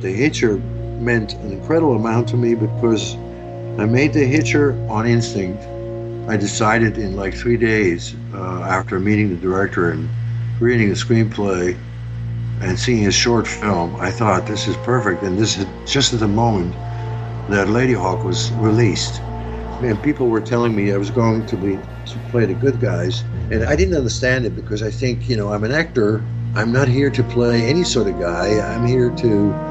The Hitcher meant an incredible amount to me because I made The Hitcher on instinct. I decided in like three days uh, after meeting the director and reading the screenplay and seeing his short film, I thought this is perfect. And this is just at the moment that Ladyhawke was released. And people were telling me I was going to be to play the good guys, and I didn't understand it because I think you know I'm an actor. I'm not here to play any sort of guy. I'm here to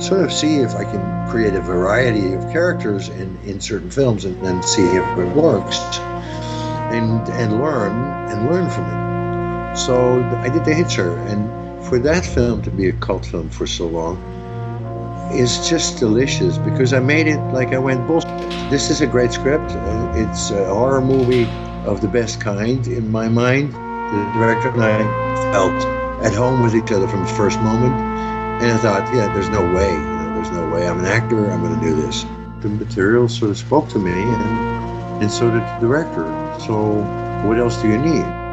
sort of see if I can create a variety of characters in, in certain films and then see if it works and and learn and learn from it. So I did The Hitcher, and for that film to be a cult film for so long is just delicious because I made it like I went bullshit. This is a great script. Uh, it's a horror movie of the best kind in my mind. The director and I felt at home with each other from the first moment, and I thought, yeah, there's no way. You know, there's no way. I'm an actor. I'm going to do this. The material sort of spoke to me, and and so did the director. So what else do you need?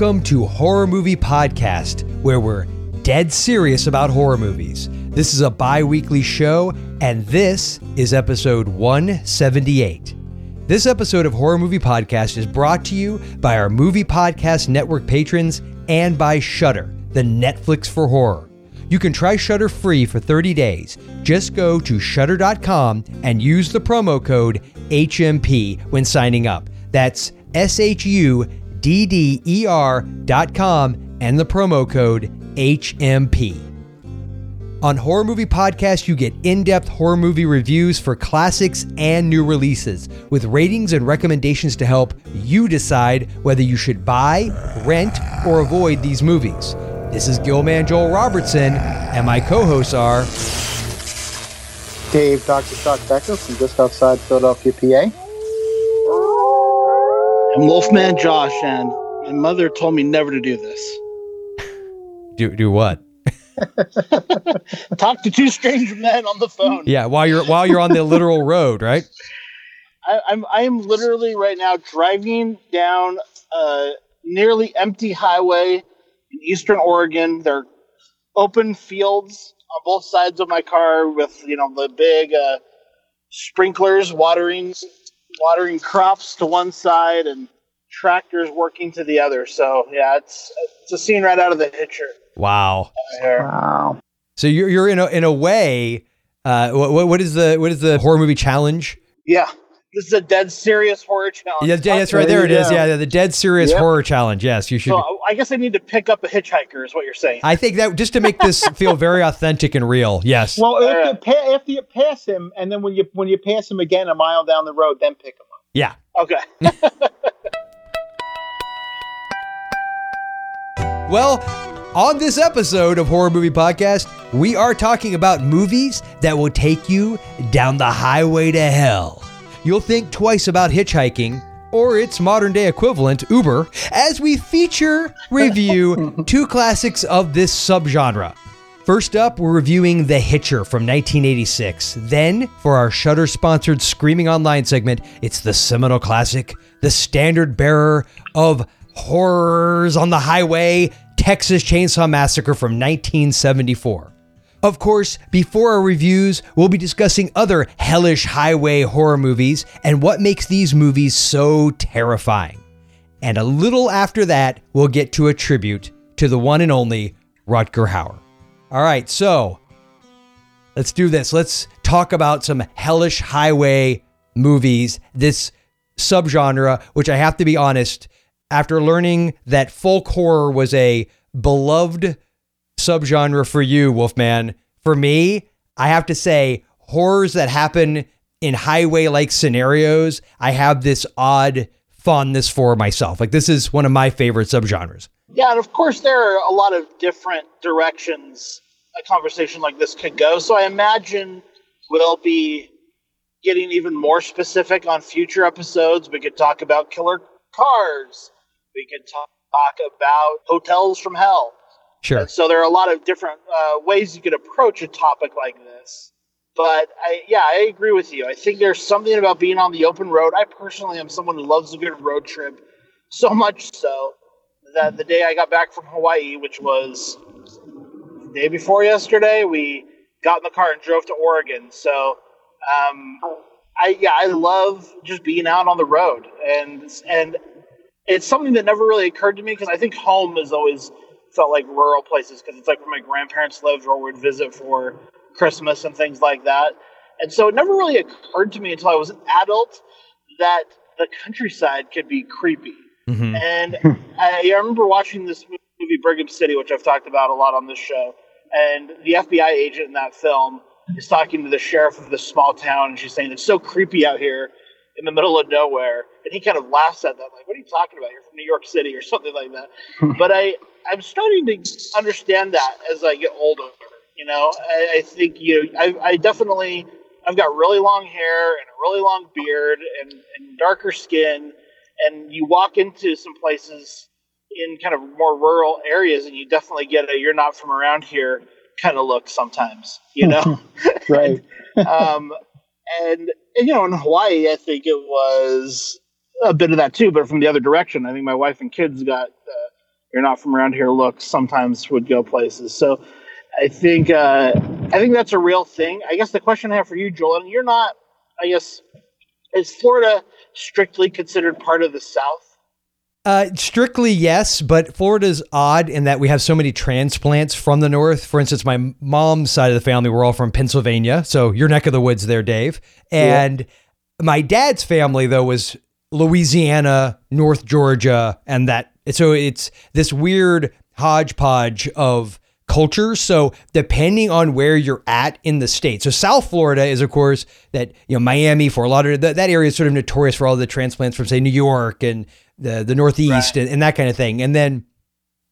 Welcome to Horror Movie Podcast, where we're dead serious about horror movies. This is a bi weekly show, and this is episode 178. This episode of Horror Movie Podcast is brought to you by our Movie Podcast Network patrons and by Shudder, the Netflix for horror. You can try Shudder free for 30 days. Just go to shudder.com and use the promo code HMP when signing up. That's S H U DDER.com and the promo code HMP. On Horror Movie Podcast, you get in depth horror movie reviews for classics and new releases, with ratings and recommendations to help you decide whether you should buy, rent, or avoid these movies. This is Gilman Joel Robertson, and my co hosts are Dave Dr. Shock Becker from just outside Philadelphia, PA. I'm Wolfman Josh, and my mother told me never to do this. Do, do what? Talk to two strange men on the phone. Yeah, while you're while you're on the literal road, right? I, I'm I am literally right now driving down a nearly empty highway in eastern Oregon. There are open fields on both sides of my car with you know the big uh, sprinklers watering watering crops to one side and tractors working to the other. So yeah, it's it's a scene right out of the Hitcher. Wow. Wow. So you're you're in a in a way. Uh, what what is the what is the horror movie challenge? Yeah, this is a dead serious horror challenge. Yeah, yeah, that's right. There There it go. Yeah, the dead serious Yep. horror challenge. Yes, you should. So I guess I need to pick up a hitchhiker, is what you're saying. I think that just to make this feel very authentic and real. Yes. Well, Alright. if you pa- after you pass him, and then when you when you pass him again a mile down the road, then pick him up. yeah. Okay. Well, on this episode of Horror Movie Podcast, we are talking about movies that will take you down the highway to hell. You'll think twice about hitchhiking or its modern day equivalent, Uber, as we feature review two classics of this subgenre. First up, we're reviewing The Hitcher from 1986. Then, for our Shudder sponsored Screaming Online segment, it's the seminal classic, the standard bearer of horrors on the highway, Texas Chainsaw Massacre from 1974. Of course, before our reviews, we'll be discussing other hellish highway horror movies and what makes these movies so terrifying. And a little after that, we'll get to a tribute to the one and only Rutger Hauer. All right, so let's do this. Let's talk about some hellish highway movies, this subgenre, which I have to be honest, after learning that folk horror was a beloved subgenre for you, Wolfman, for me, I have to say horrors that happen in highway like scenarios, I have this odd fondness for myself. Like this is one of my favorite subgenres. Yeah, and of course there are a lot of different directions a conversation like this could go. So I imagine we'll be getting even more specific on future episodes. We could talk about killer cars. We could talk, about hotels from hell. Sure. So there are a lot of different uh, ways you could approach a topic like this. But I, yeah, I agree with you. I think there's something about being on the open road. I personally am someone who loves a good road trip, so much so that the day I got back from Hawaii, which was the day before yesterday, we got in the car and drove to Oregon. So, um, I yeah, I love just being out on the road, and and it's something that never really occurred to me because I think home is always felt like rural places because it's like where my grandparents lived or we'd visit for Christmas and things like that. And so it never really occurred to me until I was an adult that the countryside could be creepy. Mm-hmm. And I, I remember watching this movie, Brigham City, which I've talked about a lot on this show. And the FBI agent in that film is talking to the sheriff of this small town, and she's saying it's so creepy out here in the middle of nowhere. And he kind of laughs at that, like, "What are you talking about? You're from New York City or something like that." but I, I'm starting to understand that as I get older. You know, I, I think you, I, I definitely, I've got really long hair and a really long beard and, and darker skin, and you walk into some places in kind of more rural areas, and you definitely get a "you're not from around here" kind of look sometimes. You know, right? and, um, and, and you know, in Hawaii, I think it was a bit of that too, but from the other direction. I think my wife and kids got uh, "you're not from around here" look sometimes would go places. So I think uh, I think that's a real thing. I guess the question I have for you, Joel, and you're not. I guess is Florida strictly considered part of the South? Uh, strictly yes, but Florida's odd in that we have so many transplants from the north. For instance, my mom's side of the family we're all from Pennsylvania, so your neck of the woods there, Dave. And yeah. my dad's family though was Louisiana, North Georgia, and that. So it's this weird hodgepodge of culture. So depending on where you're at in the state. So South Florida is of course that you know Miami, Fort Lauderdale. That, area is sort of notorious for all the transplants from say New York and the the Northeast right. and, and that kind of thing. And then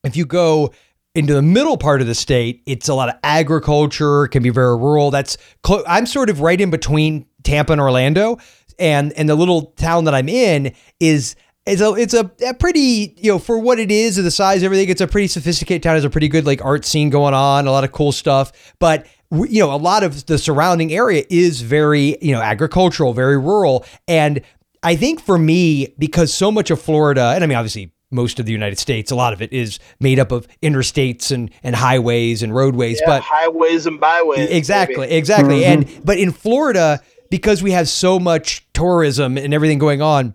if you go into the middle part of the state, it's a lot of agriculture, can be very rural. That's cl- I'm sort of right in between Tampa and Orlando, and and the little town that I'm in is it's a it's a, a, pretty you know for what it is the size everything it's a pretty sophisticated town. There's a pretty good like art scene going on, a lot of cool stuff. But you know a lot of the surrounding area is very you know agricultural, very rural, and I think for me because so much of Florida, and I mean obviously most of the United States, a lot of it is made up of interstates and and highways and roadways, yeah, but highways and byways. Exactly, maybe. exactly, mm-hmm. and but in Florida because we have so much tourism and everything going on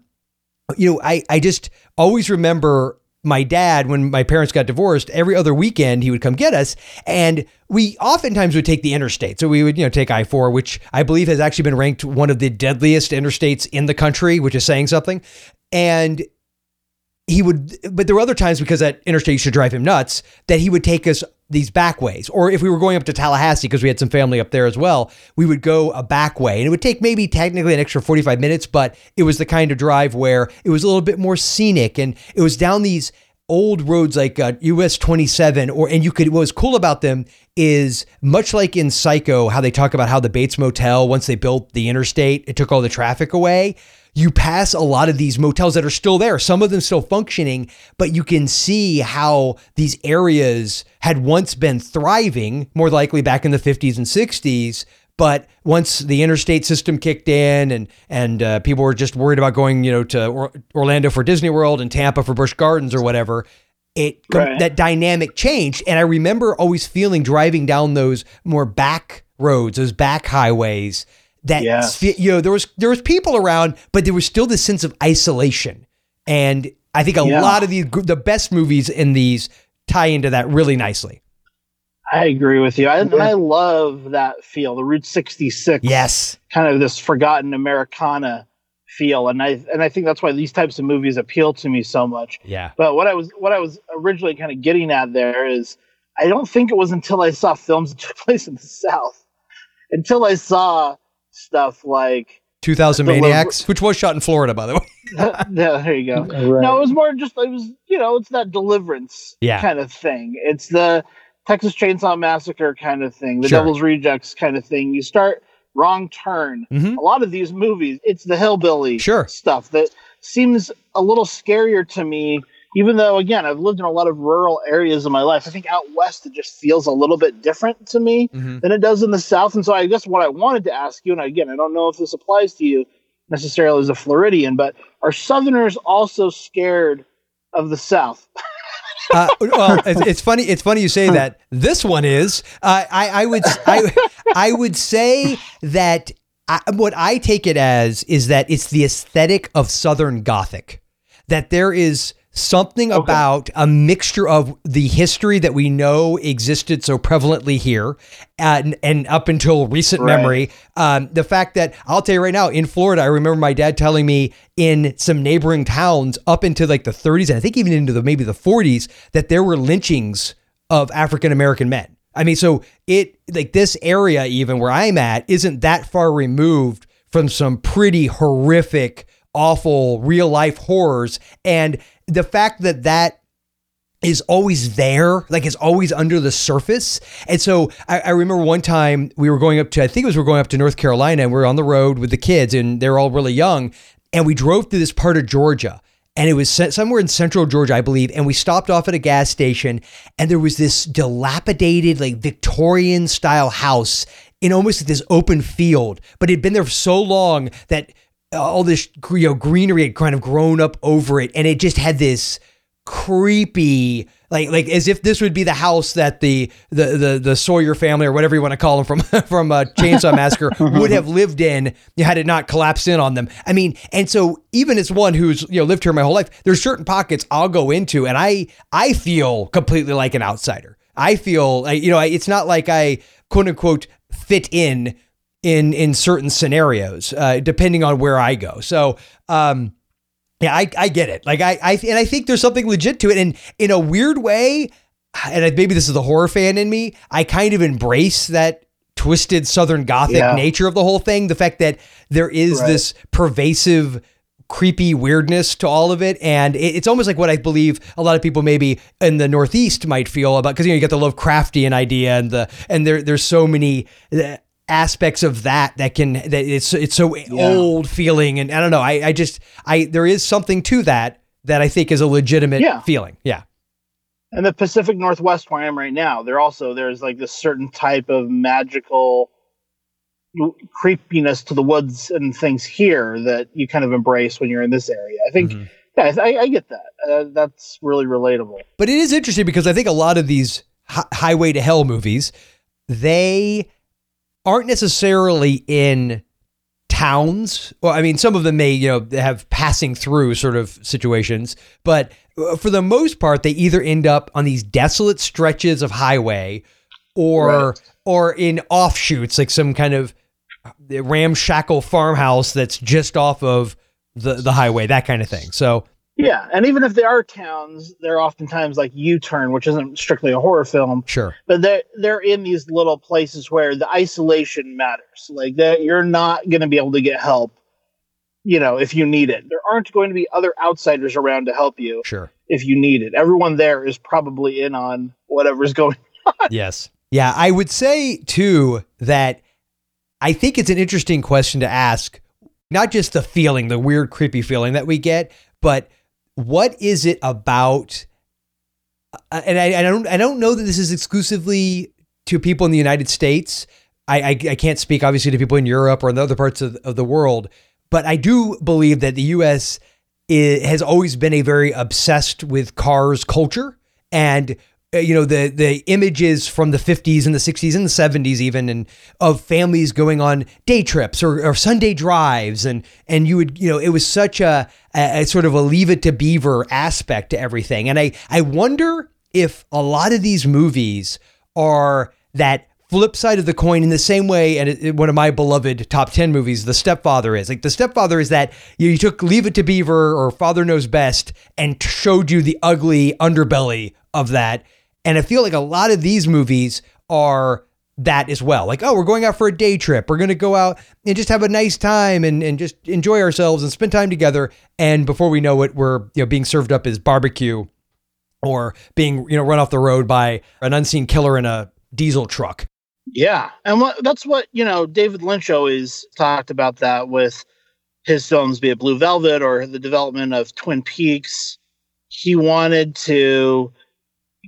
you know, I, I just always remember my dad, when my parents got divorced, every other weekend he would come get us. And we oftentimes would take the interstate. So we would, you know, take I 4, which I believe has actually been ranked one of the deadliest interstates in the country, which is saying something. And he would, but there were other times because that interstate used to drive him nuts that he would take us these back ways. Or if we were going up to Tallahassee, because we had some family up there as well, we would go a back way. And it would take maybe technically an extra 45 minutes, but it was the kind of drive where it was a little bit more scenic and it was down these old roads like uh, US 27 or and you could what was cool about them is much like in Psycho how they talk about how the Bates Motel once they built the interstate it took all the traffic away you pass a lot of these motels that are still there, some of them still functioning, but you can see how these areas had once been thriving, more likely back in the 50s and 60s. But once the interstate system kicked in, and and uh, people were just worried about going, you know, to or- Orlando for Disney World and Tampa for Busch Gardens or whatever, it right. that dynamic changed. And I remember always feeling driving down those more back roads, those back highways, that you know there was there was people around, but there was still this sense of isolation. And I think a yeah. lot of the the best movies in these tie into that really nicely. I agree with you. I, I love that feel, the Route 66. Yes. Kind of this forgotten Americana feel. And I and I think that's why these types of movies appeal to me so much. Yeah. But what I was what I was originally kind of getting at there is I don't think it was until I saw films that took place in the South, until I saw stuff like 2000 The Maniacs, which was shot in Florida, by the way. yeah, there you go. Right. No, it was more just it was you know it's that deliverance Yeah. kind of thing. It's the Texas Chainsaw Massacre kind of thing, the Sure. Devil's Rejects kind of thing. You start wrong turn. Mhm. A lot of these movies, it's the hillbilly Sure. stuff that seems a little scarier to me. Even though, again, I've lived in a lot of rural areas in my life, I think out west it just feels a little bit different to me Mhm. than it does in the south. And so, I guess what I wanted to ask you, and again, I don't know if this applies to you necessarily as a Floridian, but are Southerners also scared of the South? Uh, well, it's, it's funny. It's funny you say that. This one is. Uh, I, I would. I, I would say that I, what I take it as is that it's the aesthetic of Southern Gothic. That there is something about a mixture of the history that we know existed so prevalently here, and, and up until recent Right. memory, um, the fact that I'll tell you right now, in Florida, I remember my dad telling me in some neighboring towns up into like the 30s, and I think even into the maybe the 40s, that there were lynchings of African American men. I mean, so it like this area, even where I'm at, isn't that far removed from some pretty horrific, awful real life horrors. And the fact that that is always there, like it's always under the surface. And so I, I remember one time we were going up to, I think it was we are going up to North Carolina, and we are on the road with the kids, and they're all really young, and we drove through this part of Georgia. And it was somewhere in central Georgia, I believe. And we stopped off at a gas station, and there was this dilapidated, like Victorian style house in almost this open field. But it had been there for so long that all this you know, greenery had kind of grown up over it. And it just had this creepy like like as if this would be the house that the the the, the Sawyer family or whatever you want to call them from from uh, Chainsaw Massacre would have lived in had it not collapsed in on them. I mean, and so even as one who's you know lived here my whole life, there's certain pockets I'll go into and I I feel completely like an outsider. I feel you know it's not like I quote unquote fit in in in certain scenarios uh, depending on where I go. So um yeah, I, I get it. Like I, I and I think there's something legit to it. And in a weird way, and maybe this is the horror fan in me, I kind of embrace that twisted Southern Gothic Yeah. nature of the whole thing. The fact that there is Right. this pervasive creepy weirdness to all of it and it- it's almost like what i believe a lot of people maybe in the northeast might feel about because you know you got the lovecraftian idea and the and there there's so many aspects of that that can that it's it's so old feeling and i don't know i i just i there is something to that that i think is a legitimate Yeah. feeling yeah And the Pacific Northwest, where I am right now, there also there's like this certain type of magical creepiness to the woods and things here that you kind of embrace when you're in this area. I think, Mhm. yeah, I, I get that. Uh, that's really relatable. But it is interesting because I think a lot of these hi- highway to hell movies, they aren't necessarily in towns. Well, I mean, some of them may, you know, have passing through sort of situations, but uh, for the most part, they either end up on these desolate stretches of highway or Right. or in offshoots, like some kind of ramshackle farmhouse that's just off of the, the highway, that kind of thing. So Yeah, and even if they are towns, they're oftentimes like U-turn, which isn't strictly a horror film, sure. but they're they're in these little places where the isolation matters. Like that, you're not going to be able to get help. You know, if you need it, there aren't going to be other outsiders around to help you Sure. if you need it. Everyone there is probably in on whatever's going. On. Yes. Yeah, I would say too that I think it's an interesting question to ask. Not just the feeling, the weird, creepy feeling that we get, but what is it about? uh, And I, I don't, I don't know that this is exclusively to people in the United States. I, I, I can't speak obviously to people in Europe or in the other parts of, of the world, but I do believe that the U.S. i has always been a very obsessed with cars culture and Uh, you know the the images from the 50s and the 60s and the 70s even and of families going on day trips or, or Sunday drives. And and you would you know it was such a, a, a sort of a leave it to beaver aspect to everything. And I I wonder if a lot of these movies are that flip side of the coin in the same way and it, it- one of my beloved top 10 movies the stepfather is. Like the stepfather is that you, you took leave it to beaver or father knows best and showed you the ugly underbelly of that and i feel like a lot of these movies are that as well. Like, oh, we're going out for a day trip. We're going to go out and just have a nice time and, and just enjoy ourselves and spend time together. And before we know it, we're you know being served up as barbecue or being you know run off the road by an unseen killer in a diesel truck. Yeah, and what, that's what you know. David Lynch always talked about that with his films, be it Blue Velvet or the development of Twin Peaks. He wanted to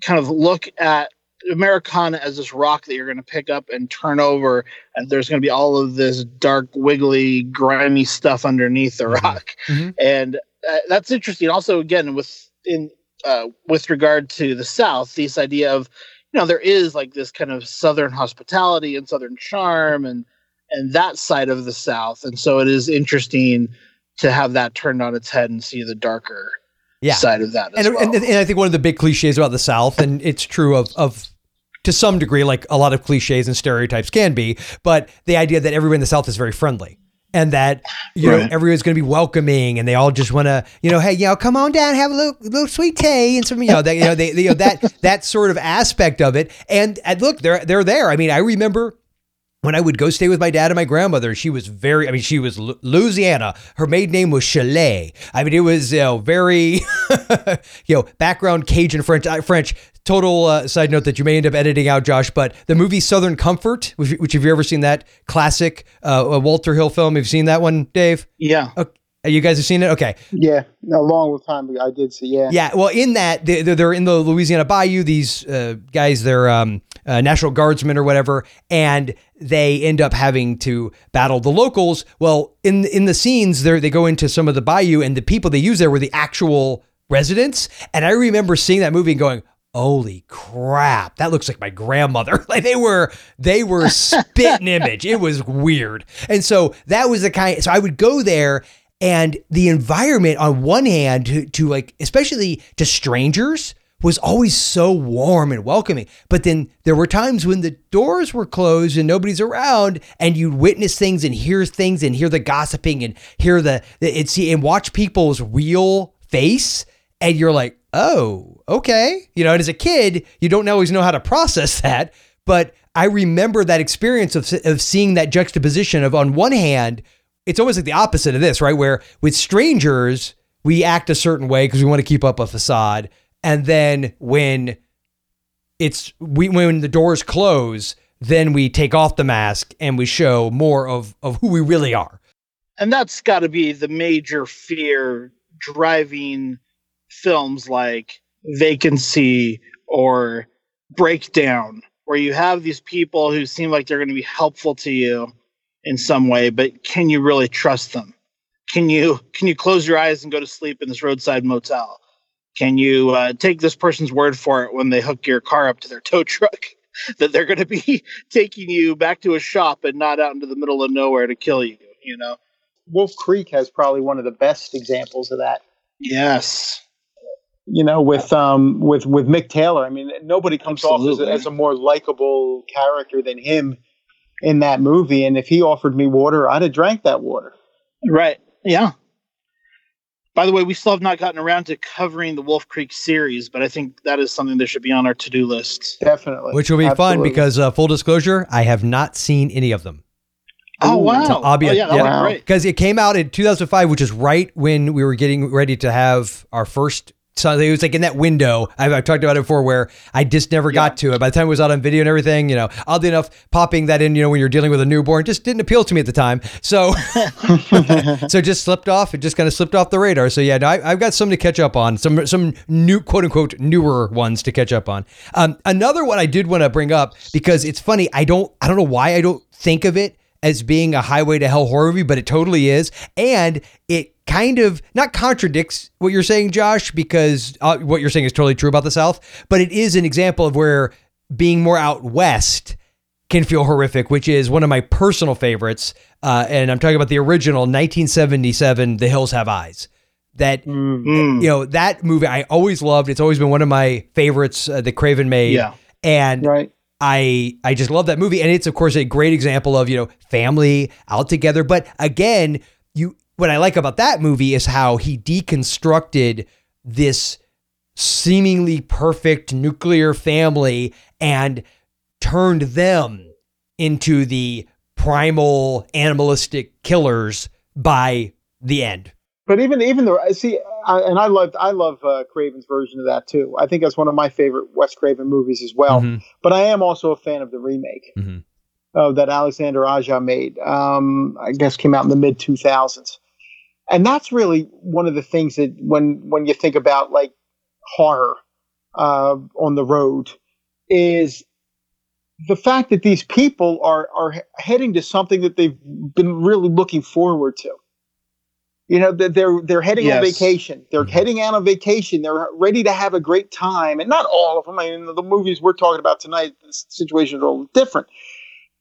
kind of look at Americana as this rock that you're going to pick up and turn over, and there's going to be all of this dark, wiggly, grimy stuff underneath the rock, Mm-hmm. and uh, that's interesting. Also, again, with in uh, with regard to the South, this idea of you know there is like this kind of Southern hospitality and Southern charm, and and that side of the South, and so it is interesting to have that turned on its head and see the darker Yeah. side of that as and, well. and, and I think one of the big cliches about the South, and it's true of, of to some degree, like a lot of cliches and stereotypes can be, but the idea that everyone in the South is very friendly and that you know everyone's going to be welcoming and they all just want to you know hey you know come on down have a little little sweet tea and some you know that you know they, they you know that that sort of aspect of it and, and look they're they're there I mean I remember when I would go stay with my dad and my grandmother, she was very, I mean, she was Lu- Louisiana. Her maiden name was Chalet. I mean, it was, you know, very, you know, background Cajun French, uh, French. Total uh, side note that you may end up editing out, Josh, but the movie Southern Comfort, which, which have you ever seen that classic uh, Walter Hill film? Have you seen that one, Dave? yeah, Uh, You guys have seen it? Okay. Yeah, a long time ago I did see. Yeah, Yeah, well, in that they- they're, they're in the Louisiana Bayou. These uh, guys, they're um, uh, National Guardsmen or whatever, and they end up having to battle the locals. Well, in in the scenes, they they go into some of the bayou, and the people they use there were the actual residents. And I remember seeing that movie and going. Holy crap! That looks like my grandmother. Like they were, they were spitting image. It was weird, and so that was the kind. So I would go there, and the environment on one hand to, to like especially to strangers was always so warm and welcoming. But then there were times when the doors were closed and nobody's around and you'd witness things and hear things and hear the gossiping and hear the and see and watch people's real face and you're like oh okay. You know and as a kid you don't always know how to process that. But i remember that experience of, of seeing that juxtaposition of on one hand it's almost like the opposite of this, right? Where with strangers, we act a certain way because we want to keep up a facade. And then when it's we when the doors close, then we take off the mask and we show more of of who we really are. and that's got to be the major fear driving films like Vacancy or Breakdown, where you have these people who seem like they're going to be helpful to you in some way, but can you really trust them? Can you can you close your eyes and go to sleep in this roadside motel? Can you uh, take this person's word for it when they hook your car up to their tow truck that they're going to be taking you back to a shop and not out into the middle of nowhere to kill you? You know. Wolf Creek has probably one of the best examples of that. Yes. You know, with um with with Mick Taylor. I mean, nobody comes off as a, as a more likable character than him in that movie. And if he offered me water, I'd have drank that water. Right. Yeah. By the way, we still have not gotten around to covering the Wolf Creek series, but I think that is something that should be on our to-do list. Definitely, Which will be fun because uh, full disclosure, I have not seen any of them. Oh Ooh, wow! so I'll be oh, yeah, that yeah. Wow. because it came out in 2005, which is right when we were getting ready to have our first. So it was like in that window. I've, I've talked about it before, where I just never got to it. By the time it was out on video and everything, you know, oddly enough, popping that in, you know, when you're dealing with a newborn, just didn't appeal to me at the time. So, so it just slipped off. It just kind of slipped off the radar. So yeah, no, I, I've got some to catch up on. Some some new quote unquote newer ones to catch up on. Um, another one I did want to bring up because it's funny. I don't I don't know why I don't think of it as being a highway to hell horror movie, but it totally is. And it kind of not contradicts what you're saying, Josh, because uh, what you're saying is totally true about the South, but it is an example of where being more out west can feel horrific, which is one of my personal favorites. Uh, and I'm talking about the original 1977, The Hills Have Eyes. That Mm. you know that movie I always loved. It's always been one of my favorites uh, that Craven made. Yeah. And right. I I just love that movie, and it's of course a great example of you know family out together. But again, you what I like about that movie is how he deconstructed this seemingly perfect nuclear family and turned them into the primal animalistic killers by the end. But even even though see, I, and I love I love uh, Craven's version of that too. I think that's one of my favorite Wes Craven movies as well. Mhm. But I am also a fan of the remake Mhm. uh, that Alexandre Aja made. Um, I guess came out in the mid two thousands, and that's really one of the things that when when you think about like horror uh, on the road is the fact that these people are are heading to something that they've been really looking forward to. You know, that they're they're heading on vacation. They're Mhm. heading out on vacation. They're ready to have a great time, and not all of them. I mean, the movies we're talking about tonight, the situations are all different.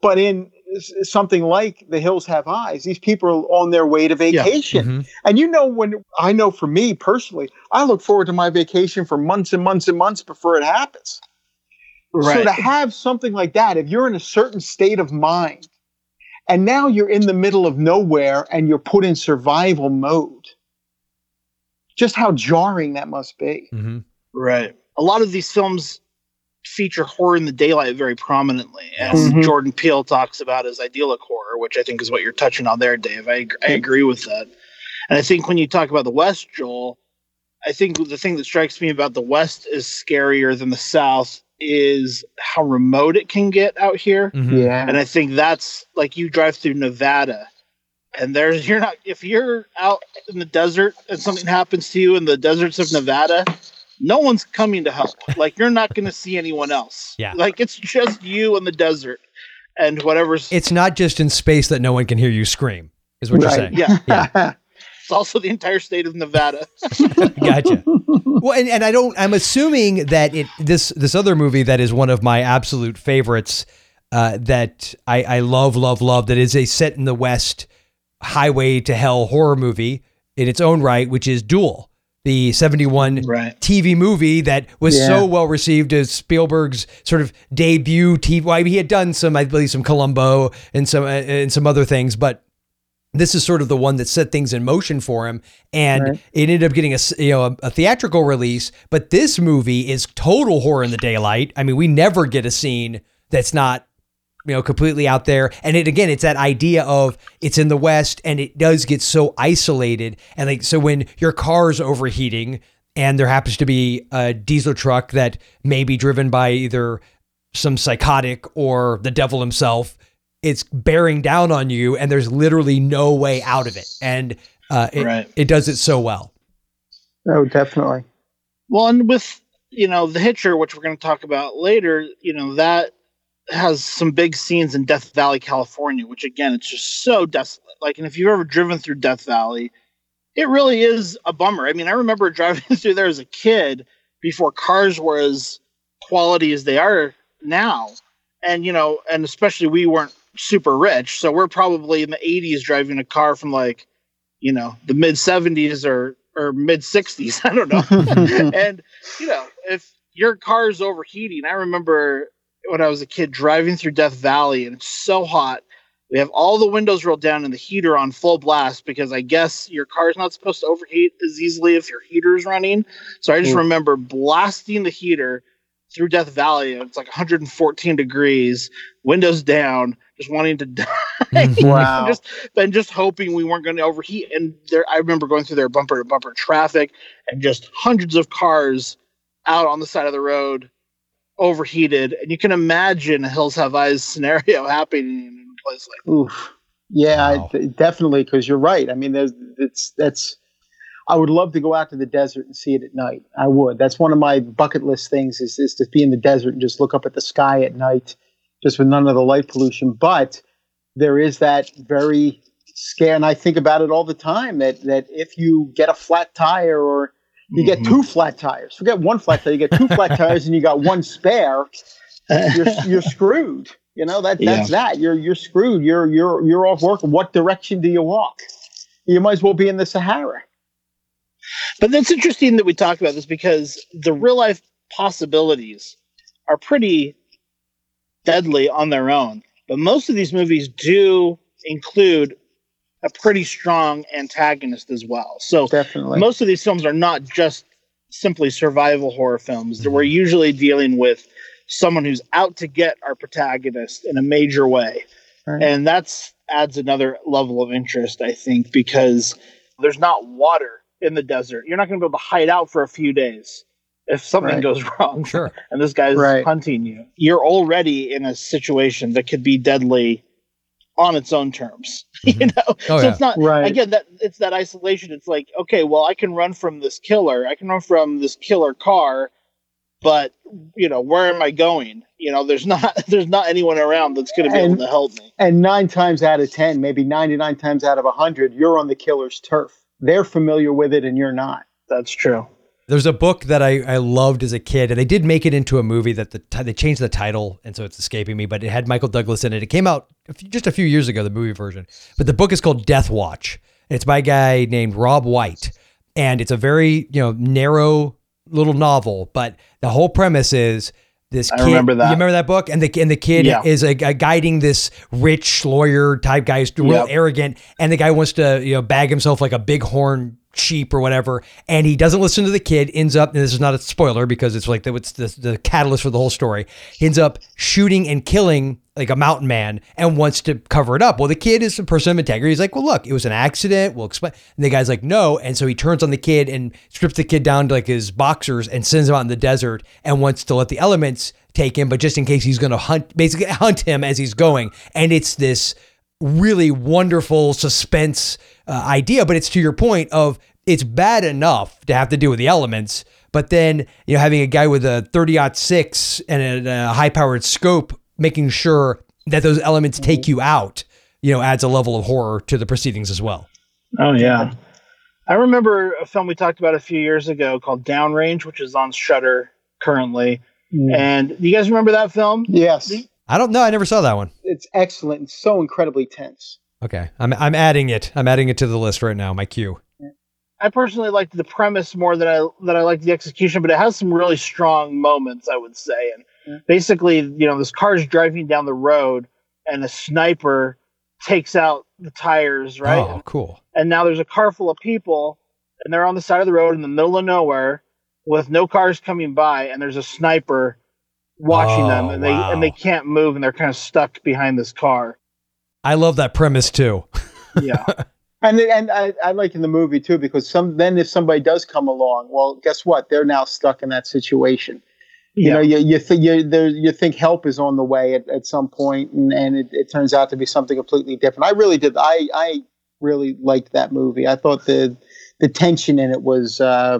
But in something like The Hills Have Eyes, these people are on their way to vacation. Mhm. And you know, when I know for me personally, I look forward to my vacation for months and months and months before it happens. So to have something like that, if you're in a certain state of mind, and now you're in the middle of nowhere and you're put in survival mode, just how jarring that must be. Mhm. Right. A lot of these films feature horror in the daylight very prominently, as Mhm. Jordan Peele talks about as idyllic horror, which I think is what you're touching on there, Dave. I, I agree with that. And I think when you talk about the West, Joel, I think the thing that strikes me about the West is scarier than the South is how remote it can get out here. Mhm. Yeah. And I think that's like you drive through Nevada and there's you're not if you're out in the desert and something happens to you in the deserts of Nevada, no one's coming to help. Like you're not going to see anyone else. Yeah. Like it's just you in the desert and whatever's It's not just in space that no one can hear you scream, is what you're saying. yeah, Yeah. it's also the entire state of Nevada. Gotcha. Well, and, and I don't. I'm assuming that it this this other movie that is one of my absolute favorites uh, that I, I love, love, love. That is a set in the West highway to hell horror movie in its own right, which is Duel, the 71 Right. TV movie that was Yeah. so well received as Spielberg's sort of debut TV. Well, I mean, he had done some, I believe, some Columbo and some uh, and some other things, but this is sort of the one that set things in motion for him, and Right. it ended up getting a you know a, a theatrical release. But this movie is total horror in the daylight. I mean, we never get a scene that's not you know completely out there and it again it's that idea of it's in the west and it does get so isolated and like so when your car's overheating and there happens to be a diesel truck that may be driven by either some psychotic or the devil himself it's bearing down on you and there's literally no way out of it and uh, it, Right. it does it so well oh, definitely. Well, and with you know the Hitcher, which we're going to talk about later, you know that has some big scenes in Death Valley, California, which again, it's just so desolate. Like, and if you've ever driven through Death Valley, it really is a bummer. I mean, I remember driving through there as a kid before cars were as quality as they are now, and you know, and especially we weren't super rich, so we're probably in the '80s driving a car from like, you know, the mid '70s or or mid '60s. I don't know and you know, if your car's overheating, I remember when I was a kid driving through Death Valley and it's so hot. We have all the windows rolled down and the heater on full blast because I guess your car's not supposed to overheat as easily if your heater's running. So I just Mm. remember blasting the heater through Death Valley. and It's like 114 degrees, windows down, just wanting to die. Wow. just and just hoping we weren't going to overheat. And there, I remember going through there bumper to bumper traffic, and just hundreds of cars out on the side of the road, overheated. And you can imagine a Hills Have Eyes scenario happening in a place like. Oof. Yeah, Wow. I, definitely. Because you're right. I mean, there's it's that's. I would love to go out to the desert and see it at night. I would. That's one of my bucket list things is is to be in the desert and just look up at the sky at night, just with none of the light pollution. But there is that very scare, and I think about it all the time. That that if you get a flat tire or you get mm-hmm. two flat tires, forget one flat tire, you get two flat tires, and you got one spare. You're you're screwed. You know that that's that. You're you're screwed. You're you're you're off work. What direction do you walk? You might as well be in the Sahara. But that's interesting that we talk about this because the real life possibilities are pretty deadly on their own. But most of these movies do include a pretty strong antagonist as well. So Definitely. most of these films are not just simply survival horror films. Mm-hmm. We're usually dealing with someone who's out to get our protagonist in a major way. Right. And that's adds another level of interest, I think, because there's not water in the desert. You're not going to be able to hide out for a few days if something Right. goes wrong. Sure. And this guy's Right. hunting you. You're already in a situation that could be deadly on its own terms. you Mhm. know? Oh, so yeah. it's not Right. again that it's that isolation. It's like, okay, well I can run from this killer. I can run from this killer car, but you know, where am I going? You know, there's not there's not anyone around that's gonna be And- able to help me. And nine times out of 10, maybe 99 times out of 100, you're on the killer's turf. They're familiar with it and you're not. That's true. There's a book that I, I loved as a kid, and they did make it into a movie that the ti- they changed the title, and so it's escaping me. But it had Michael Douglas in it. It came out a few, just a few years ago, the movie version. But the book is called Death Watch. And it's by a guy named Robb White, and it's a very you know narrow little novel. But the whole premise is this. I remember that. You remember that book? And the and the kid Yeah. is a, a guiding this rich lawyer type guy, who's real Yep. arrogant, and the guy wants to you know bag himself like a bighorn sheep or whatever, and he doesn't listen to the kid. Ends up, and this is not a spoiler because it's like the, it's the, the catalyst for the whole story. He ends up shooting and killing like a mountain man and wants to cover it up. Well, the kid is a person of integrity. He's like, well, look, it was an accident. We'll explain. And the guy's like, no. And so he turns on the kid and strips the kid down to like his boxers and sends him out in the desert and wants to let the elements take him, but just in case he's going to hunt, basically hunt him as he's going. And it's this really wonderful suspense uh, idea, but it's to your point of it's bad enough to have to do with the elements, but then you know having a guy with a 30 six and a, a high powered scope making sure that those elements take you out, you know, adds a level of horror to the proceedings as well. Oh yeah. I remember a film we talked about a few years ago called Downrange, which is on Shudder currently. And do you guys remember that film? Yes. I don't know. I never saw that one. It's excellent and so incredibly tense. Okay, I'm I'm adding it. I'm adding it to the list right now. My cue. I personally liked the premise more than I than I liked the execution, but it has some really strong moments, I would say. And Yeah. basically, you know, this car is driving down the road, and a sniper takes out the tires, right? Oh, cool. And now there's a car full of people, and they're on the side of the road in the middle of nowhere with no cars coming by, and there's a sniper watching them, Oh, and they wow. and they can't move, and they're kind of stuck behind this car. I love that premise too. Yeah. And and I, I like in the movie too because some then if somebody does come along, well, guess what? They're now stuck in that situation. You know, you you think you there you think help is on the way at, at some point, and and it, it turns out to be something completely different. I really did. I I really liked that movie. I thought the the tension in it was uh,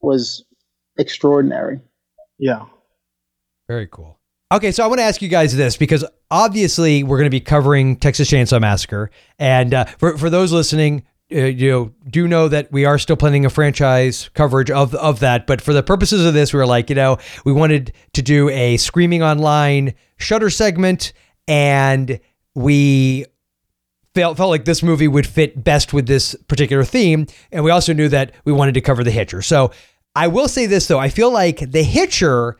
was extraordinary. yeah. Very cool. Okay, so I want to ask you guys this because obviously we're going to be covering Texas Chainsaw Massacre, and uh, for for those listening, uh, you know, do know that we are still planning a franchise coverage of of that. But for the purposes of this, we were like, you know, we wanted to do a Screaming Online Shudder segment, and we felt felt like this movie would fit best with this particular theme, and we also knew that we wanted to cover The Hitcher. So I will say this though, I feel like The Hitcher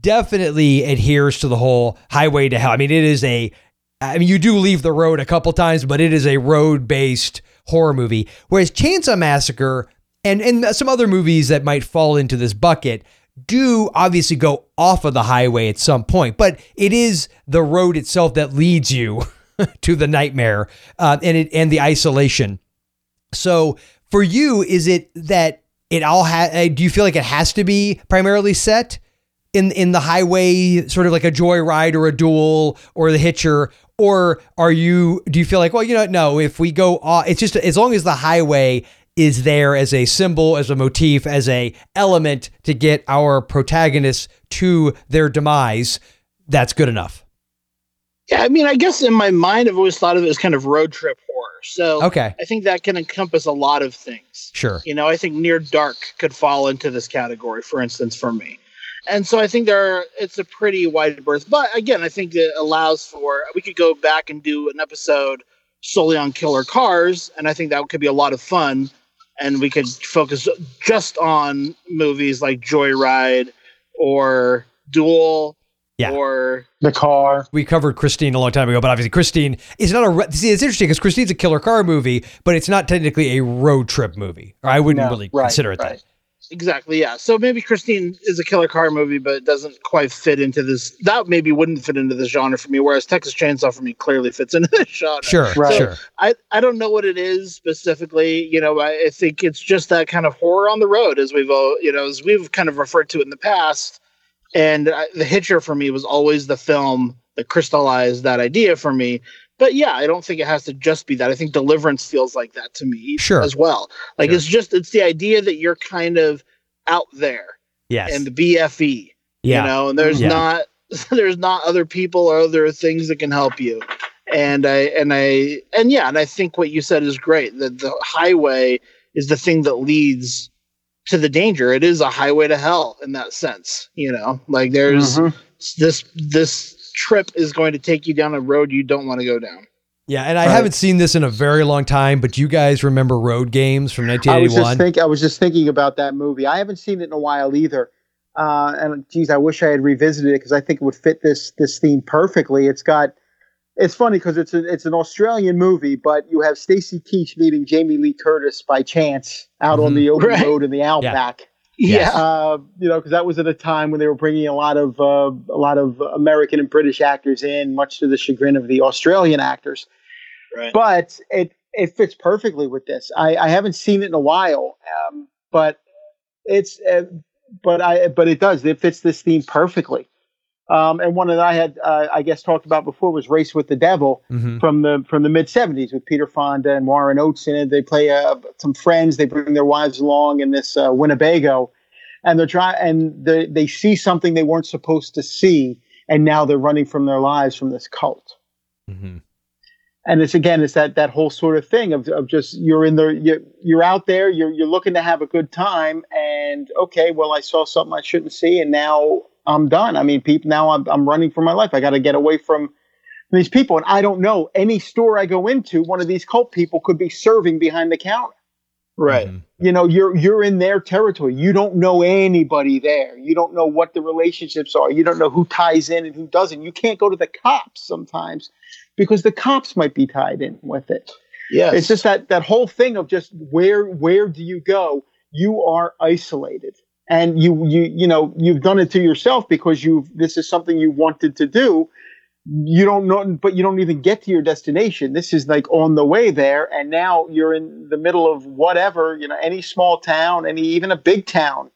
definitely adheres to the whole highway to hell. I mean, it is a I mean, you do leave the road a couple times, but it is a road-based horror movie. Whereas Chainsaw Massacre and and some other movies that might fall into this bucket do obviously go off of the highway at some point, but it is the road itself that leads you to the nightmare uh, and it and the isolation. So for you, is it that it all ha- do you feel like it has to be primarily set in in the highway, sort of like a joyride or a duel or the hitcher, or are you do you feel like well you know no if we go off, it's just as long as the highway is there as a symbol, as a motif, as a element to get our protagonists to their demise, that's good enough. Yeah, I mean, I guess in my mind, I've always thought of it as kind of road trip horror. So Okay, I think that can encompass a lot of things. sure. You know, I think Near Dark could fall into this category, for instance, for me. And so I think there are, it's a pretty wide berth. But again, I think it allows for we could go back and do an episode solely on killer cars, and I think that could be a lot of fun. And we could focus just on movies like Joyride or Duel Yeah. or The car. we covered Christine a long time ago, but obviously Christine is not a. re- See, it's interesting because Christine's a killer car movie, but it's not technically a road trip movie, or I wouldn't No, really right, consider it right. that. Exactly. Yeah. So maybe Christine is a killer car movie, but it doesn't quite fit into this. That maybe wouldn't fit into this genre for me. Whereas Texas Chainsaw for me clearly fits into this genre. Sure, Right. sure. I, I don't know what it is specifically. You know, I, I think it's just that kind of horror on the road, as we've all, you know, as we've kind of referred to it in the past. And I, The Hitcher for me was always the film that crystallized that idea for me. But yeah, I don't think it has to just be that. I think Deliverance feels like that to me Sure. as well. Like Sure. it's just it's the idea that you're kind of out there Yes. and the BFE, yeah. you know, and there's Yeah. not there's not other people or other things that can help you. And I and I and yeah, and I think what you said is great. That the highway is the thing that leads to the danger. It is a highway to hell in that sense, you know. Like there's Mhm. this this trip is going to take you down a road you don't want to go down. Yeah, and I Right. haven't seen this in a very long time, but you guys remember Road Games from I was 1981? just think I was just thinking about that movie. I haven't seen it in a while either. Uh, and geez, I wish I had revisited it because I think it would fit this this theme perfectly. It's got it's funny because it's a, it's an Australian movie, but you have Stacy Keach meeting Jamie Lee Curtis by chance out on Mhm. the open Right. road in the outback. Yes. Uh, you know, because that was at a time when they were bringing a lot of uh, a lot of American and British actors in, much to the chagrin of the Australian actors. Right. But it it fits perfectly with this. I, I haven't seen it in a while, um, but it's uh, but I but it does. It fits this theme perfectly. Um, and one that I had, uh, I guess, talked about before was Race with the Devil Mhm. from the from the mid '70s with Peter Fonda and Warren Oates in it. They play uh, some friends. They bring their wives along in this uh, Winnebago, and they're trying and they they see something they weren't supposed to see, and now they're running from their lives from this cult. Mhm. And it's again, it's that that whole sort of thing of, of just you're in the you're, you're out there, you're you're looking to have a good time, and okay, well, I saw something I shouldn't see, and now I'm done. I mean, people now I'm I'm running for my life. I got to get away from these people, and I don't know any store I go into, one of these cult people could be serving behind the counter. Right. Mhm. You know, you're you're in their territory. You don't know anybody there. You don't know what the relationships are. You don't know who ties in and who doesn't. You can't go to the cops sometimes because the cops might be tied in with it. Yes. It's just that that whole thing of just where where do you go? You are isolated, and you you you know you've done it to yourself because you've this is something you wanted to do. You don't know, but you don't even get to your destination. This is like on the way there, and now you're in the middle of whatever you know, any small town, any even a big town.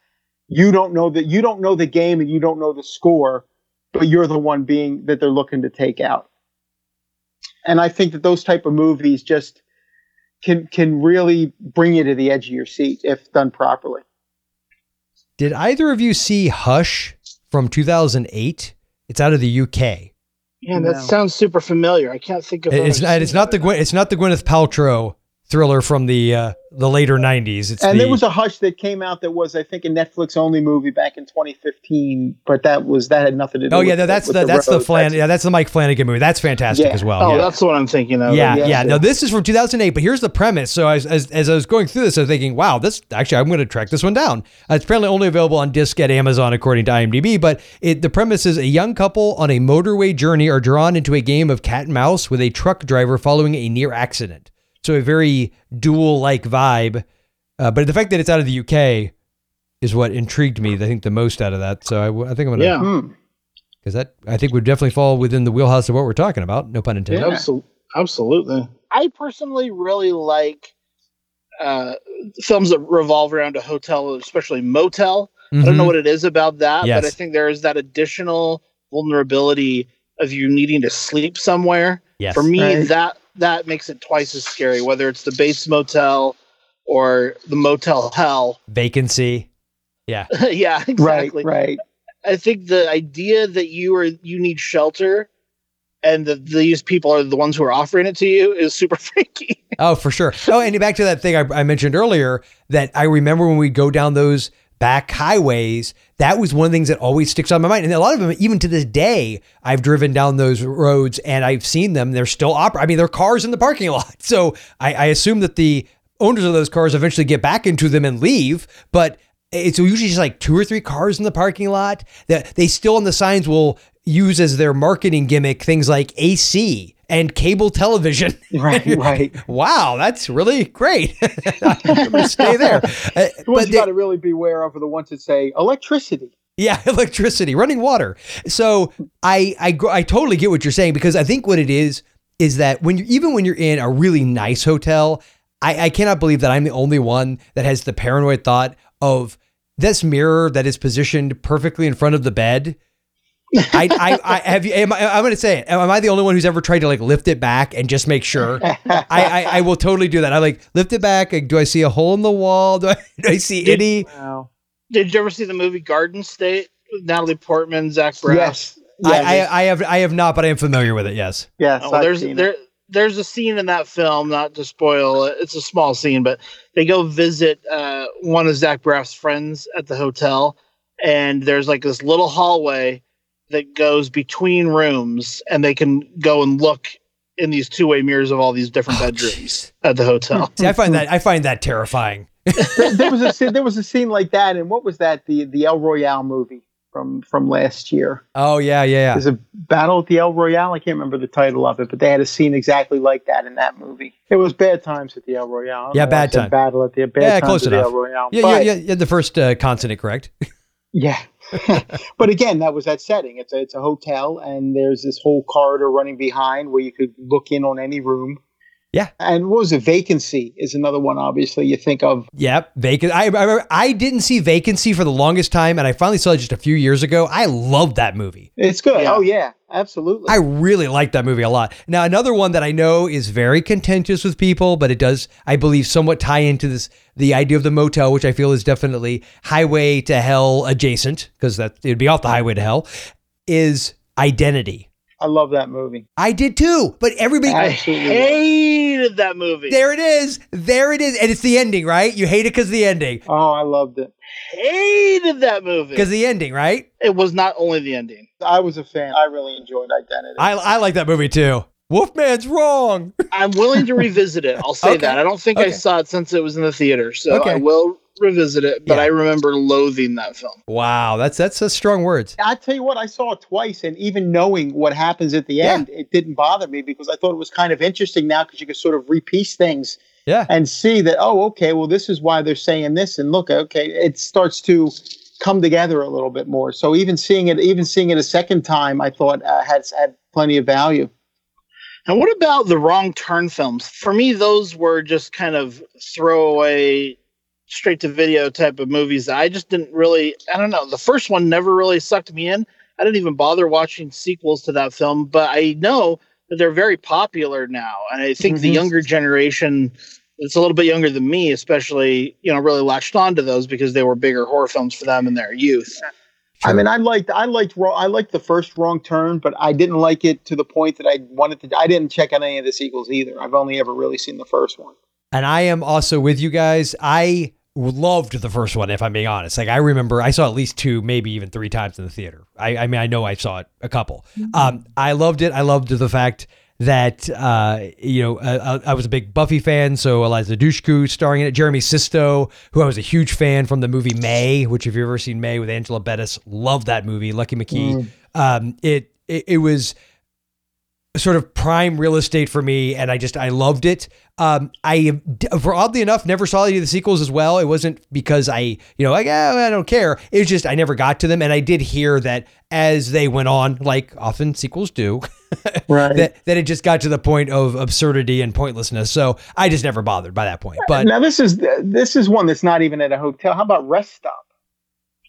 You don't know that you don't know the game and you don't know the score, but you're the one being that they're looking to take out. And I think that those type of movies just can can really bring you to the edge of your seat if done properly. Did either of you see Hush from 2008? It's out of the UK. Man, that No. sounds super familiar. I can't think of. It- It's not. It's not the that. Gwen, it's not the Gwyneth Paltrow thriller from the uh, the later 90s. It's and the, there was a Hush that came out that was, I think, a Netflix only movie back in 2015, but that was that had nothing to do. Oh with yeah, no, that's with the, that's the. Flan. Yeah, that's the Mike Flanagan movie. That's fantastic Yeah. as well. Oh, yeah. that's what I'm thinking of. Yeah, yeah, yeah. No, this is from 2008, but here's the premise. So as, as, as I was going through this, I was thinking, wow, this actually, I'm going to track this one down. Uh, it's apparently only available on disc at Amazon, according to IMDb. But it, the premise is a young couple on a motorway journey are drawn into a game of cat and mouse with a truck driver following a near accident. So a very Duel-like vibe. Uh, but the fact that it's out of the UK is what intrigued me. I think the most out of that. So I, w- I think I'm gonna, Yeah. Hmm. because that I think would definitely fall within the wheelhouse of what we're talking about. No pun intended. Yeah. Absol- absolutely. I personally really like uh, films that revolve around a hotel, especially motel. I don't know Mhm. what it is about that, Yes. but I think there is that additional vulnerability of you needing to sleep somewhere. Yes. For me, Right. that that makes it twice as scary, whether it's the Bates Motel or the Motel Hell. vacancy. yeah, yeah, exactly. right. I think the idea that you are you need shelter and that these people are the ones who are offering it to you is super freaky. Oh, for sure. Oh, and back to that thing I, I mentioned earlier that I remember when we go down those back highways, that was one of the things that always sticks on my mind. And a lot of them, even to this day, I've driven down those roads and I've seen them. They're still operating. I mean, there are cars in the parking lot. So I, I assume that the owners of those cars eventually get back into them and leave. But it's usually just like two or three cars in the parking lot. That they still on the signs will use as their marketing gimmick things like AC and cable television. Right, right. wow, that's really great. Stay there. Uh, The ones but you got to really beware of are the ones that say electricity. yeah, electricity, running water. So I, I I totally get what you're saying because I think what it is is that when you even when you're in a really nice hotel, I, I cannot believe that I'm the only one that has the paranoid thought of this mirror that is positioned perfectly in front of the bed. I, I, I have you. Am I, I'm going to say it. Am I the only one who's ever tried to like lift it back and just make sure? I, I, I will totally do that. I like lift it back. Like, do I see a hole in the wall? Do I, do I see Did- any? Wow. Did you ever see the movie Garden State with Natalie Portman, Zach Braff? Yes. I, I, I have I have not, but I am familiar with it. Yes. yes. Oh, I've there's seen it. there there's a scene in that film, not to spoil it. It's a small scene, but they go visit uh, one of Zach Braff's friends at the hotel, and there's like this little hallway that goes between rooms, and they can go and look in these two way mirrors of all these different Oh, bedrooms jeez. at the hotel. See, I find that I find that terrifying. there, there was a scene, there was a scene like that, and what was that? The the El Royale movie from from last year. Oh yeah, yeah, yeah. There's a battle at the El Royale. I can't remember the title of it, but they had a scene exactly like that in that movie. It was bad times at the El Royale. Yeah, know why I bad said time. Battle at the bad Yeah, times close at the enough. El Royale. Yeah, But- yeah, yeah, yeah. The first uh, consonant correct. Yeah. but again, that was that setting. It's a, it's a hotel, and there's this whole corridor running behind where you could look in on any room. Yeah. And what was it? Vacancy is another one, obviously, you think of. Yep, vacant. I, I I didn't see vacancy for the longest time, and I finally saw it just a few years ago. I loved that movie. It's good. Yeah. Oh, yeah. Absolutely. I really like that movie a lot. Now, another one that I know is very contentious with people, but it does, I believe, somewhat tie into this the idea of the motel, which I feel is definitely highway to hell adjacent, because that it'd be off the highway to hell, is identity. I love that movie. I did too, but everybody I hated that movie. there it is. There it is. And it's the ending, right? You hate it because the ending. Oh, I loved it. hated that movie. Because the ending, right? it was not only the ending. I was a fan. I really enjoyed Identity. I, I like that movie too. Wolfman's wrong. I'm willing to revisit it. I'll say Okay. that. I don't think I saw it since it was in the theater, so Okay. I will revisit it. But Yeah. I remember loathing that film. Wow, that's that's a strong words. I tell you what, I saw it twice, and even knowing what happens at the Yeah. end, it didn't bother me because I thought it was kind of interesting now because you could sort of repiece things Yeah. and see that oh, okay, well, this is why they're saying this, and look, okay, it starts to come together a little bit more. So even seeing it, even seeing it a second time, I thought uh, had had plenty of value. And what about the wrong turn films? For me, those were just kind of throwaway, straight to video type of movies I just didn't really. I don't know. The first one never really sucked me in. I didn't even bother watching sequels to that film, but I know that they're very popular now, and I think the Mhm. younger generation. It's a little bit younger than me, especially, you know, really latched onto those because they were bigger horror films for them in their youth. I mean, I liked I liked I liked the first Wrong Turn, but I didn't like it to the point that I wanted to. I didn't check out any of the sequels either. I've only ever really seen the first one. And I am also with you guys. I loved the first one, if I'm being honest. Like I remember I saw at least two, maybe even three times in the theater. I, I mean, I know I saw it a couple. Um, I loved it. I loved the fact that uh, you know uh, I was a big Buffy fan, so Eliza Dushku starring in it. Jeremy Sisto, who I was a huge fan from the movie May, which if you've ever seen May with Angela Bettis, loved that movie. Lucky McKee. Um, it, it it was sort of prime real estate for me, and I just I loved it. Um, I for oddly enough never saw any of the sequels as well. It wasn't because I you know like eh, I don't care. It was just I never got to them, and I did hear that as they went on, like often sequels do, Right. that that it just got to the point of absurdity and pointlessness. So I just never bothered by that point. But now this is this is one that's not even at a hotel. How about Rest Stop?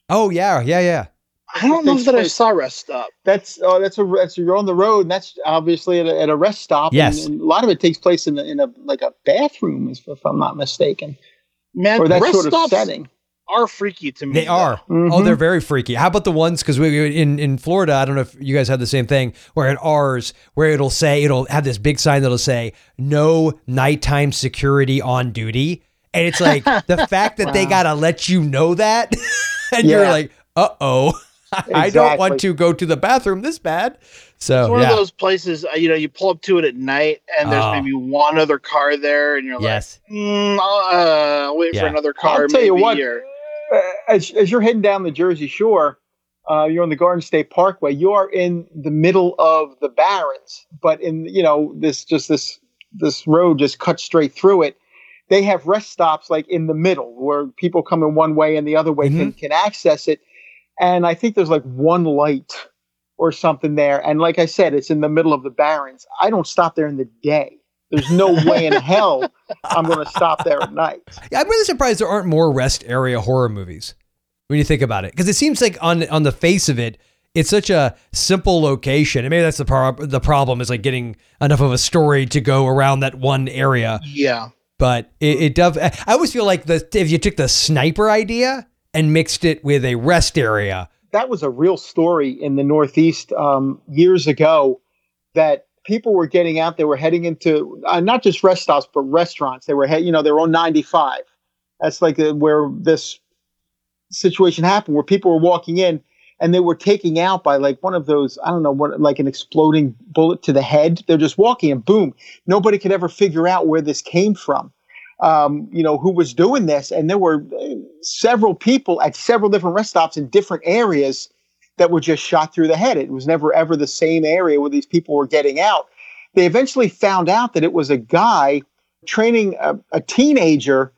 oh yeah, yeah, yeah. I don't know Takes that I place- saw Rest Stop. That's oh, that's a that's you're on the road, and that's obviously at a, at a rest stop. Yes. and, and a lot of it takes place in a, in a like a bathroom, if, if I'm not mistaken, Man, or that rest sort of stops setting. Are freaky to me. They though. are. Oh, Mhm. they're very freaky. How about the ones because we in in Florida? I don't know if you guys have the same thing. Where at ours, where it'll say it'll have this big sign that'll say "No nighttime security on duty," and it's like the fact that they gotta let you know that, and you're like, "Uh oh, I don't want to go to the bathroom this bad." So It's one yeah, of those places, uh, you know, you pull up to it at night and there's Oh. maybe one other car there, and you're yes, like, mm, I'll uh, wait Yeah. for another car. I'll tell you maybe, what, or- as as you're heading down the Jersey Shore, uh, you're on the Garden State Parkway. You are in the middle of the Barrens, but in you know this just this this road just cuts straight through it. They have rest stops like in the middle where people come in one way and the other way can, can access it. And I think there's like one light or something there. And like I said, it's in the middle of the Barrens. I don't stop there in the day. There's no way in hell I'm going to stop there at night. Yeah, I'm really surprised there aren't more rest area horror movies when you think about it, because it seems like on on the face of it, it's such a simple location, and maybe that's the pro- the problem is like getting enough of a story to go around that one area. Yeah. But it, it does. I always feel like the if you took the sniper idea and mixed it with a rest area, That was a real story in the Northeast um, years ago that people were getting out. They were heading into uh, not just rest stops, but restaurants. They were, he- you know, they were on 95. That's like uh, where this situation happened, where people were walking in and they were taking out by like one of those, I don't know, what, like an exploding bullet to the head. They're just walking and boom. Nobody could ever figure out where this came from. Um, you know, who was doing this. And there were uh, several people at several different rest stops in different areas that were just shot through the head. It was never ever the same area where these people were getting out. They eventually found out that it was a guy training a, a teenager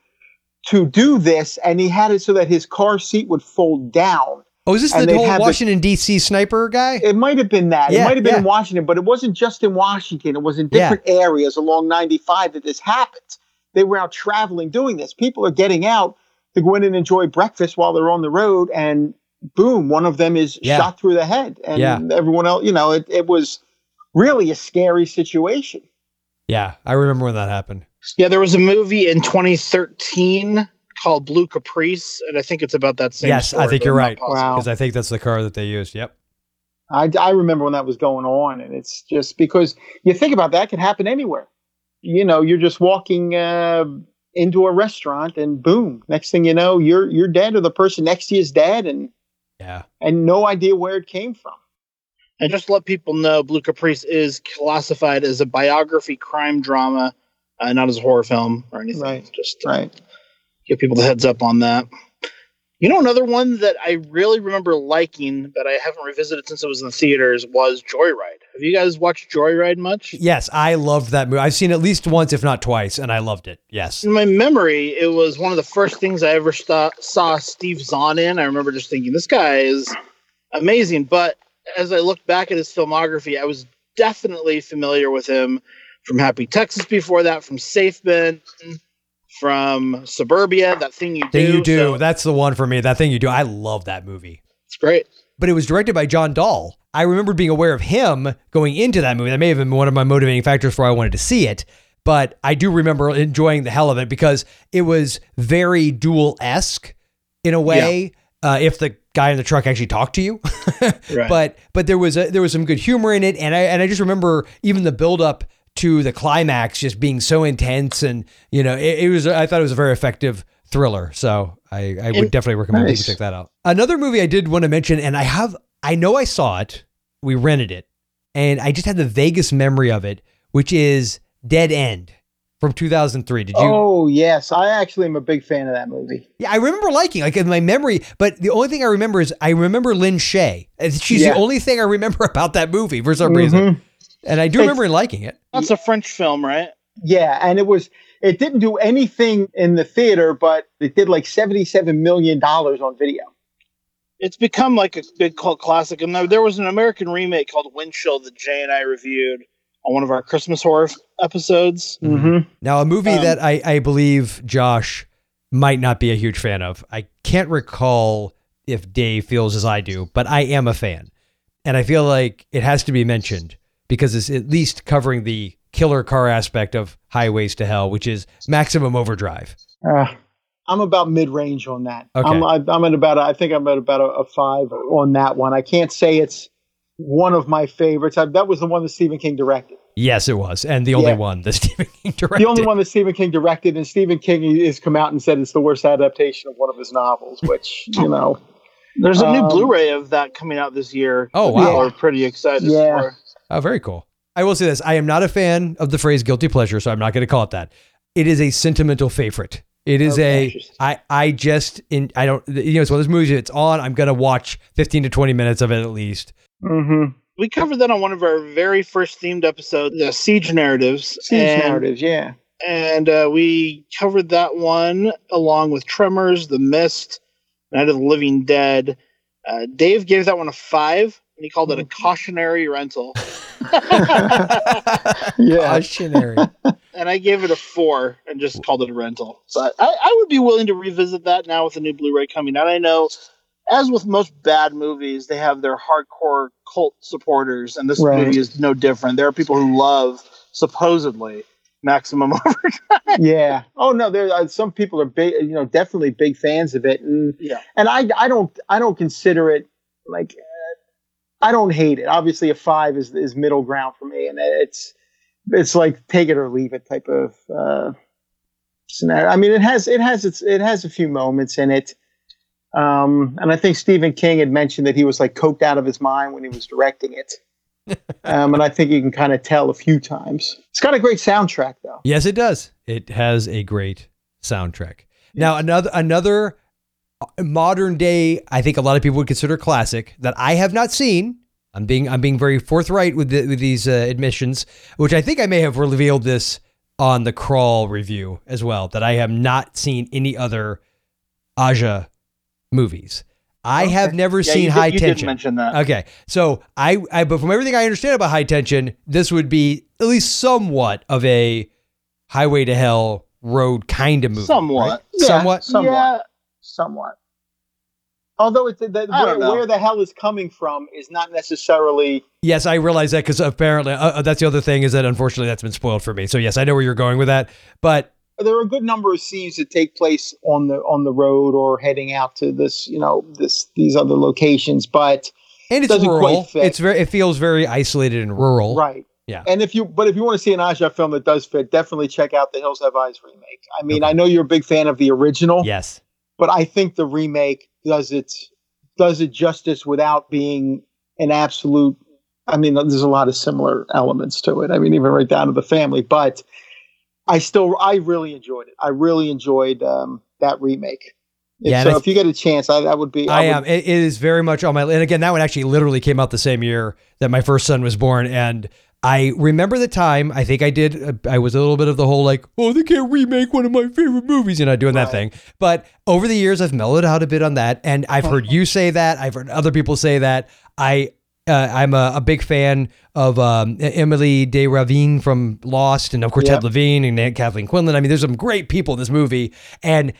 to do this, and he had it so that his car seat would fold down. oh, is this And the whole the- Washington D.C. sniper guy? It might have been that. Yeah, it might have been in. Washington, but it wasn't just in Washington. It was in Yeah. different areas along 95 that this happened. They were out traveling doing this. People are getting out to go in and enjoy breakfast while they're on the road, and boom, one of them is Yeah. shot through the head. And Yeah. everyone else, you know, it, it was really a scary situation. yeah, I remember when that happened. Yeah, there was a movie in 2013 called Blue Caprice, and I think it's about that same. Yes, I think you're right. positive. Wow. Because I think that's the car that they used. Yep. I, I remember when that was going on, and it's just because you think about that, it can happen anywhere. You know, you're just walking uh, into a restaurant, and boom, next thing you know, you're you're dead, or the person next to you is dead, and Yeah. and no idea where it came from. And just to let people know, Blue Caprice is classified as a biography crime drama, uh, not as a horror film or anything. Right. Just to Right. give people the heads up on that. You know, another one that I really remember liking, but I haven't revisited since it was in the theaters, was Joyride. Have you guys watched Joyride much? Yes, I loved that movie. I've seen it at least once, if not twice, and I loved it. Yes. In my memory, it was one of the first things I ever sta saw Steve Zahn in. I remember just thinking, this guy is amazing. But as I looked back at his filmography, I was definitely familiar with him from Happy Texas before that, from Safe Men, from Suburbia, that thing you do. Thing you do. So That's the one for me. That thing you do. I love that movie. it's great. But it was directed by John Dahl. I remember being aware of him going into that movie. That may have been one of my motivating factors for why I wanted to see it. But I do remember enjoying the hell of it because it was very Duel esque in a way. Uh, if the guy in the truck actually talked to you, Right. but but there was a, there was some good humor in it, and I and I just remember even the build up to the climax just being so intense, and you know it, it was I thought it was a very effective thriller. So I, I would definitely recommend Nice. people check that out. Another movie I did want to mention, and I have I know I saw it, we rented it, and I just had the vaguest memory of it, which is Dead End from 2003. Did you? Oh yes, I actually am a big fan of that movie. Yeah, I remember liking like in my memory, but the only thing I remember is I remember Lin Shaye. And She's Yeah. the only thing I remember about that movie for some reason, Mhm. And I do It's- remember liking it. That's a French film, right? Yeah, and it was it didn't do anything in the theater, but it did like seventy seven million dollars on video. It's become like a big cult classic. And there- there was an American remake called Windchill that Jay and I reviewed on one of our Christmas horror f- episodes. Mm-hmm. Now, a movie Um, that I, I believe Josh might not be a huge fan of. I can't recall if Dave feels as I do, but I am a fan, and I feel like it has to be mentioned because it's at least covering the killer car aspect of Highways to Hell, which is Maximum Overdrive. Uh, I'm about mid range on that. Okay. I'm I, I'm at about a, I think I'm at about a, a five on that one. I can't say it's one of my favorites. I, that was the one that Stephen King directed. Yes, it was, and the only Yeah. one that Stephen King directed. The only one that Stephen King directed, and Stephen King has come out and said it's the worst adaptation of one of his novels. Which you know, There's a new Um, Blu-ray of that coming out this year. Oh, that wow. People are pretty excited Yeah. for. Oh, very cool. I will say this: I am not a fan of the phrase "guilty pleasure," so I'm not going to call it that. It is a sentimental favorite. It is Okay, a interesting. I I just in I don't you know it's one of those movies it's on I'm gonna watch 15 to 20 minutes of it at least. Mm-hmm. We covered that on one of our very first themed episodes, the Siege narratives. Siege and, narratives, yeah. and uh, we covered that one along with Tremors, The Mist, Night of the Living Dead. Uh, Dave gave that one a five, and he called it a cautionary rental. Yeah. Cautionary. and I gave it a four and just called it a rental. But I, I would be willing to revisit that now with the new Blu-ray coming out. I know, as with most bad movies, they have their hardcore cult supporters, and this Right. movie is no different. There are people who love supposedly Maximum Overdrive. yeah. Oh no, there are some people are big, you know, definitely big fans of it, and Yeah. and I I don't I don't consider it like uh, I don't hate it. Obviously, a five is is middle ground for me, and it's it's like take it or leave it type of uh, scenario. I mean, it has it has its it has a few moments in it. Um, and I think Stephen King had mentioned that he was like coked out of his mind when he was directing it. um, and I think you can kind of tell a few times. It's got a great soundtrack, though. Yes, it does. It has a great soundtrack. Now, another another modern day, I think a lot of people would consider classic that I have not seen. I'm being I'm being very forthright with the, with these uh, admissions, which I think I may have revealed this on the crawl review as well. That I have not seen any other Aja movies. I have never Yeah, seen you did- High you did Tension. mention that. Okay, so I, I, but from everything I understand about high tension, this would be at least somewhat of a highway to hell road kind of movie. Somewhat. right? Yeah, somewhat. somewhat. Somewhat. Although it's that where, where the hell is coming from is not necessarily Yes, I realize that because apparently uh, uh, that's the other thing is that unfortunately that's been spoiled for me. So yes, I know where you're going with that, but there are a good number of scenes that take place on the on the road or heading out to this you know this these other locations but and it's Doesn't quite rural. fit. It's very. It feels very isolated and rural. right Yeah. and if you but if you want to see an Aja film that does fit definitely check out the Hills Have Eyes remake I mean Okay. I know you're a big fan of the original Yes. But I think the remake does it does it justice without being an absolute. I mean, there's a lot of similar elements to it. I mean, even right down to the family. But I still, I really enjoyed it. I really enjoyed um, that remake. Yeah, so I- if you get a chance, I, that would be. I would- am. It, it is very much on my. And again, that one actually literally came out the same year that my first son was born, and I remember the time. I think I did. uh, I was a little bit of the whole like, oh, they can't remake one of my favorite movies, you know, doing that thing. But over the years, I've mellowed out a bit on that, and I've heard you say that. I've heard other people say that. I. Uh, I'm a, a big fan of um, Emilie de Ravin from Lost, and of course Yep. Ted Levine and Kathleen Quinlan. I mean, there's some great people in this movie, and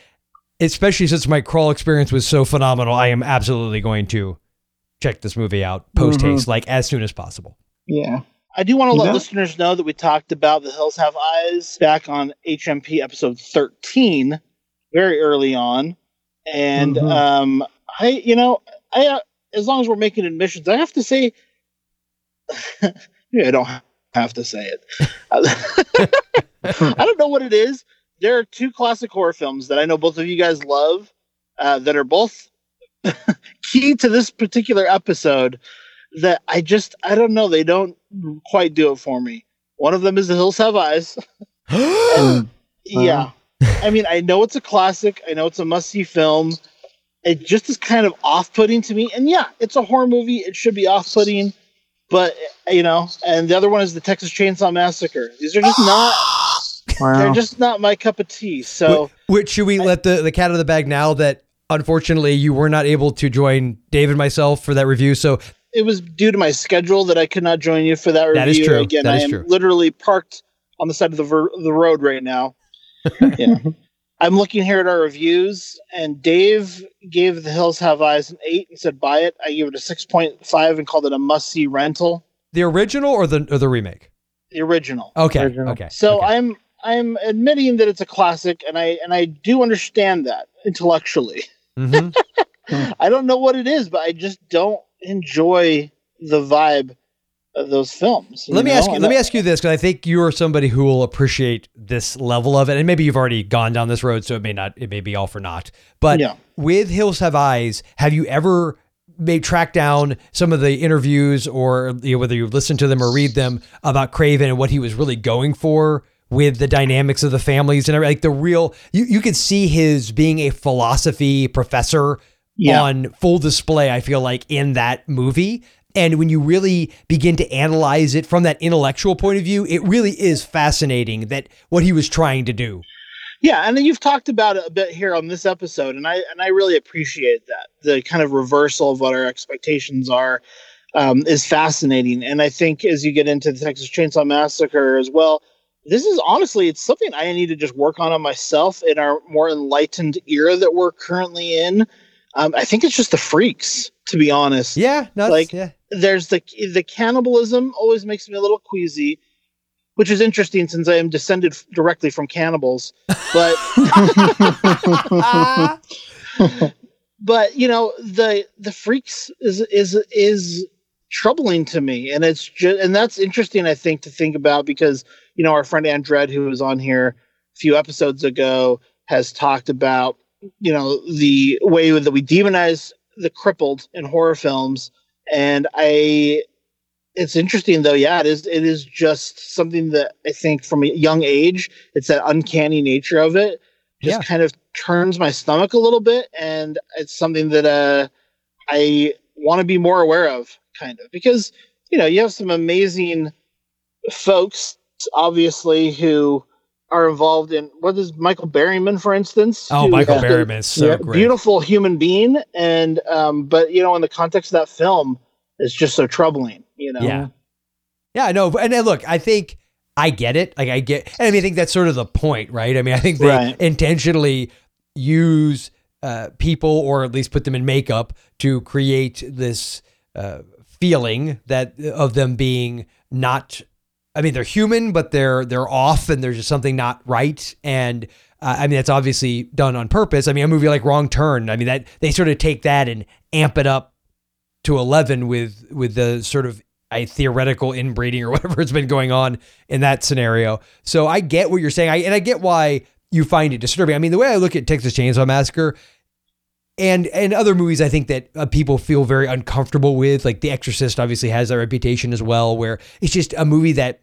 especially since my crawl experience was so phenomenal, I am absolutely going to check this movie out post haste, like as soon as possible. yeah. I do want to let Yeah. listeners know that we talked about The Hills Have Eyes back on HMP episode 13, very early on. And Mhm. um, I, you know, I uh, as long as we're making admissions, I have to say, yeah, I don't have to say it. I don't know what it is. There are two classic horror films that I know both of you guys love uh, that are both key to this particular episode that I just I don't know they don't quite do it for me. One of them is The Hills Have Eyes. Yeah. I mean, I know it's a classic. I know it's a must-see film. It just is kind of off-putting to me. And yeah, it's a horror movie. It should be off-putting. But you know, and the other one is the Texas Chainsaw Massacre. These are just not. They're just not my cup of tea. So Which should we let the, the cat out of the bag now that unfortunately you were not able to join Dave and myself for that review? So it was due to my schedule that I could not join you for that review. That is true. Again, That I am true. literally parked on the side of the ver- the road right now. yeah. I'm looking here at our reviews, and Dave gave The Hills Have Eyes an eight and said buy it. I gave it a six point five and called it a must see rental. the original or the or the remake? The original. Okay. Original. Okay. So okay. I'm I'm admitting that it's a classic, and I and I do understand that intellectually. Mhm. I don't know what it is, but I just don't enjoy the vibe of those films. Let me know? ask you. Let me ask you this because I think you are somebody who will appreciate this level of it, and maybe you've already gone down this road, so it may not. It may be all for naught. But Yeah. with Hills Have Eyes, have you ever may track down some of the interviews, or you know, whether you listen to them or read them about Craven and what he was really going for with the dynamics of the families and like the real you, you could see his being a philosophy professor Yeah. on full display i feel like in that movie and when you really begin to analyze it from that intellectual point of view it really is fascinating that what he was trying to do Yeah, and then you've talked about it a bit here on this episode, and I and I really appreciate that the kind of reversal of what our expectations are um, is fascinating, and I think as you get into the Texas Chainsaw Massacre as well, this is honestly it's something I need to just work on on myself in our more enlightened era that we're currently in. Um, I think it's just the freaks, to be honest yeah no, Like- yeah there's the the cannibalism always makes me a little queasy, which is interesting since I am descended f- directly from cannibals. But but you know the the freaks is is is troubling to me, and it's just and that's interesting. I think to think about because you know our friend Andred who was on here a few episodes ago has talked about you know the way that we demonize the crippled in horror films and i it's interesting though yeah it is it is just something that i think from a young age it's that uncanny nature of it just Yeah. kind of turns my stomach a little bit and it's something that uh i want to be more aware of kind of because you know you have some amazing folks obviously who are involved in what is michael berryman for instance oh michael is berryman is so yeah, great beautiful human being and um but you know in the context of that film it's just so troubling you know Yeah. Yeah, I know. And then look, I think I get it. Like I get, and I mean, I think that's sort of the point, right? I mean, I think they Right. intentionally use uh, people, or at least put them in makeup, to create this uh, feeling that of them being not. I mean, they're human, but they're they're off, and there's just something not right. And uh, I mean, that's obviously done on purpose. I mean, a movie like Wrong Turn. I mean, that they sort of take that and amp it up to 11 with with the sort of a theoretical inbreeding or whatever has been going on in that scenario. So I get what you're saying, I, and I get why you find it disturbing. I mean, the way I look at Texas Chainsaw Massacre and and other movies, I think that uh, people feel very uncomfortable with, like The Exorcist, obviously has that reputation as well, where it's just a movie that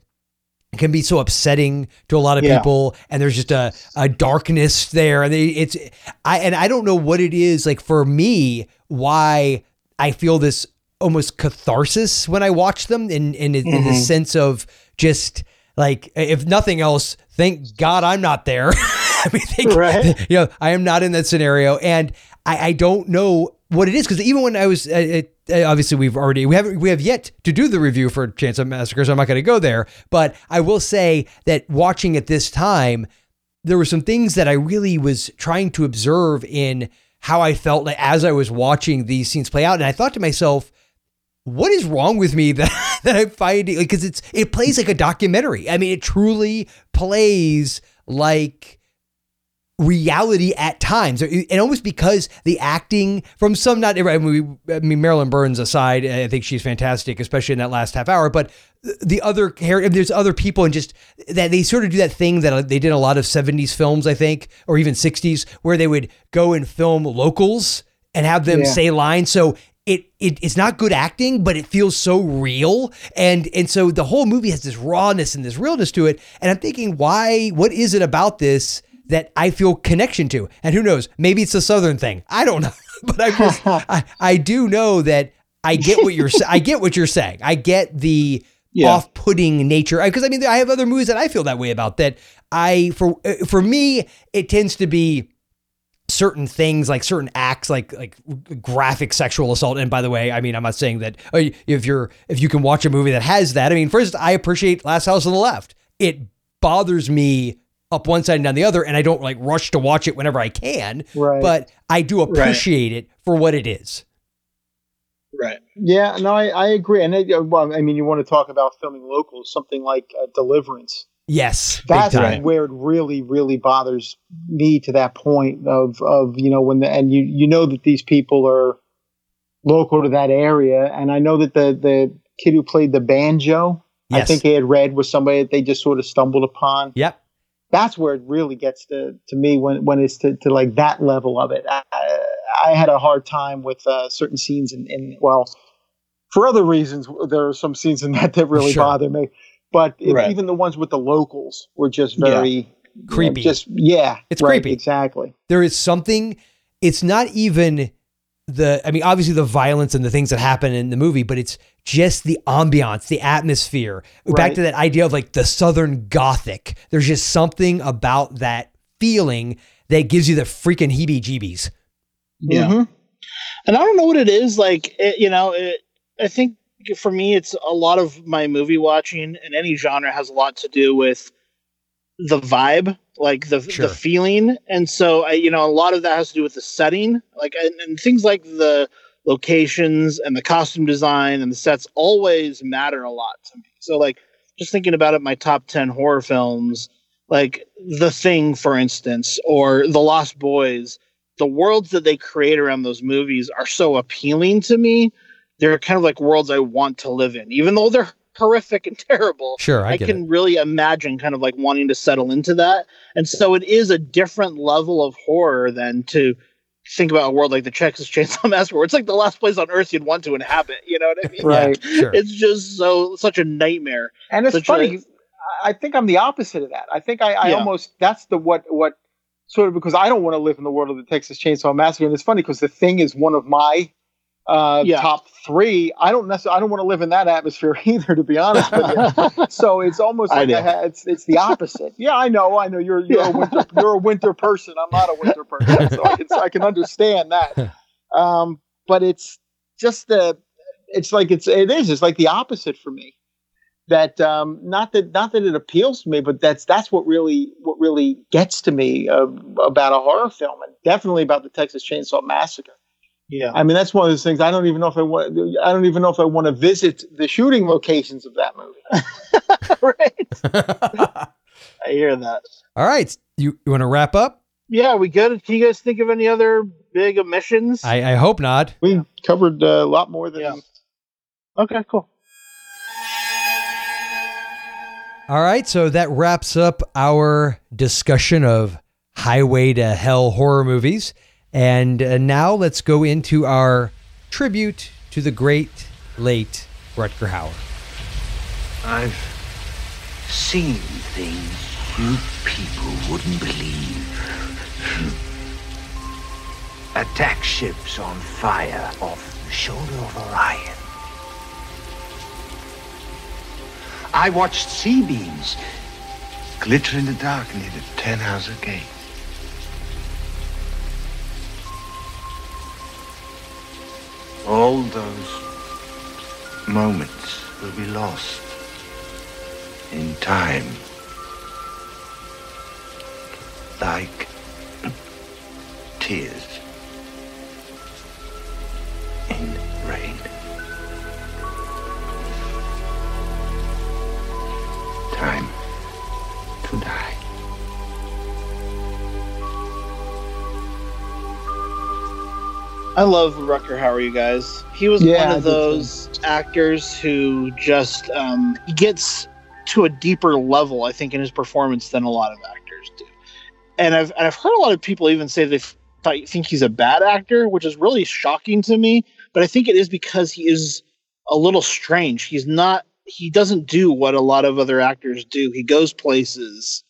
can be so upsetting to a lot of Yeah. people and there's just a, a darkness there and it's i and i don't know what it is like for me why i feel this almost catharsis when i watch them in in, in the Mm-hmm. sense of just like if nothing else thank god i'm not there i mean thank, Right. you know i am not in that scenario and i i don't know what it is because even when i was it, uh, obviously we've already we haven't we have yet to do the review for chainsaw massacre so i'm not going to go there but i will say that watching at this time there were some things that i really was trying to observe in how i felt like as i was watching these scenes play out and i thought to myself what is wrong with me that that I find it because it's it plays like a documentary. I mean, it truly plays like reality at times, and almost because the acting from some not every. I mean, we- I mean Marilyn Burns aside, I think she's fantastic, especially in that last half hour. But the other there's other people, and just that they sort of do that thing that uh, they did a lot of '70s films, I think, or even '60s, where they would go and film locals and have them Yeah. say lines. So it, it it's not good acting, but it feels so real. And and so the whole movie has this rawness and this realness to it. And I'm thinking, why? What is it about this that I feel connection to? And who knows? Maybe it's a southern thing. I don't know. but I just I, I do know that I get what you're I get what you're saying. I get the Yeah. off-putting nature because I mean I have other movies that I feel that way about that I for uh, for me it tends to be certain things like certain acts like like graphic sexual assault and by the way i mean i'm not saying that uh, if you're if you can watch a movie that has that i mean first i appreciate last house on the left it bothers me up one side and down the other and i don't like rush to watch it whenever i can Right. but i do appreciate it for what it is right Yeah, no, I, I agree. And it, uh, well, I mean, you want to talk about filming local, something like uh, Deliverance. yes That's where it really, really bothers me to that point of, of you know, when the, and you, you know that these people are local to that area. And I know that the, the kid who played the banjo, I think he had read was somebody that they just sort of stumbled upon. yep That's where it really gets to, to me when, when it's to, to like that level of it. I, I had a hard time with uh, certain scenes in, in, well, for other reasons, there are some scenes in that that really Sure. bother me. but it- Right. even the ones with the locals were just very you know, Creepy. just yeah, It's right, creepy. Exactly. there is something it's not even the i mean obviously the violence and the things that happen in the movie but it's just the ambiance the atmosphere back to that idea of like the southern gothic there's just something about that feeling that gives you the freaking heebie jeebies Yeah. Mhm. and I don't know what it is. Like, it, you know, it, I think for me, it's a lot of my movie watching and any genre has a lot to do with the vibe, like the Sure. the feeling, and so I, you know, a lot of that has to do with the setting, like and, and things like the locations and the costume design and the sets always matter a lot to me. So, like, just thinking about it, my top ten horror films, like The Thing, for instance, or The Lost Boys the worlds that they create around those movies are so appealing to me. They're kind of like worlds I want to live in, even though they're horrific and terrible. sure i, I, can it really imagine kind of like wanting to settle into that. And so it is a different level of horror than to think about a world like the Texas Chainsaw Massacre, where it's like the last place on earth you'd want to inhabit. You know what I mean? Right. sure It's just so such a nightmare. And it's Such funny. a- I I think I'm the opposite of that. I think I, I Yeah. almost that's the what what sort of because I don't want to live in the world of the Texas Chainsaw Massacre. And it's funny because the thing is one of my uh, Yeah. top three. I don't necessarily I don't want to live in that atmosphere either, to be honest with you. so it's almost like ha- it's it's the opposite. Yeah, I know, I know. You're you're Yeah. a winter you're a winter person. I'm not a winter person, so I can I can understand that. Um, but it's just the it's like it's it is it's like the opposite for me. That um, not that not that it appeals to me, but that's that's what really what really gets to me uh, about a horror film, and definitely about the Texas Chainsaw Massacre. Yeah. I mean, that's one of those things. I don't even know if I want. I don't even know if I want to visit the shooting locations of that movie. right. I hear that. all right you, you want to wrap up Yeah, we good? Can you guys think of any other big omissions? I, I hope not We covered uh, a lot more than. Yeah. Okay, cool. All right, so that wraps up our discussion of Highway to Hell horror movies. And uh, now let's go into our tribute to the great late Rutger Hauer. I've seen things you people wouldn't believe. Attack ships on fire off the shoulder of Orion. I watched C-beams glitter in the dark near the Tannhauser Gate. All those moments will be lost in time. Like tears in rain. Time to die. I love Rutger Hauer, you guys. He was Yeah, one of those actors who just um, gets to a deeper level, I think, in his performance than a lot of actors do. And I've and I've heard a lot of people even say they think he's a bad actor, which is really shocking to me. But I think it is because he is a little strange. He's not. He doesn't do what a lot of other actors do. He goes places.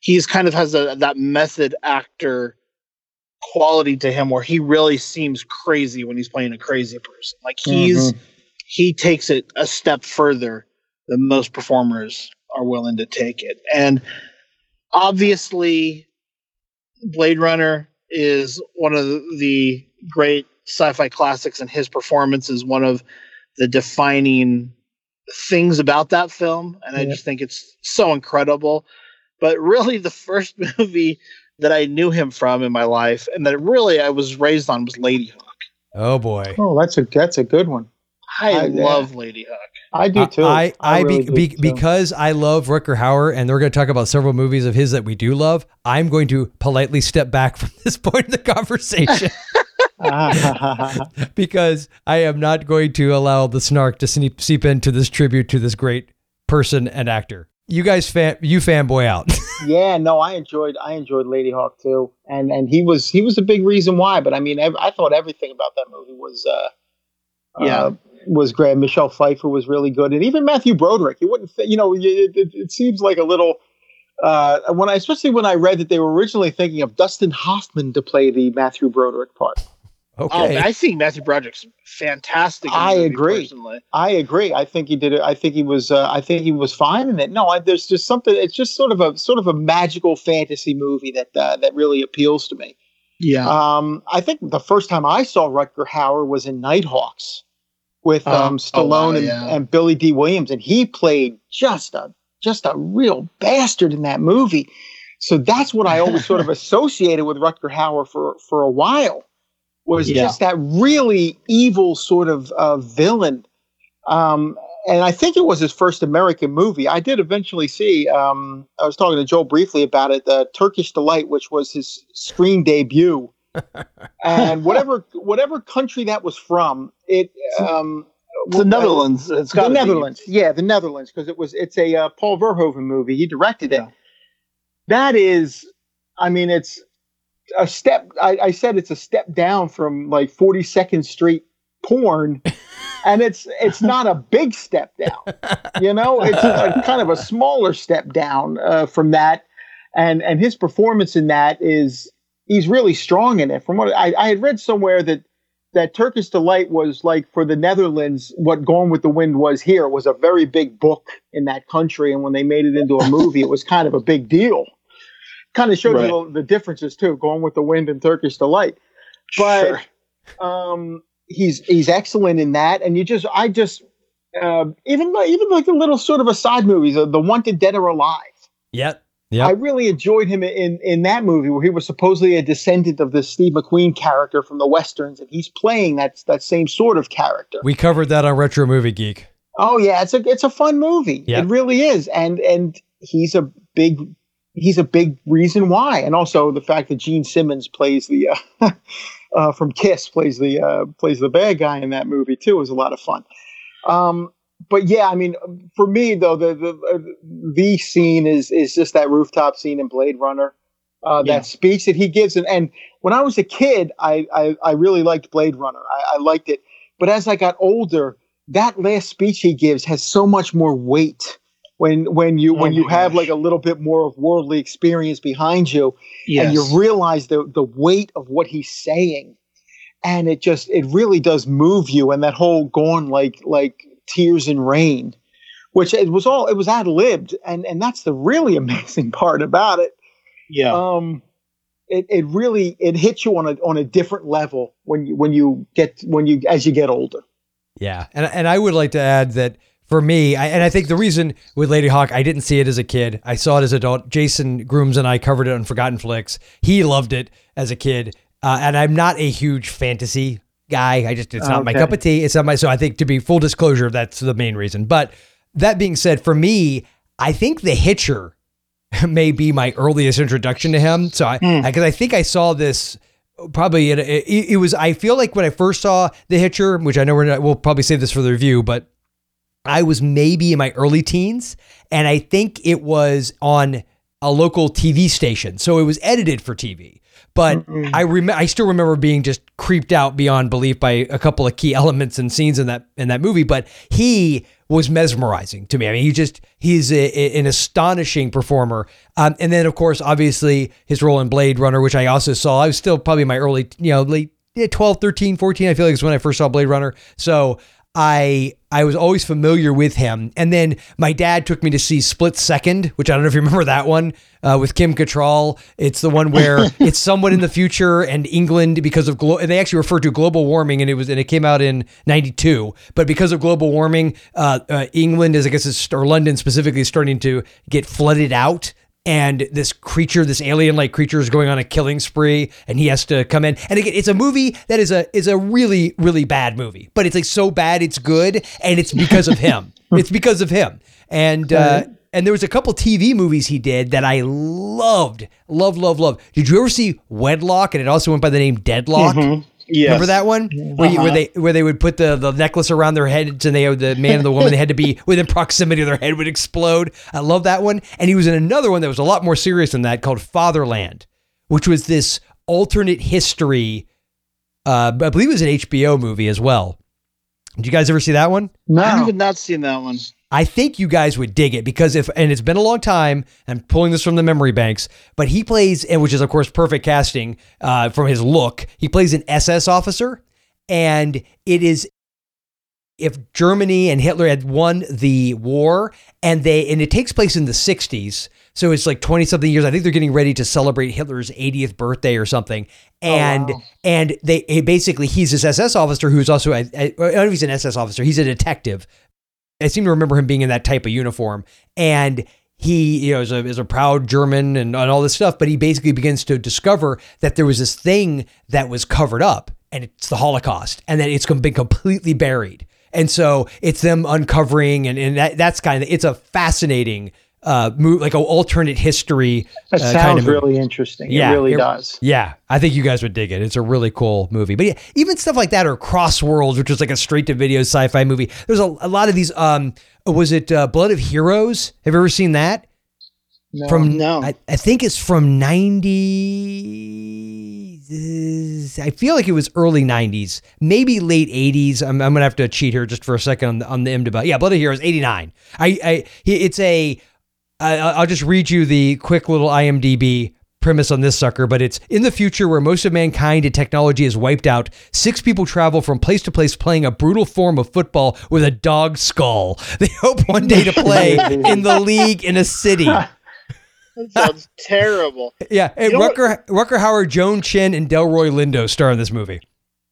He's kind of has a, that method actor quality to him where he really seems crazy when he's playing a crazy person. Like he's mm-hmm. he takes it a step further than most performers are willing to take it. And obviously Blade Runner is one of the great sci-fi classics and his performance is one of the defining things about that film and I just think it's so incredible. But really the first movie that I knew him from in my life and that really I was raised on was Ladyhawke. Oh boy. Oh, that's a that's a good one. I I- yeah. love Ladyhawke. I do too. I, I, really be, do, be, too. because I love Rutger Hauer, and we're going to talk about several movies of his that we do love. I'm going to politely step back from this point in the conversation because I am not going to allow the snark to seep, seep into this tribute to this great person and actor. You guys, fan, you fanboy out. yeah, no, I enjoyed I enjoyed Ladyhawke too, and and he was he was a big reason why. But I mean, ev- I thought everything about that movie was uh, Yeah. uh, was great. Michelle Pfeiffer was really good, and even Matthew Broderick. He wouldn't, you know, it, it, it seems like a little. Uh, when I, especially when I read that they were originally thinking of Dustin Hoffman to play the Matthew Broderick part. Okay. Oh, I think Matthew Broderick's fantastic. in the I movie, agree. Personally. I agree. I think he did it. I think he was. Uh, I think he was fine in it. No, I, there's just something. It's just sort of a sort of a magical fantasy movie that uh, that really appeals to me. Yeah. Um, I think the first time I saw Rutger Hauer was in Nighthawks with Oh, um, oh, Stallone wow, and, and Billy Dee Williams, and he played just a just a real bastard in that movie. So that's what I always sort of associated with Rutger Hauer for for a while was Yeah. just that really evil sort of uh, villain. Um, and I think it was his first American movie. I did eventually see. Um, I was talking to Joel briefly about it. The Turkish Delight, which was his screen debut, and whatever whatever country that was from, it. Um, the Netherlands. It's the Netherlands. Yeah, the Netherlands, because it was it's a uh, Paul Verhoeven movie. He directed it. Yeah. That is, I mean, it's a step. I, I said it's a step down from like Forty Second Street porn, and it's it's not a big step down. You know, it's a, kind of a smaller step down uh, from that. And and his performance in that is he's really strong in it. From what I, I had read somewhere that that Turkish Delight was like for the Netherlands what Gone with the Wind was here. Was a very big book in that country, and when they made it into a movie, it was kind of a big deal. Kind of shows Right. you the, the differences too, going with the Wind and Turkish Delight. But Sure. um, he's he's excellent in that, and you just I just uh, even like- even like the little sort of aside movies, uh, the Wanted Dead or Alive. Yep. Yep. I really enjoyed him in in that movie where he was supposedly a descendant of the Steve McQueen character from the westerns, and he's playing that that same sort of character. we covered that on Retro Movie Geek. Oh yeah, it's a it's a fun movie. Yeah. It really is, and and he's a big he's a big reason why, and also the fact that Gene Simmons plays the uh, uh, from Kiss plays the uh, plays the bad guy in that movie too is a lot of fun. Um, but yeah, I mean, for me though, the the uh, the scene is is just that rooftop scene in Blade Runner. Uh, Yeah. That speech that he gives, and, and when I was a kid, I, I, I really liked Blade Runner. I, I liked it, but as I got older, that last speech he gives has so much more weight when when you Oh when you my have like a little bit more of worldly experience behind you Yes. and you realize the the weight of what he's saying and it just it really does move you and that whole going like like tears and rain which it was all it was ad libbed and and that's the really amazing part about it yeah. um it, it really it hits you on a on a different level when you when you get when you as you get older Yeah, and and I would like to add that for me, I, and I think the reason with Ladyhawke, I didn't see it as a kid. I saw it as an adult. Jason Grooms and I covered it on Forgotten Flicks. He loved it as a kid, uh, and I'm not a huge fantasy guy. I just it's not my cup of tea. It's not my so. I think to be full disclosure, that's the main reason. But that being said, for me, I think The Hitcher may be my earliest introduction to him. So I because I think I saw this probably it, it, it was I feel like when I first saw The Hitcher, which I know we're not, we'll probably save this for the review, but I was maybe in my early teens, and I think it was on a local TV station, so it was edited for TV. But I rem- I still remember being just creeped out beyond belief by a couple of key elements and scenes in that in that movie. But he was mesmerizing to me. I mean, he just he's a, a- an astonishing performer. Um, and then of course, obviously his role in Blade Runner, which I also saw. I was still probably in my early, you know, late yeah, 12, 13, 14, I feel like is when I first saw Blade Runner. So I I was always familiar with him. And then my dad took me to see Split Second, which I don't know if you remember that one uh, with Kim Cattrall. It's the one where it's someone in the future and England because of glo- and they actually referred to global warming and it was and it came out in '92. But because of global warming, uh, uh, England is I guess it's, or London specifically is starting to get flooded out and this creature, this alien-like creature, is going on a killing spree, and he has to come in. And again, it's a movie that is a is a really really bad movie, but it's like so bad it's good, and it's because of him. it's because of him. And uh, and there was a couple TV movies he did that I loved, love, love, love. Did you ever see Wedlock? And it also went by the name Deadlock. Yes. Remember that one where, you, where Uh-huh. they where they would put the, the necklace around their heads and they the man and the woman they had to be within proximity of their head would explode. I love that one. And he was in another one that was a lot more serious than that called Fatherland, which was this alternate history. Uh, I believe it was an HBO movie as well. Did you guys ever see that one? No. I have not seen that one. I think you guys would dig it because if and it's been a long time. I'm pulling this from the memory banks, but he plays, and which is of course perfect casting uh, from his look. He plays an SS officer, and it is if Germany and Hitler had won the war, and they and it takes place in the 60s, so it's like 20 something years. I think they're getting ready to celebrate Hitler's 80th birthday or something, and wow. and they basically he's this SS officer who's also a, a, I don't know if he's an SS officer. He's a detective. I seem to remember him being in that type of uniform, and he you know is a, is a proud German and, and all this stuff. But he basically begins to discover that there was this thing that was covered up, and it's the Holocaust, and that it's been completely buried. And so it's them uncovering, and, and that, that's kind of it's a fascinating uh move, like an alternate history. That uh, sounds kind of really interesting. Yeah, it really it- does. Yeah, I think you guys would dig it. It's a really cool movie. But yeah, even stuff like that or Cross Worlds, which is like a straight to video sci-fi movie. There's a, a lot of these um was it uh, Blood of Heroes? Have you ever seen that? No. From No. I, I think it's from 90 I feel like it was early 90s, maybe late 80s. I'm, I'm going to have to cheat here just for a second on the, on the IMDb. Yeah, Blood of Heroes 89. I I it's a I, I'll just read you the quick little IMDb premise on this sucker, but it's in the future where most of mankind and technology is wiped out. Six people travel from place to place playing a brutal form of football with a dog skull. They hope one day to play in the league in a city. That sounds terrible. Yeah, and You know Rutger, Rutger Hauer, Joan Chen, and Delroy Lindo star in this movie.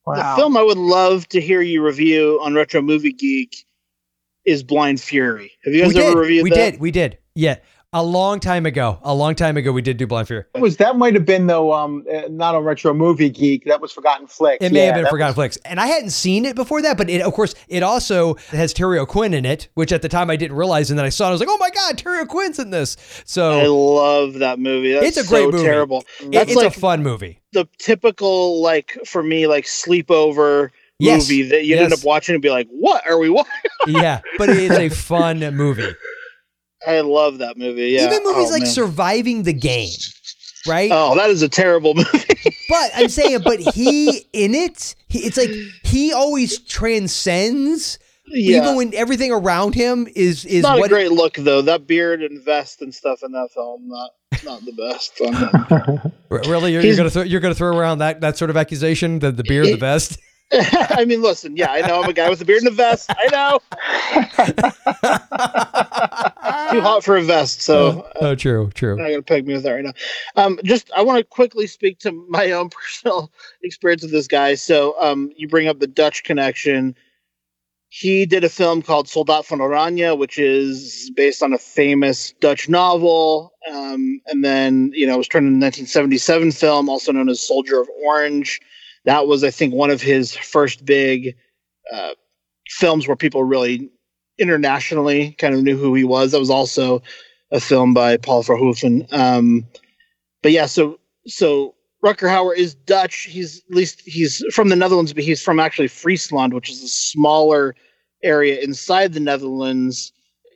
wow. The film I would love to hear you review on Retro Movie Geek is Blind Fury. Have you guys we ever did. reviewed we that? did. We did. Yeah, a long time ago. A long time ago, we did do Blind Fury. was that might have been though um uh, not on retro movie geek that was forgotten flicks It may Yeah, have been Forgotten was- Flicks, and I hadn't seen it before that. But it, of course, it also has Terry O'Quinn in it, which at the time I didn't realize, and then I saw it. I was like, "Oh my god, Terry O'Quinn's in this!" So I love that movie. That's It's a great so movie. terrible. it- That's it's like a fun movie. the typical like for me like sleepover Yes. movie that you'd end up watching and be like, "What are we watching?" Yeah, but it's a fun movie. I love that movie. Yeah, Even movies Oh, like man. Surviving the Game, right? Oh, that is a terrible movie. But I'm saying, but he in it, he, it's like he always transcends, yeah, even when everything around him is is not a what. great look though. That beard and vest and stuff in that film, not not the best. on really, you're, you're gonna throw, you're gonna throw around that that sort of accusation, the the beard, the vest. I mean, listen, yeah, I know I'm a guy with a beard and a vest. I know, too hot for a vest, so oh, true, true. You're not gonna peg me with that right now. Um, just I want to quickly speak to my own personal experience with this guy. So, um, you bring up the Dutch connection. He did a film called Soldat van Oranje, which is based on a famous Dutch novel, um, and then you know it was turned into a 1977 film, also known as Soldier of Orange. That was, I think, one of his first big uh, films where people really internationally kind of knew who he was. That was also a film by Paul Verhoeven. Um, but yeah, so so Rutger Hauer is Dutch. He's at least he's from the Netherlands, but he's from actually Friesland, which is a smaller area inside the Netherlands.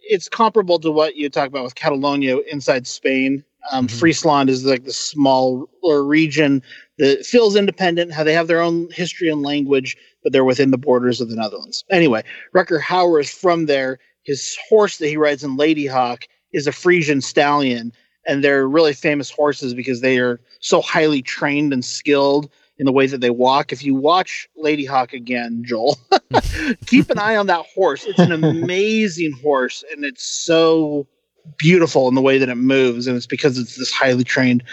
It's comparable to what you talk about with Catalonia inside Spain. Um, Mhm. Friesland is like the smaller region that feels independent. How they have their own history and language, but they're within the borders of the Netherlands. Anyway, Rutger Hauer is from there. His horse that he rides in Ladyhawke is a Frisian stallion, and they're really famous horses because they are so highly trained and skilled in the way that they walk. If you watch Ladyhawke again, Joel, keep an eye on that horse. It's an amazing horse, and it's so beautiful in the way that it moves, and it's because it's this highly trained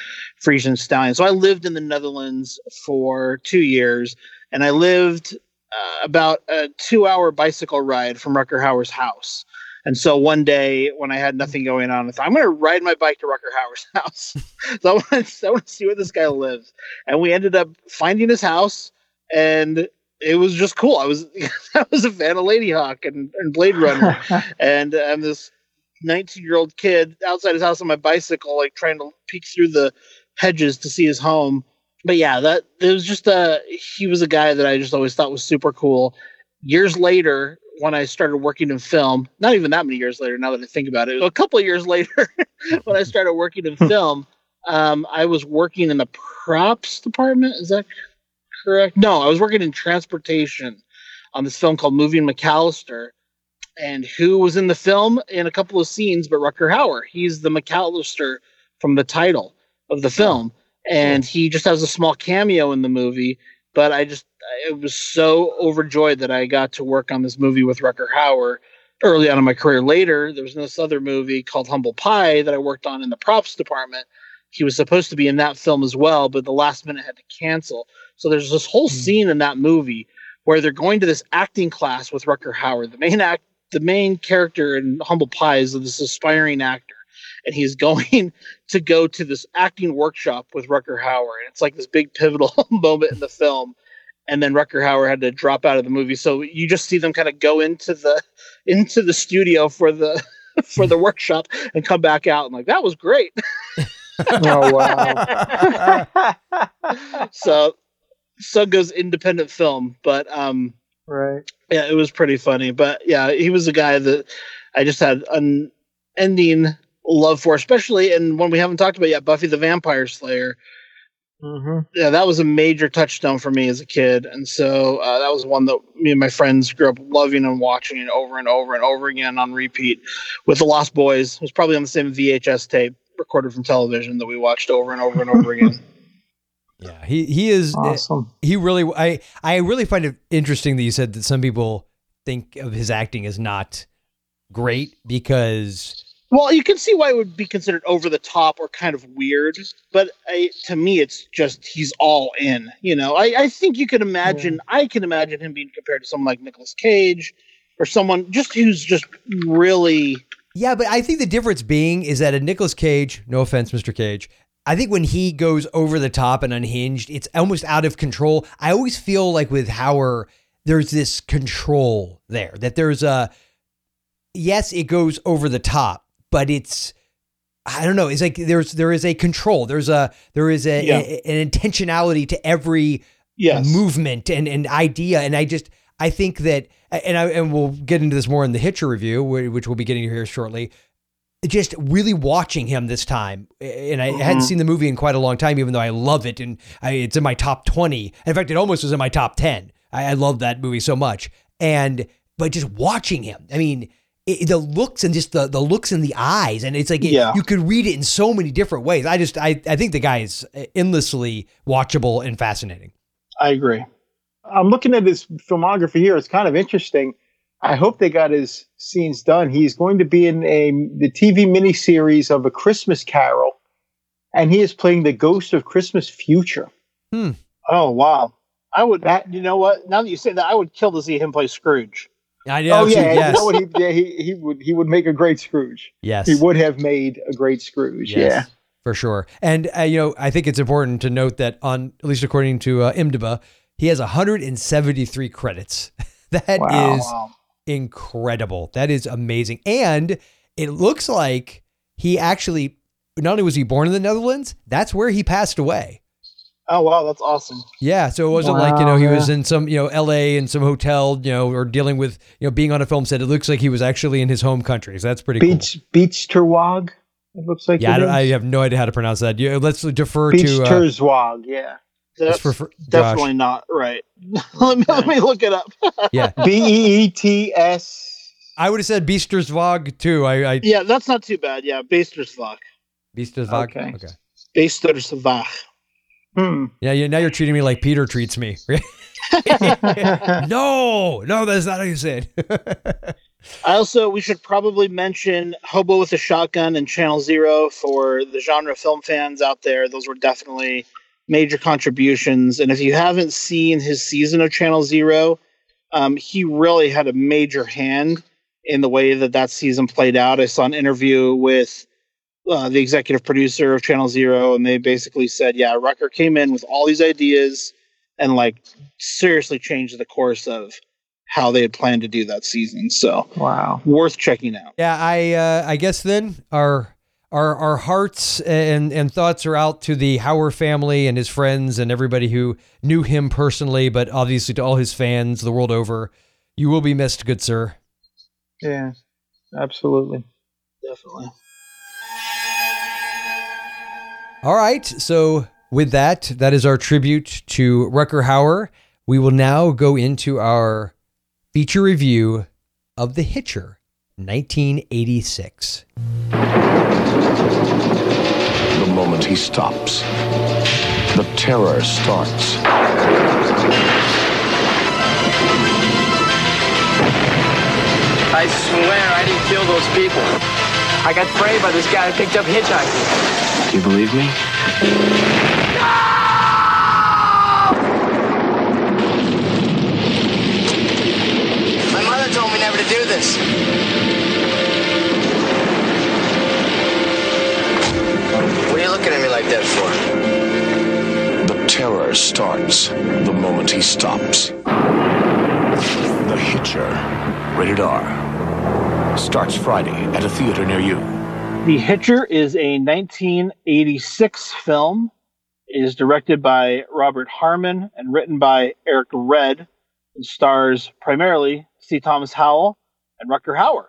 Frisian stallion. So I lived in the Netherlands for two years, and I lived uh, about a two-hour bicycle ride from Rutger Hauer's house. And so one day when I had nothing going on, I thought I'm going to ride my bike to Rutger Hauer's house. so I want, to, I want to see where this guy lives. And we ended up finding his house, and it was just cool. I was I was a fan of Ladyhawke and, and Blade Runner, and I'm this 19 year old kid outside his house on my bicycle, like trying to peek through the hedges to see his home. But yeah, that it was just a he was a guy that I just always thought was super cool. Years later, when I started working in film, not even that many years later, now that I think about it, a couple of years later, when I started working in film, um, I was working in the props department. Is that correct? No, I was working in transportation on this film called Moving McAllister. And who was in the film in a couple of scenes but Rutger Hauer? He's the McAllister from the title of the film. And he just has a small cameo in the movie. But I just, I was so overjoyed that I got to work on this movie with Rutger Hauer early on in my career. Later, there was this other movie called Humble Pie that I worked on in the props department. He was supposed to be in that film as well, but the last minute had to cancel. So there's this whole hmm. scene in that movie where they're going to this acting class with Rutger Hauer. The main act, the main character in Humble Pie is this aspiring actor, and he's going to go to this acting workshop with Rutger Hauer, and it's like this big pivotal moment in the film. And then Rutger Hauer had to drop out of the movie, so you just see them kind of go into the into the studio for the for the workshop and come back out and like that was great. oh wow! so so goes independent film, but um, right. yeah, it was pretty funny. But yeah, he was a guy that I just had an ending love for, especially and one we haven't talked about yet, Buffy the Vampire Slayer. Mm-hmm. Yeah, that was a major touchstone for me as a kid, and so uh, that was one that me and my friends grew up loving and watching it over and over and over again on repeat. With the Lost Boys, it was probably on the same VHS tape recorded from television that we watched over and over and over again. Yeah, he he is Awesome. he really I I really find it interesting that you said that some people think of his acting as not great because Well, you can see why it would be considered over the top or kind of weird, but I, to me, it's just he's all in. You know, I, I think you can imagine. I can imagine him being compared to someone like Nicolas Cage or someone just who's just really. yeah, but I think the difference being is that a Nicolas Cage, no offense, Mr. Cage, I think when he goes over the top and unhinged, it's almost out of control. I always feel like with Hauer, there's this control there that there's a yes, it goes over the top, but it's I don't know. It's like there's there is a control. There's a there is a, Yeah. a- an intentionality to every Yes. movement and, and idea. And I just I think that and I and we'll get into this more in the Hitcher review, which we'll be getting here shortly. Just really watching him this time, and I hadn't mm-hmm. seen the movie in quite a long time, even though I love it, and I, it's in my top twenty. In fact, it almost was in my top ten. I, I love that movie so much, and but just watching him, I mean, it, the looks and just the the looks in the eyes, and it's like it- Yeah. you could read it in so many different ways. I just I I think the guy is endlessly watchable and fascinating. I agree. I'm looking at his filmography here. It's kind of interesting. I hope they got his scenes done. He's going to be in a the TV miniseries of A Christmas Carol, and he is playing the ghost of Christmas Future. Hmm. Oh wow! I would. That- you know what? Now that you say that, I would kill to see him play Scrooge. I know. oh yeah, yes, you know what he, yeah, he he would he would make a great Scrooge. yes, He would have made a great Scrooge. Yes, for sure. And uh, you know, I think it's important to note that on at least according to uh, IMDb, he has 173 credits. That is Wow. Wow. incredible. That is amazing. And it looks like he actually not only was he born in the Netherlands, that's where he passed away. Oh wow, that's awesome. Yeah, so it wasn't like you know he yeah. was in some you know L.A. in some hotel you know or dealing with you know being on a film set. It looks like he was actually in his home country. So that's pretty cool. Beach Beach Terwag. It looks like Yeah, I, don't, I have no idea how to pronounce that. Yeah, let's defer Beach to uh, Terzwag. Yeah. That's for- for- Josh. definitely not right. let, me, let me look it up. yeah. B e e t s. I would have said Biestersvog too. I, I Yeah, that's not too bad. Yeah, Beistersvach. Biestersvog. Okay. Okay. Beistersvach. Hmm. Yeah, you, now you're treating me like Peter treats me. no, no, that's not how you say it. I also we should probably mention Hobo with a Shotgun and Channel Zero for the genre film fans out there. Those were definitely major contributions. And if you haven't seen his season of Channel Zero, um, he really had a major hand in the way that that season played out. I saw an interview with uh, the executive producer of Channel Zero, and they basically said, "Yeah, Rutger came in with all these ideas and like seriously changed the course of." How they had planned to do that season, so Wow. worth checking out. yeah, I uh, I guess then our our our hearts and and thoughts are out to the Hauer family and his friends and everybody who knew him personally, but obviously to all his fans the world over. You will be missed, good sir. Yeah. Absolutely. Definitely. All right. So with that, that is our tribute to Rutger Hauer. We will now go into our feature review of The Hitcher, 1986. The moment he stops, the terror starts. I swear I didn't kill those people. I got sprayed by this guy who picked up hitchhiking. Do you believe me? My mother told me never to do this. What are you looking at me like that for? The terror starts the moment he stops. The Hitcher, rated R, starts Friday at a theater near you. The Hitcher is a 1986 film. It is directed by Robert Harmon and written by Eric Red and stars primarily C. Thomas Howell and Rutger Hauer.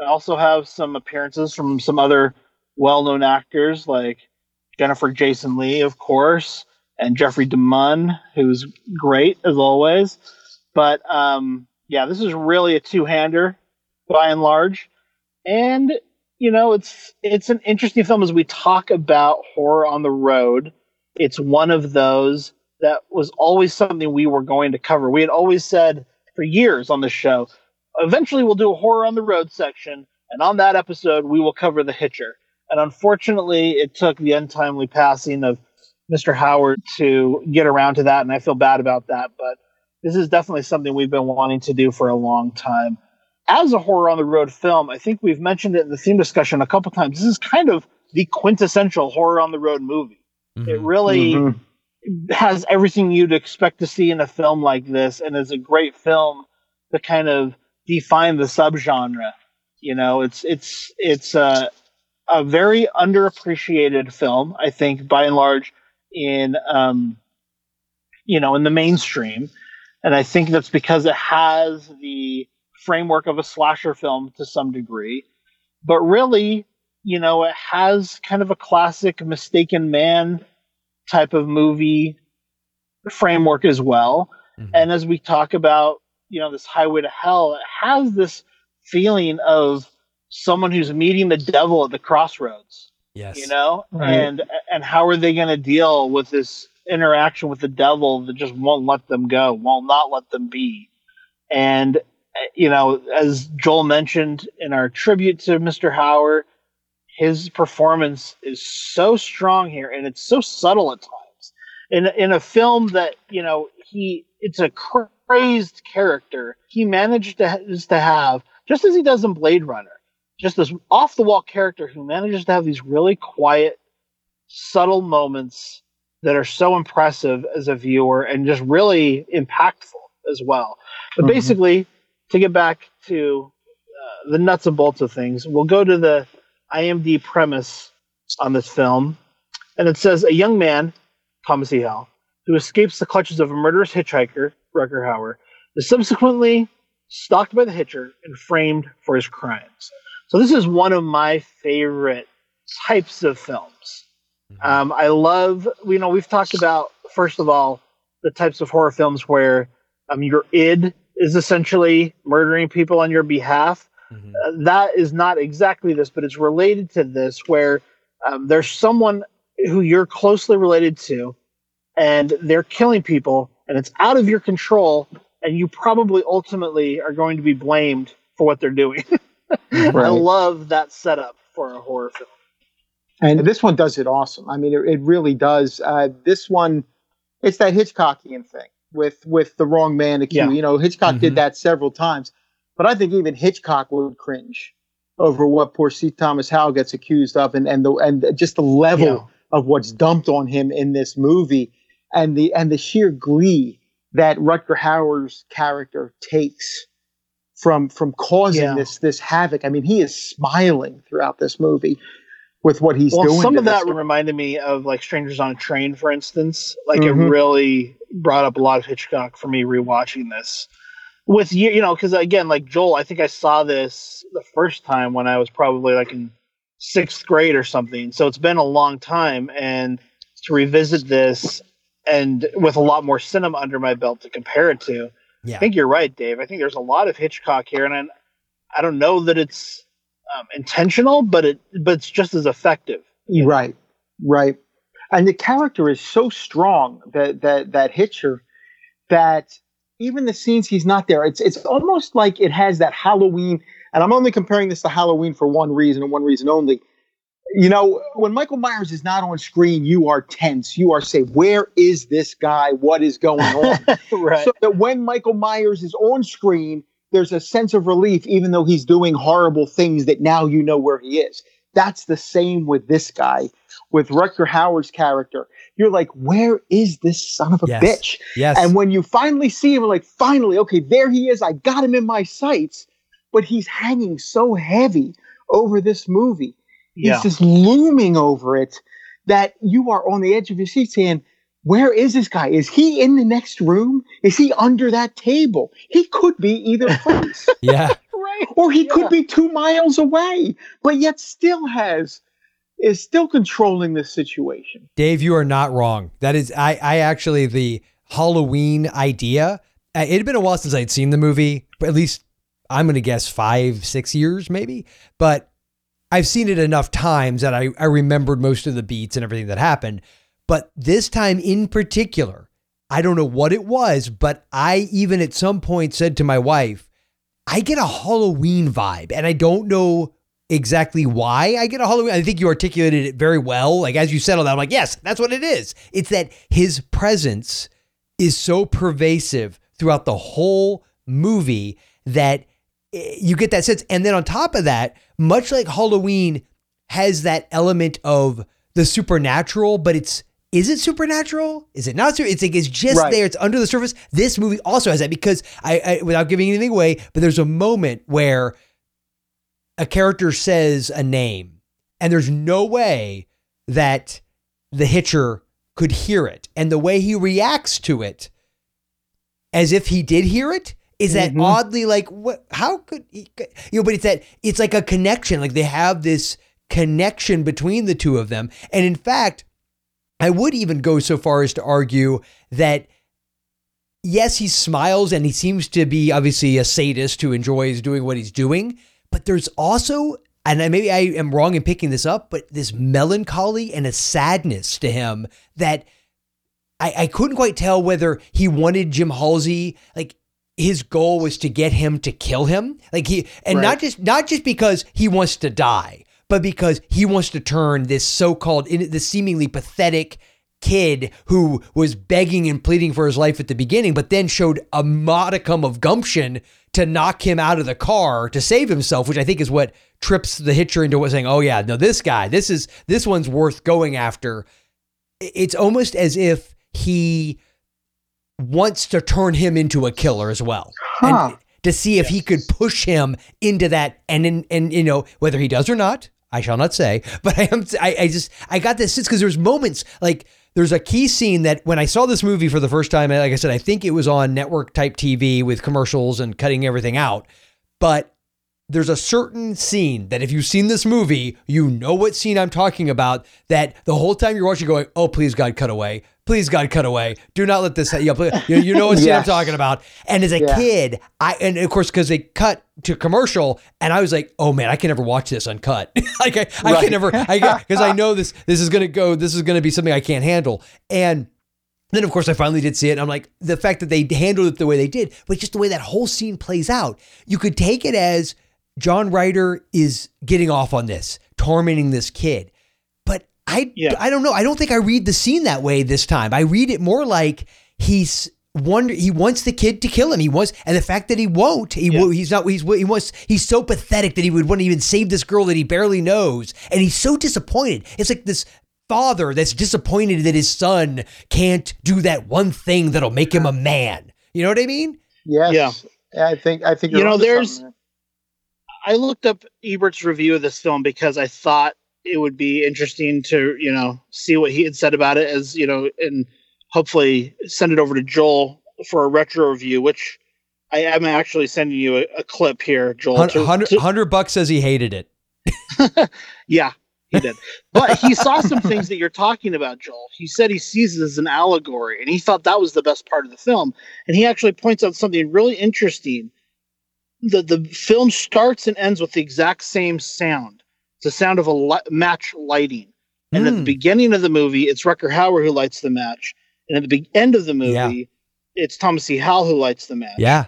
I also have some appearances from some other well-known actors like Jennifer Jason Lee, of course, and Jeffrey DeMunn, who's great as always. But um, yeah, this is really a two-hander by and large, and you know it's it's an interesting film as we talk about horror on the road. It's one of those that was always something we were going to cover. We had always said for years on the show, eventually we'll do a horror on the road section, and on that episode we will cover the Hitcher. And unfortunately, it took the untimely passing of Mr. Hauer to get around to that, and I feel bad about that. But this is definitely something we've been wanting to do for a long time. As a horror on the road film, I think we've mentioned it in the theme discussion a couple times. This is kind of the quintessential horror on the road movie. It really Mhm. has everything you'd expect to see in a film like this, and is a great film to kind of define the subgenre. You know, it's it's it's a a very underappreciated film, I think, by and large, in um, you know, in the mainstream, and I think that's because it has the framework of a slasher film to some degree, but really, you know, it has kind of a classic mistaken man type of movie framework as well. Mhm. And as we talk about, you know, this highway to hell, it has this feeling of someone who's meeting the devil at the crossroads, Yes. you know, Right. and and how are they going to deal with this interaction with the devil that just won't let them go, won't not let them be, and you know, as Joel mentioned in our tribute to Mr. Hauer, his performance is so strong here, and it's so subtle at times. In in a film that you know he, it's a crazed character. He manages to is to have just as he does in Blade Runner, just this off the wall character who manages to have these really quiet, subtle moments that are so impressive as a viewer and just really impactful as well. But Mhm. basically, to get back to uh, the nuts and bolts of things, we'll go to the IMDb premise on this film, and it says a young man, Thomas E. Hall, who escapes the clutches of a murderous hitchhiker, Rutger Hauer, is subsequently stalked by the hitcher and framed for his crimes. So this is one of my favorite types of films. Um, I love, you know, we've talked about first of all the types of horror films where um, your id is essentially murdering people on your behalf. Mhm. Uh, that is not exactly this, but it's related to this, where um, there's someone who you're closely related to, and they're killing people, and it's out of your control, and you probably ultimately are going to be blamed for what they're doing. I love that setup for a horror film. And this one does it awesome. I mean, it, it really does. Uh, this one, it's that Hitchcockian thing with with the wrong man accused. Yeah. You know, Hitchcock Mhm. did that several times, but I think even Hitchcock would cringe over what poor C. Thomas Howell gets accused of, and and the and just the level Yeah. of what's dumped on him in this movie, and the and the sheer glee that Rutger Hauer's character takes from from causing Yeah. this this havoc. I mean, he is smiling throughout this movie with what he's well, doing. some of that this- reminded me of like Strangers on a Train, for instance. Like Mhm. it really brought up a lot of Hitchcock for me rewatching this. With you, you know, because again, like Joel, I think I saw this the first time when I was probably like in sixth grade or something. So it's been a long time, and to revisit this and with a lot more cinema under my belt to compare it to, Yeah. I think you're right, Dave. I think there's a lot of Hitchcock here, and I, I don't know that it's um, intentional, but it but it's just as effective. Right, right. And the character is so strong that that that Hitcher that even the scenes he's not there, it's it's almost like it has that Halloween. And I'm only comparing this to Halloween for one reason and one reason only. You know, when Michael Myers is not on screen, you are tense. You are saying, "Where is this guy? What is going on?" right. So that when Michael Myers is on screen, there's a sense of relief, even though he's doing horrible things. That now you know where he is. That's the same with this guy, with Rutger Hauer's character. You're like, where is this son of a Yes. bitch? Yes. And when you finally see him, like, finally, okay, there he is. I got him in my sights, but he's hanging so heavy over this movie. He's Yeah. just looming over it that you are on the edge of your seat saying, where is this guy? Is he in the next room? Is he under that table? He could be either place. yeah. right. or he Yeah. could be two miles away, but yet still has is still controlling the situation. Dave, you are not wrong. That is, I, I actually, the Halloween idea, uh, it had been a while since I'd seen the movie, but at least I'm going to guess five, six years maybe. But I've seen it enough times that I, I remembered most of the beats and everything that happened. But this time in particular, I don't know what it was, but I even at some point said to my wife, I get a Halloween vibe, and I don't know exactly why I get a Halloween. I think you articulated it very well. Like as you said all that, I'm like, yes, that's what it is. It's that his presence is so pervasive throughout the whole movie that eh, you get that sense. And then on top of that, much like Halloween has that element of the supernatural, but it's is it supernatural? Is it not? su- It's like it's just Right. there. It's under the surface. This movie also has that because I, I, without giving anything away, but there's a moment where a character says a name, and there's no way that the Hitcher could hear it, and the way he reacts to it, as if he did hear it, is that Mhm. oddly like what? How could he? You know, but it's that it's like a connection. Like they have this connection between the two of them, and in fact, I would even go so far as to argue that yes, he smiles and he seems to be obviously a sadist who enjoys doing what he's doing, but there's also and I- maybe I am wrong in picking this up, but this melancholy and a sadness to him that I, I couldn't quite tell whether he wanted Jim Halsey like his goal was to get him to kill him. Like he and not just not just because he wants to die but because he wants to turn this so-called in this seemingly pathetic kid who was begging and pleading for his life at the beginning but then showed a modicum of gumption to knock him out of the car to save himself which i think is what trips the hitcher into what saying oh yeah no this guy this is this one's worth going after it's almost as if he wants to turn him into a killer as well. Huh. And to see if he could push him into that and and, and you know whether he does or not, I shall not say, but I am I, I just I got this sense because there's moments like there's a key scene that when I saw this movie for the first time, like I said, I think it was on network type TV with commercials and cutting everything out. But there's a certain scene that if you've seen this movie, you know what scene I'm talking about. That the whole time you're watching, going, "Oh, please God, cut away! Please God, cut away! Do not let this." Yeah, please- you, you know what scene I'm talking about. And as a Yeah. kid, I and of course because they cut to commercial, and I was like, "Oh man, I can never watch this uncut. like I, I can never, I because I know this this is gonna go, this is gonna be something I can't handle." And then of course I finally did see it. And I'm like, the fact that they handled it the way they did, but just the way that whole scene plays out, you could take it as John Ryder is getting off on this, tormenting this kid. But I Yeah. I don't know. I don't think I read the scene that way this time. I read it more like he's wonder he wants the kid to kill him. He wants and the fact that he won't, he Yeah. he's not he's he wants he's so pathetic that he would want to even save this girl that he barely knows. And he's so disappointed. It's like this father that's disappointed that his son can't do that one thing that'll make him a man. You know what I mean? Yes. Yeah. I think I think You you're know, there's- I looked up Ebert's review of this film because I thought it would be interesting to, you know, see what he had said about it as, you know, and hopefully send it over to Joel for a retro review, which I am actually sending you a, a clip here, Joel. to- Hundred to- hundred bucks says he hated it. yeah. He did. But he saw some things that you're talking about, Joel. He said he sees it as an allegory, and he thought that was the best part of the film. And he actually points out something really interesting. The, the film starts and ends with the exact same sound. The sound of a li- match lighting. And at the Hmm. beginning of the movie, it's Rutger Hauer who lights the match. And at the be- end of the movie, Yeah. it's Thomas E. Howell who lights the match Yeah.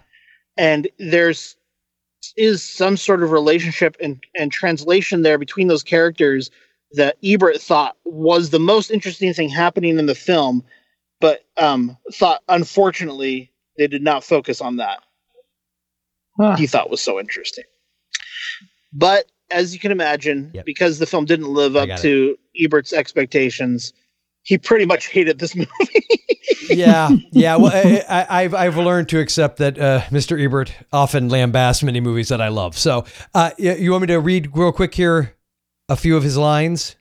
and there's is some sort of relationship and, and translation there between those characters that Ebert thought was the most interesting thing happening in the film, but um, thought unfortunately they did not focus on that. Huh. He thought was so interesting. But as you can imagine, Yep. because the film didn't live up got it. to Ebert's expectations, he pretty much hated this movie. yeah, yeah. Well, I, I, I've I've learned to accept that uh, Mr. Ebert often lambasts many movies that I love. So, uh, you want me to read real quick here a few of his lines?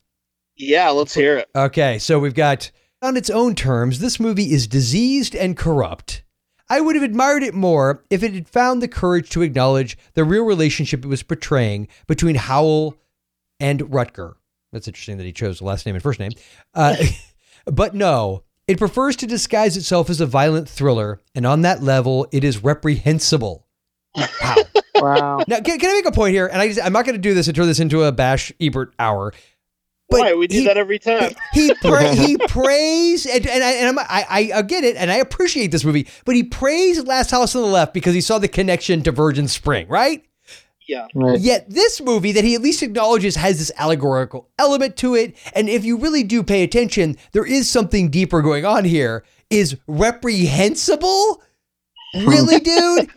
yeah, let's hear it. Okay, so we've got on its own terms, this movie is diseased and corrupt. I would have admired it more if it had found the courage to acknowledge the real relationship it was portraying between Howell and Rutger. That's interesting that he chose the last name and first name. Uh, but no, it prefers to disguise itself as a violent thriller, and on that level, it is reprehensible. Wow. Wow. now, can, can I make a point here? And I just, I'm not going to do this and turn this into a bash Ebert hour. But Why we do he- that every time? he pra- he prays and and, I, and I'm, I I get it and I appreciate this movie, but he praised Last House on the Left because he saw the connection to Virgin Spring, right? Yeah. Right. Yet this movie that he at least acknowledges has this allegorical element to it, and if you really do pay attention, there is something deeper going on here. Is reprehensible, hmm. really, dude?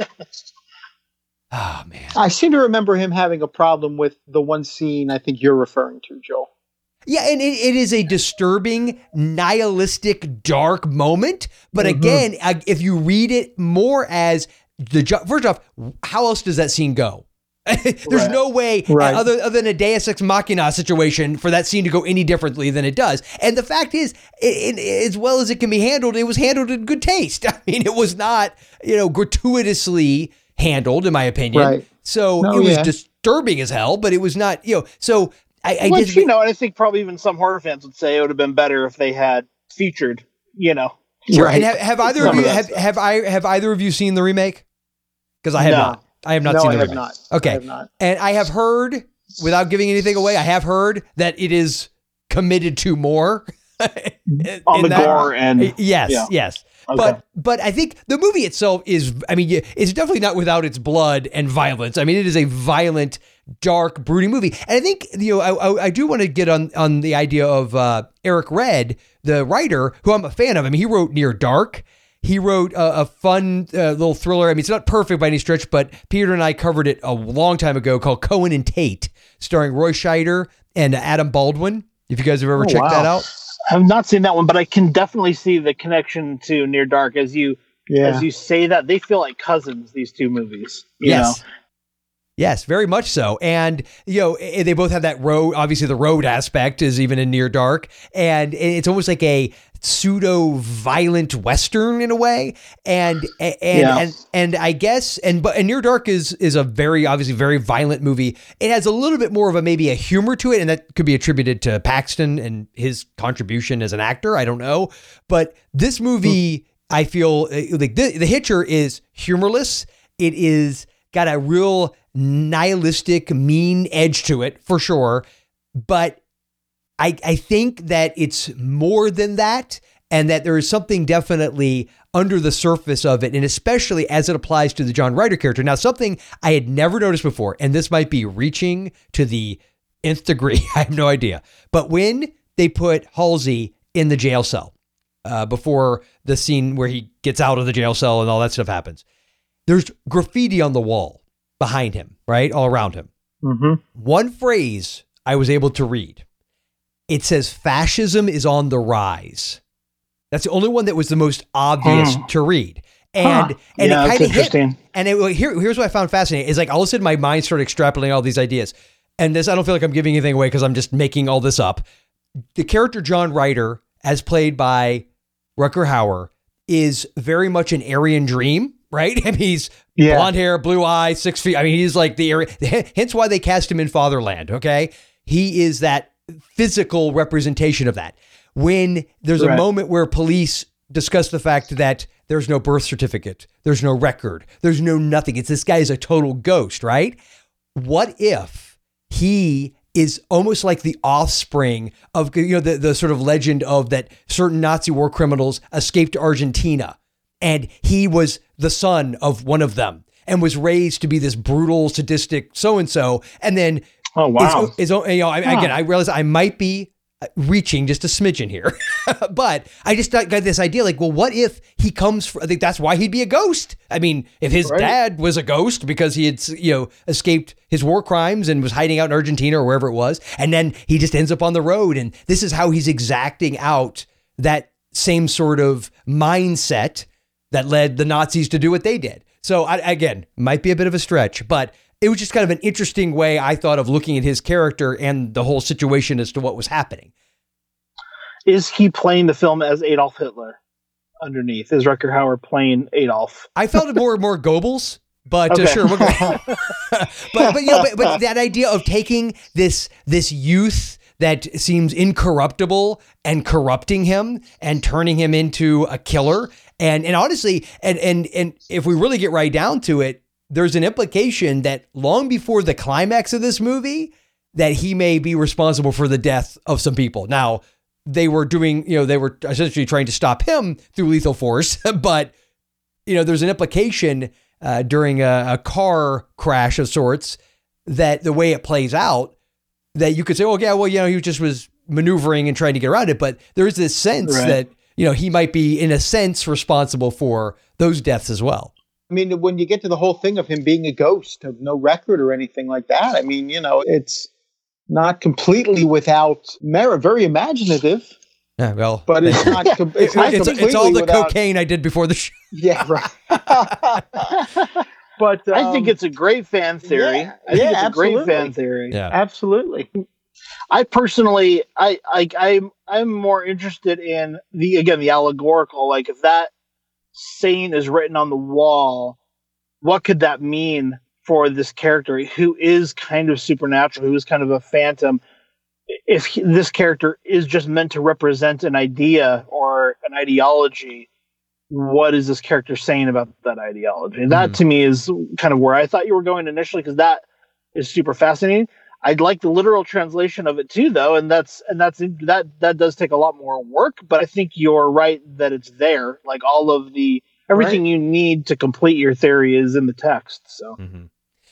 Oh man. I seem to remember him having a problem with the one scene I think you're referring to, Joel. Yeah, and it, it is a disturbing, nihilistic, dark moment. But mm-hmm. again, I- if you read it more as the first off, how else does that scene go? There's Right. no way, uh, Right. other, other than a Deus Ex Machina situation, for that scene to go any differently than it does. And the fact is, it, it, as well as it can be handled, it was handled in good taste. I mean, it was not, you know, gratuitously handled, in my opinion. Right. So No, it was yeah. disturbing as hell, but it was not, you know. So I, I Which just, you know, and I think probably even some horror fans would say it would have been better if they had featured, you know. Right. And have, have either Some of you of have, stuff. have I have either of you seen the remake? Because I have No. not. I have not no, seen I the have remake. not. Okay. I have not. And I have heard, without giving anything away, I have heard that it is committed to more. On the that- gore and Yes, Yeah. yes. Okay. But but I think the movie itself is I mean it's definitely not without its blood and violence. I mean it is a violent, dark, brooding movie. And I think you know I I, I do want to get on on the idea of uh, Eric Red, the writer, who I'm a fan of. I mean he wrote Near Dark. He wrote a, a fun uh, little thriller. I mean, it's not perfect by any stretch, but Peter and I covered it a long time ago called Cohen and Tate, starring Roy Scheider and Adam Baldwin. If you guys have ever Oh, checked that out, I've not seen that one, but I can definitely see the connection to Near Dark as you Yeah. as you say that. They feel like cousins. These two movies. You yes. Know? Yes, very much so. And, you know, they both have that road, obviously, the road aspect is even in Near Dark. And it's almost like a pseudo violent Western in a way. And, and, Yeah. and, and I guess, and, but, and Near Dark is, is a very, obviously, very violent movie. It has a little bit more of a maybe a humor to it. And that could be attributed to Paxton and his contribution as an actor. I don't know. But this movie, I feel eh, like the, the Hitcher is humorless. It is got a real nihilistic, mean edge to it for sure. But I, I think that it's more than that, and that there is something definitely under the surface of it, and especially as it applies to the John Ryder character. Now, something I had never noticed before, and this might be reaching to the nth degree, I have no idea. But when they put Halsey in the jail cell uh, before the scene where he gets out of the jail cell and all that stuff happens, there's graffiti on the wall behind him, right? All around him. hmm One phrase I was able to read. It says fascism is on the rise. That's the only one that was the most obvious Hmm. to read. And Huh. and Yeah, it kind of hit. And it, here, here's what I found fascinating is like all of a sudden my mind started extrapolating all these ideas. And this, I don't feel like I'm giving anything away because I'm just making all this up. The character John Ryder, as played by Rutger Hauer, is very much an Aryan dream, right? Mean, he's Yeah. blonde hair, blue eyes, six feet. I mean, he's like the area. Hence why they cast him in Fatherland. Okay, he is that physical representation of that. When there's a moment where police discuss the fact that there's no birth certificate, there's no record, there's no nothing. It's this guy is a total ghost, right? What if he is almost like the offspring of you know the, the sort of legend of that certain Nazi war criminals escaped to Argentina and he was the son of one of them and was raised to be this brutal sadistic so and so and then Oh wow. is, is you know I, again I realize I might be uh, reaching just a smidgen here but I just got this idea like well what if he comes fr I think that's why he'd be a ghost I mean if his Right. dad was a ghost because he had you know escaped his war crimes and was hiding out in Argentina or wherever it was and then he just ends up on the road and this is how he's exacting out that same sort of mindset that led the Nazis to do what they did. So I, again, might be a bit of a stretch, but it was just kind of an interesting way I thought of looking at his character and the whole situation as to what was happening. Is he playing the film as Adolf Hitler? Underneath is Rutger Hauer playing Adolf? I felt it more and more Goebbels, but uh, sure. We'll go. but but you know, but, but that idea of taking this this youth that seems incorruptible and corrupting him and turning him into a killer and and honestly and and and if we really get right down to it, there's an implication that long before the climax of this movie that he may be responsible for the death of some people. Now, they were doing, you know, they were essentially trying to stop him through lethal force, but you know, there's an implication uh, during a, a car crash of sorts that the way it plays out, that you could say, oh, yeah, well, you know, he just was maneuvering and trying to get around it. But there's this sense Right. that, you know, he might be, in a sense, responsible for those deaths as well. I mean, when you get to the whole thing of him being a ghost, of no record or anything like that, I mean, you know, it's not completely without merit. Very imaginative, Yeah, well, but it's not. com- it's, It's, not it's, completely all the without, cocaine I did before the show. Yeah, right. but I think um, it's a great fan theory. yeah, I think yeah, it's a great absolutely. fan theory. Yeah. absolutely. I personally, I, I, I'm, I'm more interested in the again the allegorical. Like if that saying is written on the wall, what could that mean for this character who is kind of supernatural, who is kind of a phantom? If he, this character is just meant to represent an idea or an ideology, what is this character saying about that ideology? That Mhm. to me is kind of where I thought you were going initially, because that is super fascinating. I'd like the literal translation of it too, though, and that's and that's that that does take a lot more work. But I think you're right that it's there. Like all of the everything you need to complete your theory is in the text. So mm-hmm.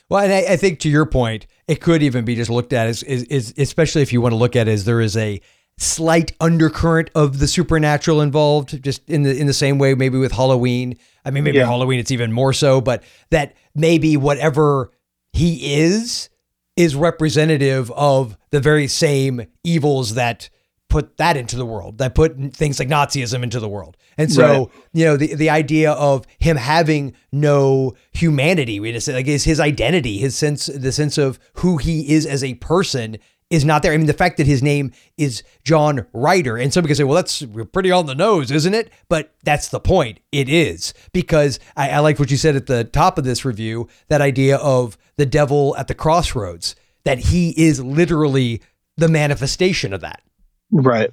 Well, and I, I think to your point, it could even be just looked at as, is, is especially if you want to look at it as there is a slight undercurrent of the supernatural involved, just in the in the same way maybe with Halloween. I mean, maybe Yeah. Halloween it's even more so, but that maybe whatever he is is representative of the very same evils that put that into the world, that put things like Nazism into the world. And so, Right. you know, the the idea of him having no humanity, we just say like is his identity, his sense, the sense of who he is as a person is not there. I mean, the fact that his name is John Ryder, and some could say, well, that's pretty on the nose, isn't it? But that's the point. It is because I, I like what you said at the top of this review, that idea of the devil at the crossroads, that he is literally the manifestation of that. right,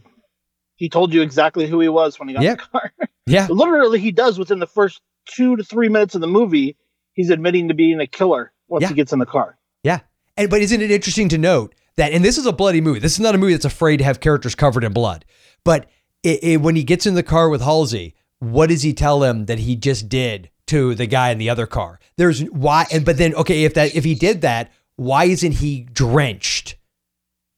he told you exactly who he was when he got Yeah. in the car. Yeah. Literally, he does within the first two to three minutes of the movie. He's admitting to being a killer once Yeah. he gets in the car. Yeah. And but isn't it interesting to note that and this is a bloody movie. This is not a movie that's afraid to have characters covered in blood. But it, it, when he gets in the car with Halsey, what does he tell him that he just did to the guy in the other car? There's why and but then okay, if that if he did that, why isn't he drenched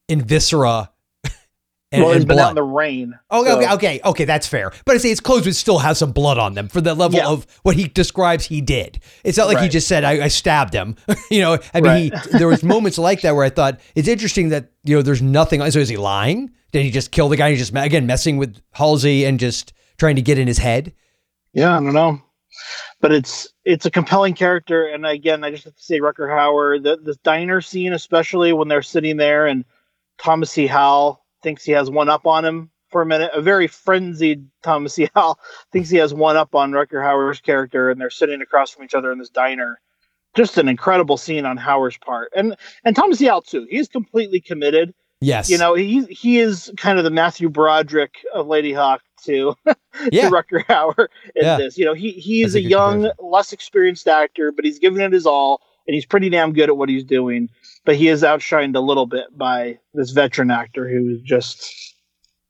in viscera and, well, and he's been out in the rain. Oh, so- okay, okay, okay, that's fair. But I say his clothes would still have some blood on them for the level Yeah. of what he describes he did. It's not like he just said I, I stabbed him. you know, I mean, he, there was moments like that where I thought it's interesting that you know there's nothing. So is he lying? Did he just kill the guy? He just again messing with Halsey and just trying to get in his head. Yeah, I don't know, but it's it's a compelling character, and again, I just have to say, Rutger Hauer, the the diner scene, especially when they're sitting there, and Thomas C. Howell thinks he has one up on him for a minute. A very frenzied Thomas C. Howell thinks he has one up on Rutger Hauer's character, and they're sitting across from each other in this diner. Just an incredible scene on Hauer's part, and and Thomas C. Howell too. He's completely committed. Yes. You know, he he is kind of the Matthew Broderick of Ladyhawke to, Yeah. to Rutger Hauer in Yeah. this. You know, he he is That's a a, young, comparison. less experienced actor, but he's giving it his all, and he's pretty damn good at what he's doing. But he is outshined a little bit by this veteran actor who is just,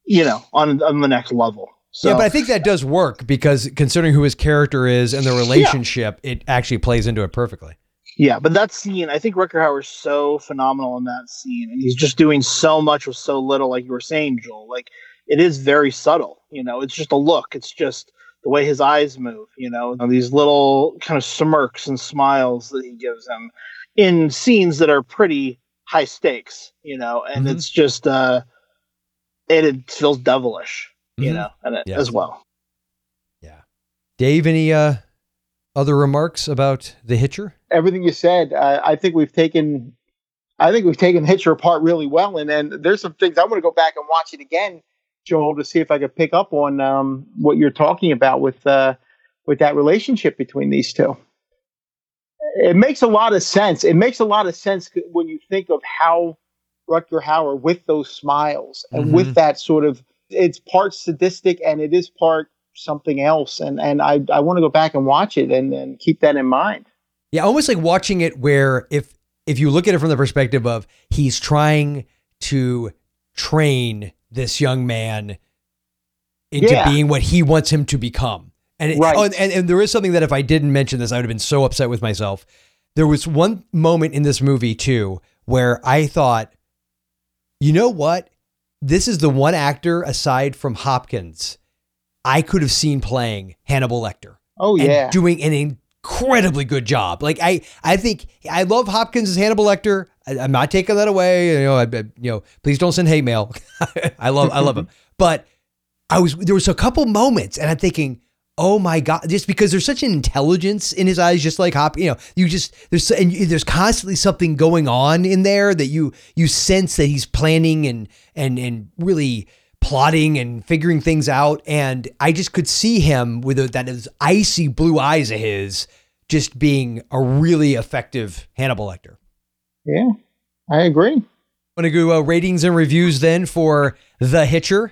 you know, on on the next level. So yeah, but I think that does work because considering who his character is and the relationship, it actually plays into it perfectly. Yeah, but that scene, I think Rutger Hauer's so phenomenal in that scene, and he's just doing so much with so little, like you were saying, Joel. Like it is very subtle, you know. It's just a look. It's just the way his eyes move, you know, these little kind of smirks and smiles that he gives him in scenes that are pretty high stakes, you know, and Mhm. it's just uh it, it feels devilish, you Mhm. know, and it, Yeah. as well. Yeah. Dave, any uh, other remarks about The Hitcher? everything you said, uh, I think we've taken, I think we've taken Hitcher apart really well. And then there's some things I want to go back and watch it again, Joel, to see if I could pick up on um, what you're talking about with uh, with that relationship between these two. It makes a lot of sense. It makes a lot of sense when you think of how Rutger Hauer, with those smiles and Mhm. with that sort of, it's part sadistic and it is part something else. And and I I want to go back and watch it and, and keep that in mind. Yeah, almost like watching it where if if you look at it from the perspective of he's trying to train this young man into Yeah. being what he wants him to become. And, it, Right. oh, and and there is something that if I didn't mention this, I would have been so upset with myself. There was one moment in this movie too where I thought, you know what? This is the one actor aside from Hopkins I could have seen playing Hannibal Lecter Oh and yeah. doing an incredibly good job. Like I, I think I love Hopkins as Hannibal Lecter. I, I'm not taking that away. You know, I, I- you know, please don't send hate mail. I love, I love him. But I was there was a couple moments, and I'm thinking, oh my god, just because there's such an intelligence in his eyes, just like Hop. You know, you just there's and you- there's constantly something going on in there that you you sense that he's planning and and and really plotting and figuring things out. And I just could see him with a, that those icy blue eyes of his, just being a really effective Hannibal Lecter. Yeah, I agree. Want to go uh, ratings and reviews then for The Hitcher?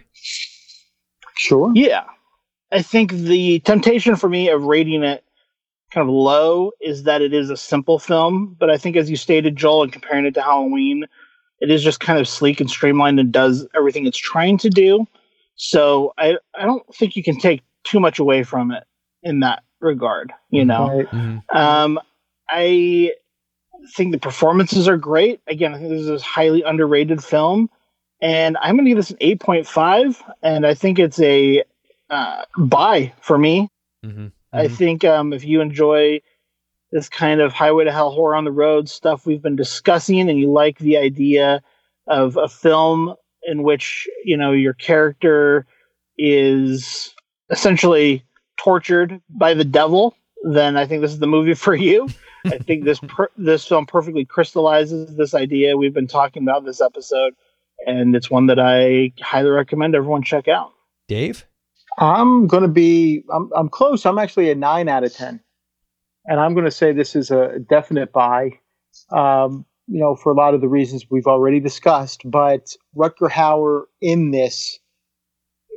Sure. Yeah. I think the temptation for me of rating it kind of low is that it is a simple film. But I think, as you stated, Joel, and comparing it to Halloween, it is just kind of sleek and streamlined and does everything it's trying to do. So I, I don't think you can take too much away from it in that regard, you know? Right. Um, I think the performances are great. Again, I think this is a highly underrated film, and I'm going to give this an 8.5. And I think it's a uh, buy for me. Mm-hmm. I think um, if you enjoy this kind of highway to hell horror on the road stuff we've been discussing, and you like the idea of a film in which you know your character is essentially tortured by the devil, then I think this is the movie for you. I think this per- this film perfectly crystallizes this idea we've been talking about this episode, and it's one that I highly recommend everyone check out. Dave? I'm going to be, I'm, I'm close. I'm actually a nine out of 10. And I'm going to say this is a definite buy, um, you know, for a lot of the reasons we've already discussed. But Rutger Hauer in this,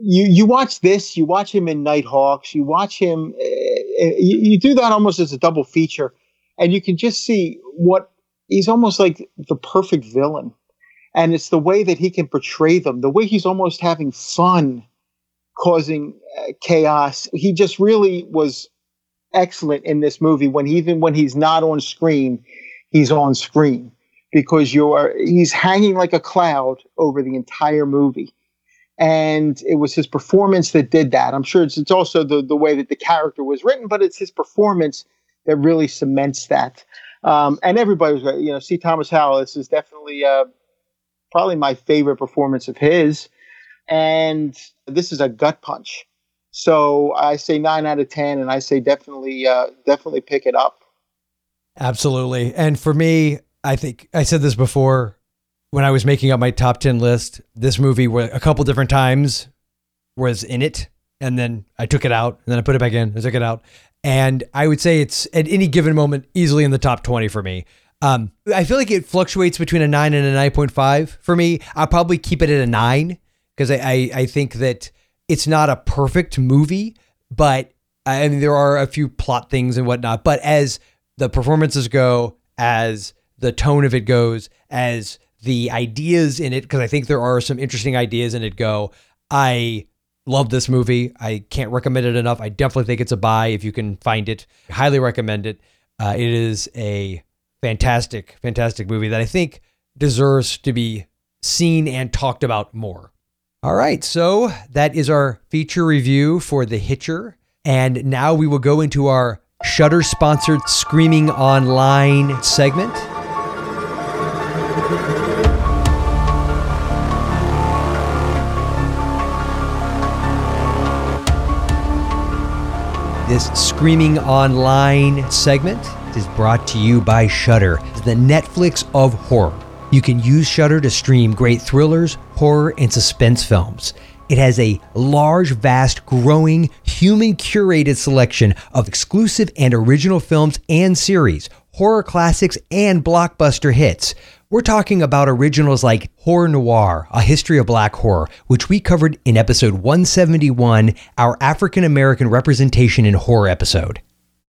you, you watch this, you watch him in Nighthawks, you watch him, uh, you, you do that almost as a double feature. And you can just see what he's almost like the perfect villain. And it's the way that he can portray them, the way he's almost having fun causing uh, chaos. He just really was excellent in this movie. When even when he's not on screen, he's on screen because you're he's hanging like a cloud over the entire movie. And it was his performance that did that. I'm sure it's, it's also the, the way that the character was written, but it's his performance that really cements that. Um, and everybody was, you know, C. Thomas Howell, this is definitely uh, probably my favorite performance of his and this is a gut punch. So I say nine out of ten, and I say definitely, uh, definitely pick it up. Absolutely. And for me, I think I said this before when I was making up my top 10 list. This movie a couple different times was in it and then I took it out and then I put it back in, I took it out. And I would say it's at any given moment easily in the top 20 for me. Um, I feel like it fluctuates between a nine and a nine point five for me. I'll probably keep it at a nine because I, I I think that it's not a perfect movie, but I mean there are a few plot things and whatnot. But as the performances go, as the tone of it goes, as the ideas in it, because I think there are some interesting ideas in it go. I love this movie. I can't recommend it enough. I definitely think it's a buy if you can find it. Highly recommend it. Uh, it is a fantastic, fantastic movie that I think deserves to be seen and talked about more. All right, so that is our feature review for The Hitcher. And now we will go into our Shudder sponsored Screaming Online segment. This Screaming Online segment is brought to you by Shudder, the Netflix of horror. You can use Shudder to stream great thrillers, horror, and suspense films. It has a large, vast, growing, human curated selection of exclusive and original films and series, horror classics, and blockbuster hits. We're talking about originals like Horror Noir, A History of Black Horror, which we covered in episode 171, our African American representation in horror episode.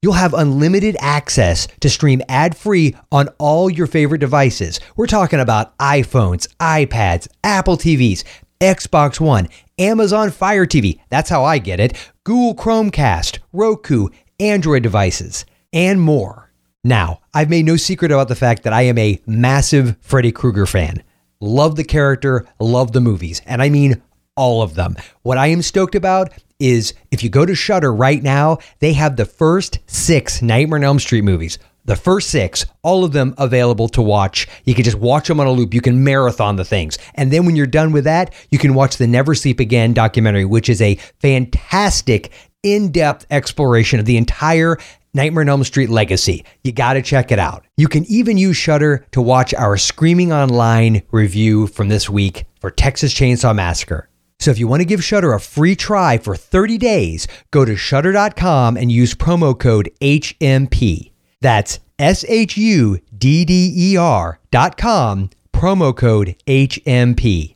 You'll have unlimited access to stream ad free on all your favorite devices. We're talking about iPhones, iPads, Apple TVs, Xbox One, Amazon Fire TV, that's how I get it, Google Chromecast, Roku, Android devices, and more. Now, I've made no secret about the fact that I am a massive Freddy Krueger fan. Love the character, love the movies, and I mean all of them. What I am stoked about is if you go to Shudder right now, they have the first six Nightmare on Elm Street movies. The first six, all of them available to watch. You can just watch them on a loop. You can marathon the things. And then when you're done with that, you can watch the Never Sleep Again documentary, which is a fantastic, in depth exploration of the entire Nightmare on Elm Street Legacy. You got to check it out. You can even use Shudder to watch our Screaming Online review from this week for Texas Chainsaw Massacre. So if you want to give Shudder a free try for 30 days, go to shudder.com and use promo code HMP. That's S H U D D E R dot com, promo code HMP.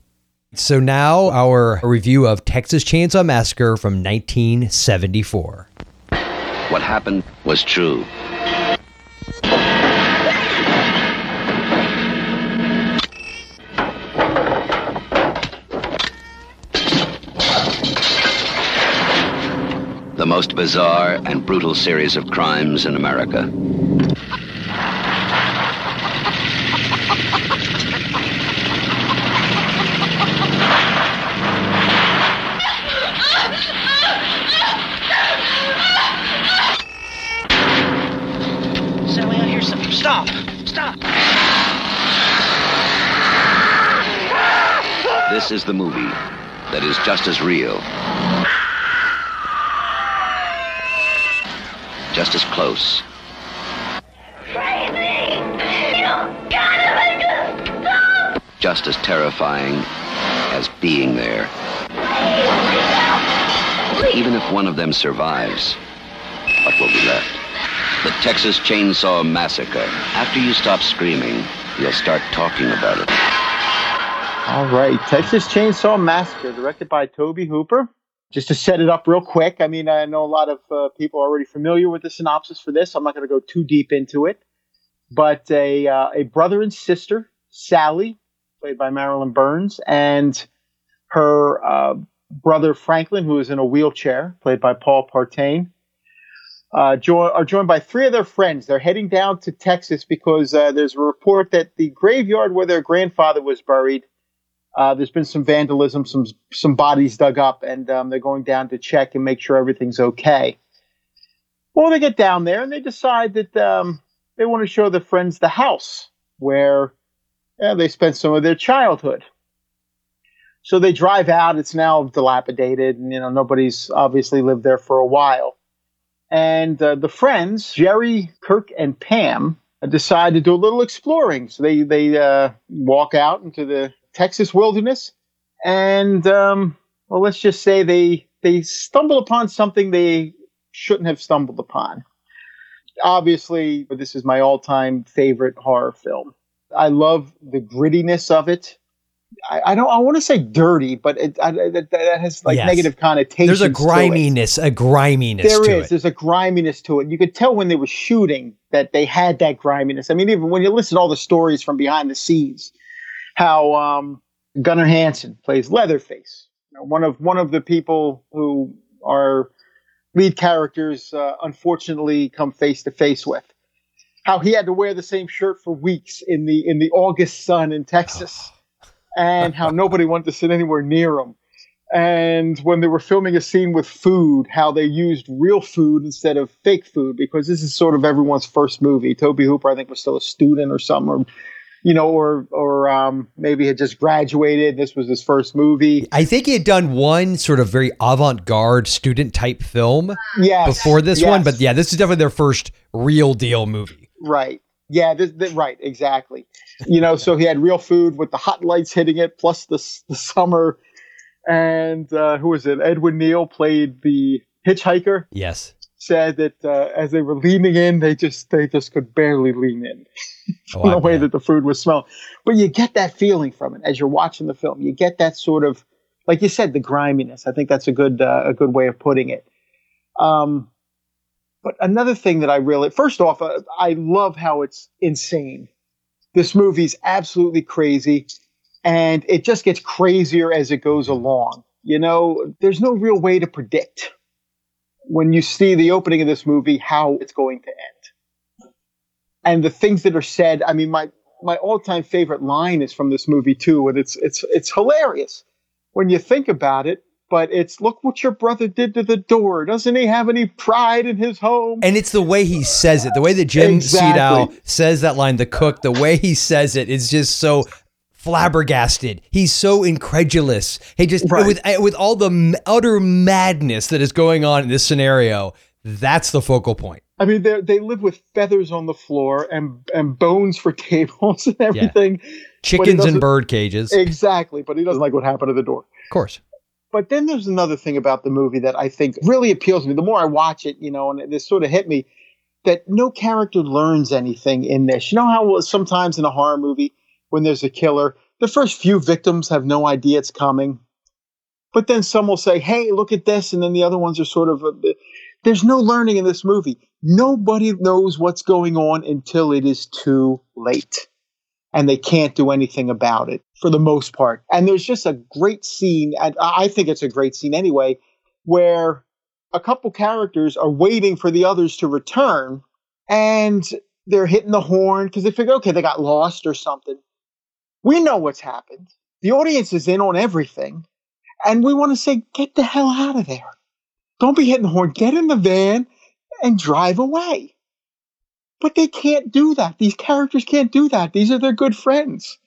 So now our review of Texas Chainsaw Massacre from 1974. What happened was true. The most bizarre and brutal series of crimes in America. Sally, I hear something. Stop! Stop! This is the movie that is just as real. Just as close. Just as terrifying as being there. Even if one of them survives, what will be left? The Texas Chainsaw Massacre. After you stop screaming, you'll start talking about it. All right, Texas Chainsaw Massacre, directed by Tobe Hooper. Just to set it up real quick, I mean, I know a lot of uh, people are already familiar with the synopsis for this. I'm not going to go too deep into it. But a uh, a brother and sister, Sally, played by Marilyn Burns, and her uh, brother Franklin, who is in a wheelchair, played by Paul Partain, uh, jo- are joined by three of their friends. They're heading down to Texas because uh, there's a report that the graveyard where their grandfather was buried, uh, there's been some vandalism, some some bodies dug up, and um, they're going down to check and make sure everything's okay. Well, they get down there and they decide that um, they want to show their friends the house where yeah, they spent some of their childhood. So they drive out. It's now dilapidated, and you know nobody's obviously lived there for a while. And uh, the friends, Jerry, Kirk, and Pam, decide to do a little exploring. So they they uh, walk out into the Texas wilderness, and um, well, let's just say they they stumble upon something they shouldn't have stumbled upon. obviously, but this is my all-time favorite horror film. I love the grittiness of it. I, I don't. I want to say dirty, but it I, that, that has like Yes. negative connotations. There's a to it. griminess, a griminess There to is. it. There's There's a griminess to it. You could tell when they were shooting that they had that griminess. I mean, even when you listen to all the stories from behind the scenes, how um, Gunnar Hansen plays Leatherface, you know, one of one of the people who are lead characters uh, unfortunately come face to face with. How he had to wear the same shirt for weeks in the in the August sun in Texas, and how nobody wanted to sit anywhere near him and when they were filming a scene with food, how they used real food instead of fake food, because this is sort of everyone's first movie. Tobe Hooper, I think, was still a student or something, or you know, or or um, maybe had just graduated. This was his first movie. I think he had done one sort of very avant-garde student type film Yes, before this yes. one, but yeah, this is definitely their first real deal movie. Right. Yeah, this, this, right, exactly. You know, so he had real food with the hot lights hitting it, plus the, the summer. And uh, who was it? Edwin Neal played the hitchhiker. Yes. Said that uh, as they were leaning in, they just they just could barely lean in Oh, the way that the food was smelling. But you get that feeling from it as you're watching the film. You get that sort of, like you said, the griminess. I think that's a good uh, a good way of putting it. Um, but another thing that I really, first off, uh, I love how it's insane. This movie's absolutely crazy, and it just gets crazier as it goes along. You know, there's no real way to predict when you see the opening of this movie how it's going to end. And the things that are said, I mean, my my all-time favorite line is from this movie too, and it's it's it's hilarious when you think about it. But it's look what your brother did to the door. Doesn't he have any pride in his home? And it's the way he says it, the way that Jim Exactly. Siedow says that line, the cook, the way he says it is just so flabbergasted. He's so incredulous. He just Right. with eh, with all the utter madness that is going on in this scenario. That's the focal point. I mean, they they live with feathers on the floor and and bones for tables and everything. He Chickens and bird cages, Exactly, but he doesn't like what happened to the door. Of course. But then there's another thing about the movie that I think really appeals to me. The more I watch it, you know, and this sort of hit me that no character learns anything in this. You know how sometimes in a horror movie, when there's a killer, the first few victims have no idea it's coming. But then some will say, hey, look at this. And then the other ones are sort of, a there's no learning in this movie. Nobody knows what's going on until it is too late and they can't do anything about it for the most part. And there's just a great scene, and I I think it's a great scene anyway, where a couple characters are waiting for the others to return and they're hitting the horn because they figure, okay, they got lost or something. We know what's happened. The audience is in on everything. And we want to say, get the hell out of there. Don't be hitting the horn. Get in the van and drive away. But they can't do that. These characters can't do that. These are their good friends.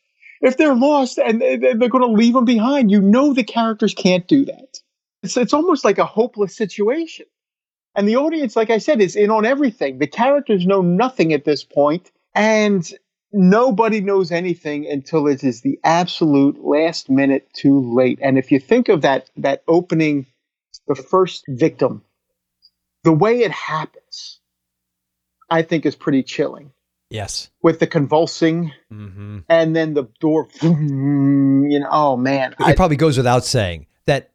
If they're lost and they- they- they're going to leave them behind, you know the characters can't do that. It's, it's almost like a hopeless situation. And the audience, like I said, is in on everything. The characters know nothing at this point, and nobody knows anything until it is the absolute last minute too late. And if you think of that that opening, the first victim, the way it happens, I think is pretty chilling. Yes. With the convulsing hmm and then the door, you know, oh man, I, It probably goes without saying that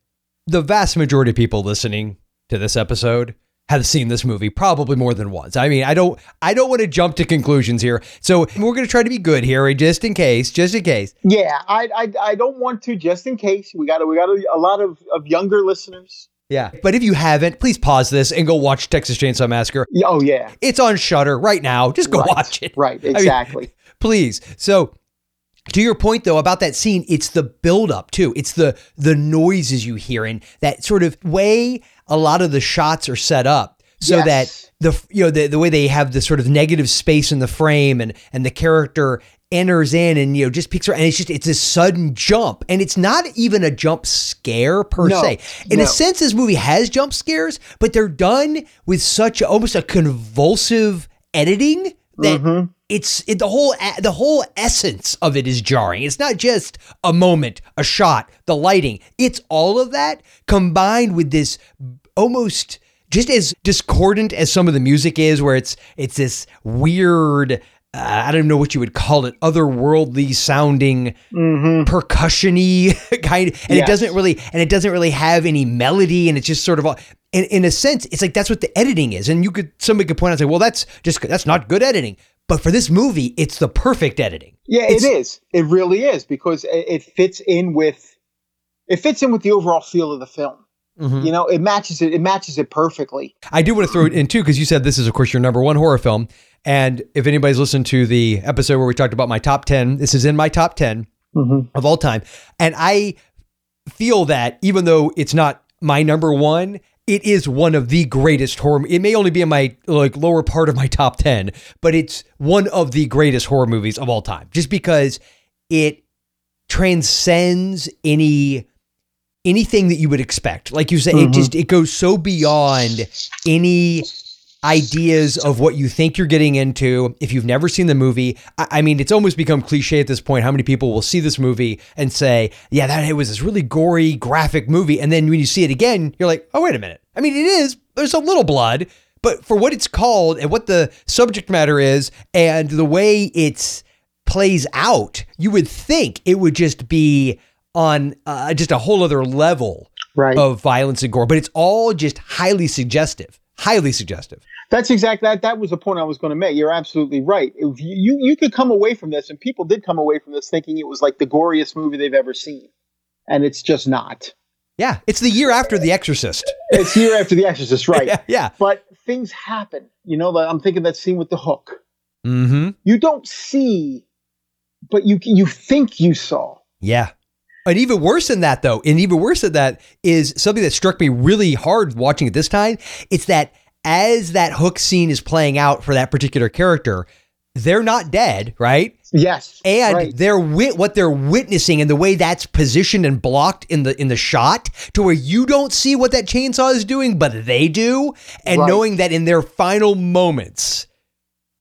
the vast majority of people listening to this episode have seen this movie probably more than once. I mean, I don't I don't want to jump to conclusions here. So we're going to try to be good here eh, just in case, just in case. yeah, I, I, I don't want to just in case we got we got a, a lot of, of younger listeners. Yeah. But if you haven't, please pause this and go watch Texas Chainsaw Massacre. Oh yeah, It's on Shudder right now. Just go Right, watch it. right, mean, exactly. please. So to your point though about that scene, it's the build up too. It's the the noises you hear and that sort of way a lot of the shots are set up so Yes. that the you know the, the way they have the sort of negative space in the frame and and the character enters in and you know just picks her and it's just it's a sudden jump and it's not even a jump scare per No, se in no. a sense this movie has jump scares but they're done with such almost a convulsive editing that Mm-hmm. It's it, the whole the whole essence of it is jarring. It's not just a moment, a shot, the lighting. It's all of that combined with this almost just as discordant as some of the music is, where it's it's this weird. Uh, I don't know what you would call it, otherworldly sounding, percussion-y kind, of, and it Mm-hmm. Doesn't really, and it doesn't really have any melody, and it's just sort of, all, in, in a sense, it's like that's what the editing is. And you could somebody could point out, and say, well, that's just that's not good editing. But for this movie, it's the perfect editing. Yeah, It's- it is. It really is because it, it fits in with it fits in with the overall feel of the film. Mm-hmm. You know, it matches it. It matches it perfectly. I do want to throw it in too because you said this is, of course, your number one horror film. And if anybody's listened to the episode where we talked about my top 10, this is in my top 10 of all time. And I feel that even though it's not my number one, it is one of the greatest horror. It may only be in my like lower part of my top 10, but it's one of the greatest horror movies of all time just because it transcends any anything that you would expect. Like you said, it mm-hmm. just it goes so beyond any ideas of what you think you're getting into. If you've never seen the movie, I, mean, it's almost become cliche at this point. How many people will see this movie and say, "Yeah, that it was this really gory, graphic movie," and then when you see it again, you're like, "Oh, wait a minute." I mean, it is. There's a little blood. But for what it's called and what the subject matter is and the way it's plays out, you would think it would just be on uh, just a whole other level Right. of violence and gore, but it's all just highly suggestive, highly suggestive. That's exactly that. That was the point I was going to make. You're absolutely right. If you, you could come away from this, and people did come away from this thinking it was like the goriest movie they've ever seen, and it's just not. Yeah, it's the year after The Exorcist. It's year after The Exorcist, right? Yeah, yeah. But things happen. You know, I'm thinking that scene with the hook. Mm-hmm. You don't see, but you you think you saw. Yeah. And even worse than that, though, and even worse than that is something that struck me really hard watching it this time. It's that as that hook scene is playing out for that particular character, they're not dead, right? Yes, and right. they're wit what they're witnessing and the way that's positioned and blocked in the in the shot to where you don't see what that chainsaw is doing but they do and Right. knowing that in their final moments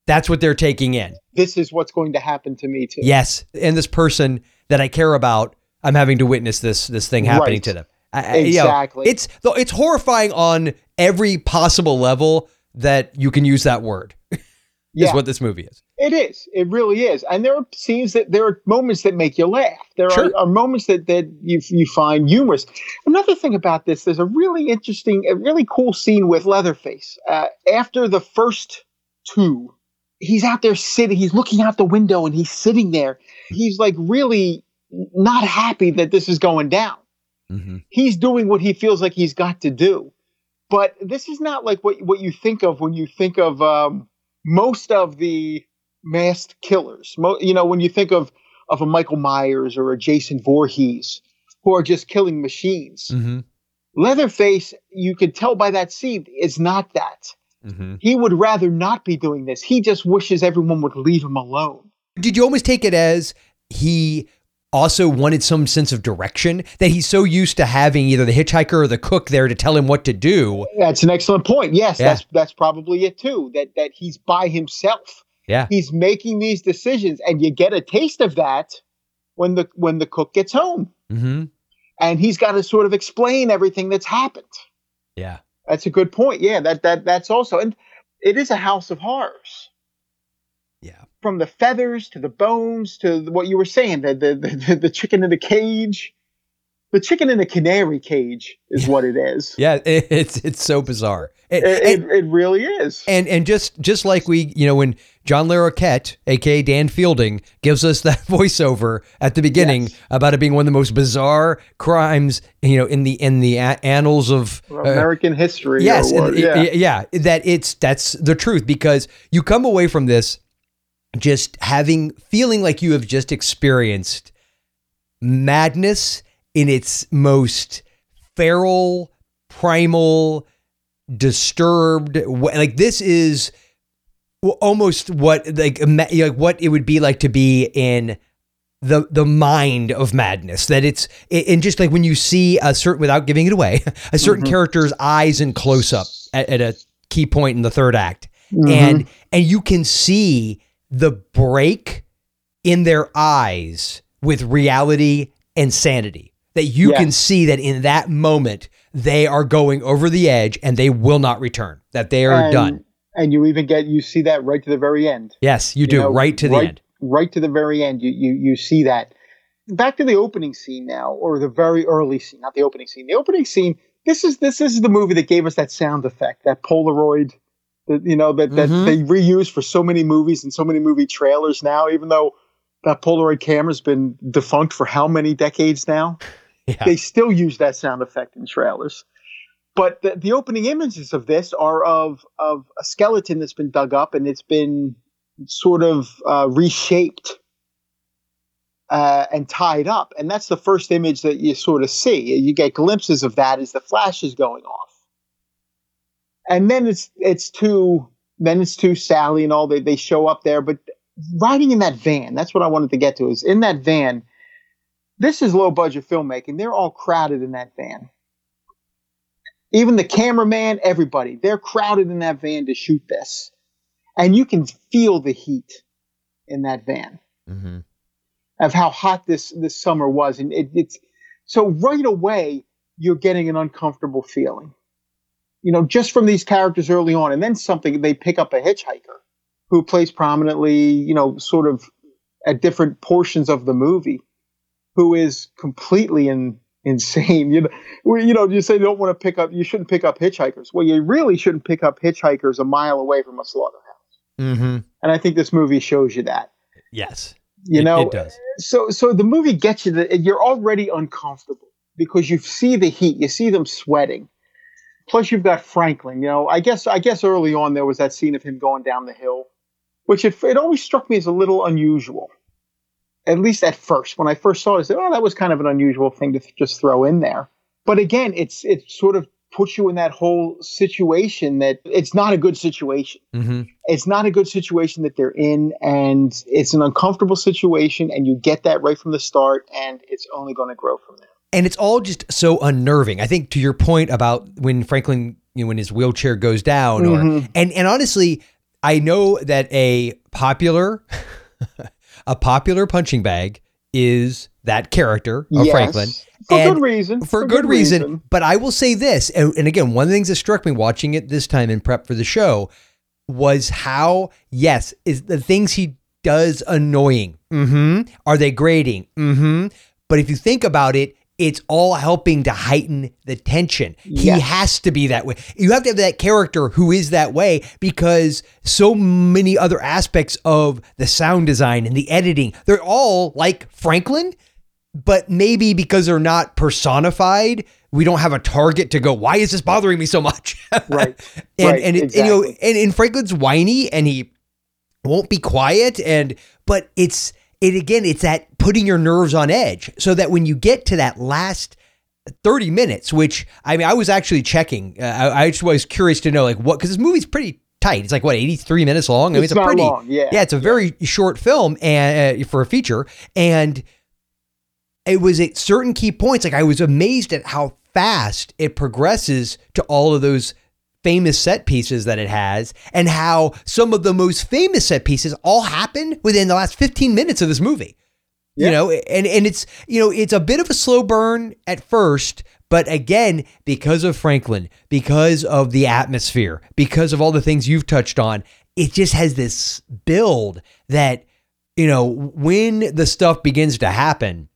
that's what they're taking in this is what's going to happen to me too. yes and this person that i care about i'm having to witness this this thing happening Right. to them I- I- you know, Exactly. it's it's horrifying on every possible level that you can use that word is Yeah. what this movie is It is. It really is. And there are scenes that there are moments that make you laugh. There Sure. are, are moments that, that you you find humorous. Another thing about this, there's a really interesting, a really cool scene with Leatherface. Uh, after the first two, he's out there sitting, he's looking out the window and he's sitting there. He's like really not happy that this is going down. He's doing what he feels like he's got to do. But this is not like what what you think of when you think of um, most of the masked killers. Mo- you know, when you think of of a Michael Myers or a Jason Voorhees, who are just killing machines. mm-hmm. Leatherface, you could tell by that scene, is not that. Mm-hmm. He would rather not be doing this. He just wishes everyone would leave him alone. Did you almost take it as he also wanted some sense of direction that he's so used to having either the hitchhiker or the cook there to tell him what to do? That's an excellent point. Yes, Yeah. that's that's probably it too. That that he's by himself. Yeah. He's making these decisions, and you get a taste of that when the when the cook gets home, Mm-hmm. and he's got to sort of explain everything that's happened. Yeah. That's a good point. Yeah, that that that's also, and it is a house of horrors. Yeah. From the feathers to the bones to what you were saying, the the the, the chicken in the cage, the chicken in the canary cage is what it is. Yeah. it- it's it's so bizarre. It, it, it really is. and and just just like we, you know, when John Larroquette, aka Dan Fielding, gives us that voiceover at the beginning Yes. about it being one of the most bizarre crimes, you know, in the in the a- annals of uh, American history. yes, yeah. yeah, that it's that's the truth because you come away from this just having feeling like you have just experienced madness in its most feral, primal, disturbed. wa- Like this is almost what like like what it would be like to be in the the mind of madness that it's and just like when you see a certain without giving it away a certain mm-hmm. character's eyes in close up at, at a key point in the third act mm-hmm. and and you can see the break in their eyes with reality and sanity that you can see that in that moment they are going over the edge and they will not return. That they are and, done. And you even get you see that right to the very end. Yes, you, do know, right to the right, end. Right to the very end, you you you see that. Back to the opening scene now, or the very early scene, not the opening scene. The opening scene. This is this is the movie that gave us that sound effect, that Polaroid, that you know that that Mhm. they reuse for so many movies and so many movie trailers now. Even though that Polaroid camera's been defunct for how many decades now, Yeah. they still use that sound effect in trailers. But the, the opening images of this are of of a skeleton that's been dug up and it's been sort of uh, reshaped uh, and tied up, and that's the first image that you sort of see. You get glimpses of that as the flash is going off, and then it's it's to then it's too Sally and all. They they show up there, but riding in that van. That's what I wanted to get to. Is in that van. This is low budget filmmaking. They're all crowded in that van. Even the cameraman, everybody, they're crowded in that van to shoot this. And you can feel the heat in that van Mm-hmm. of how hot this this summer was, and it, it's so right away you're getting an uncomfortable feeling, you know, just from these characters early on, and then something they pick up a hitchhiker who plays prominently, you know, sort of at different portions of the movie, who is completely in, insane. You know, you know, you say you don't want to pick up, you shouldn't pick up hitchhikers. Well, you really shouldn't pick up hitchhikers a mile away from a slaughterhouse, Mm-hmm. and I think this movie shows you that. Yes. You It- know, it does. so so the movie gets you that you're already uncomfortable because you see the heat, you see them sweating. Plus, you've got Franklin. You know, I guess I guess early on there was that scene of him going down the hill, which it, it always struck me as a little unusual. At least at first, when I first saw it, I said, "Oh, that was kind of an unusual thing to th- just throw in there." But again, it's it sort of puts you in that whole situation that it's not a good situation Mm-hmm. it's not a good situation that they're in and it's an uncomfortable situation and you get that right from the start and it's only going to grow from there and it's all just so unnerving. I think to your point about when Franklin, you know, when his wheelchair goes down, or Mhm. and and honestly, I know that a popular, a popular punching bag is that character of Yes. Franklin for And good reason for, good, reason. But I will say this, and, and again, one of the things that struck me watching it this time in prep for the show was how yes, is the things he does annoying. Mm-hmm. Are they grating? Mm-hmm. But if you think about it, it's all helping to heighten the tension. He has to be that way. You have to have that character who is that way because so many other aspects of the sound design and the editing, they're all like Franklin, but maybe because they're not personified, we don't have a target to go, why is this bothering me so much? Right. and Right, and, it, and, you know and, and Franklin's whiny and he won't be quiet and but it's it again it's that putting your nerves on edge so that when you get to that last 30 minutes which I mean I was actually checking uh, I, I just was curious to know like what because this movie's pretty tight. It's like what 83 minutes long? I mean It's it's, a pretty long, yeah. yeah it's a very short film and uh, for a feature. And it was at certain key points like i was amazed at how fast it progresses to all of those famous set pieces that it has and how some of the most famous set pieces all happen within the last 15 minutes of this movie. You know and and it's you know it's a bit of a slow burn at first but again because of franklin because of the atmosphere because of all the things you've touched on it just has this build that you know when the stuff begins to happen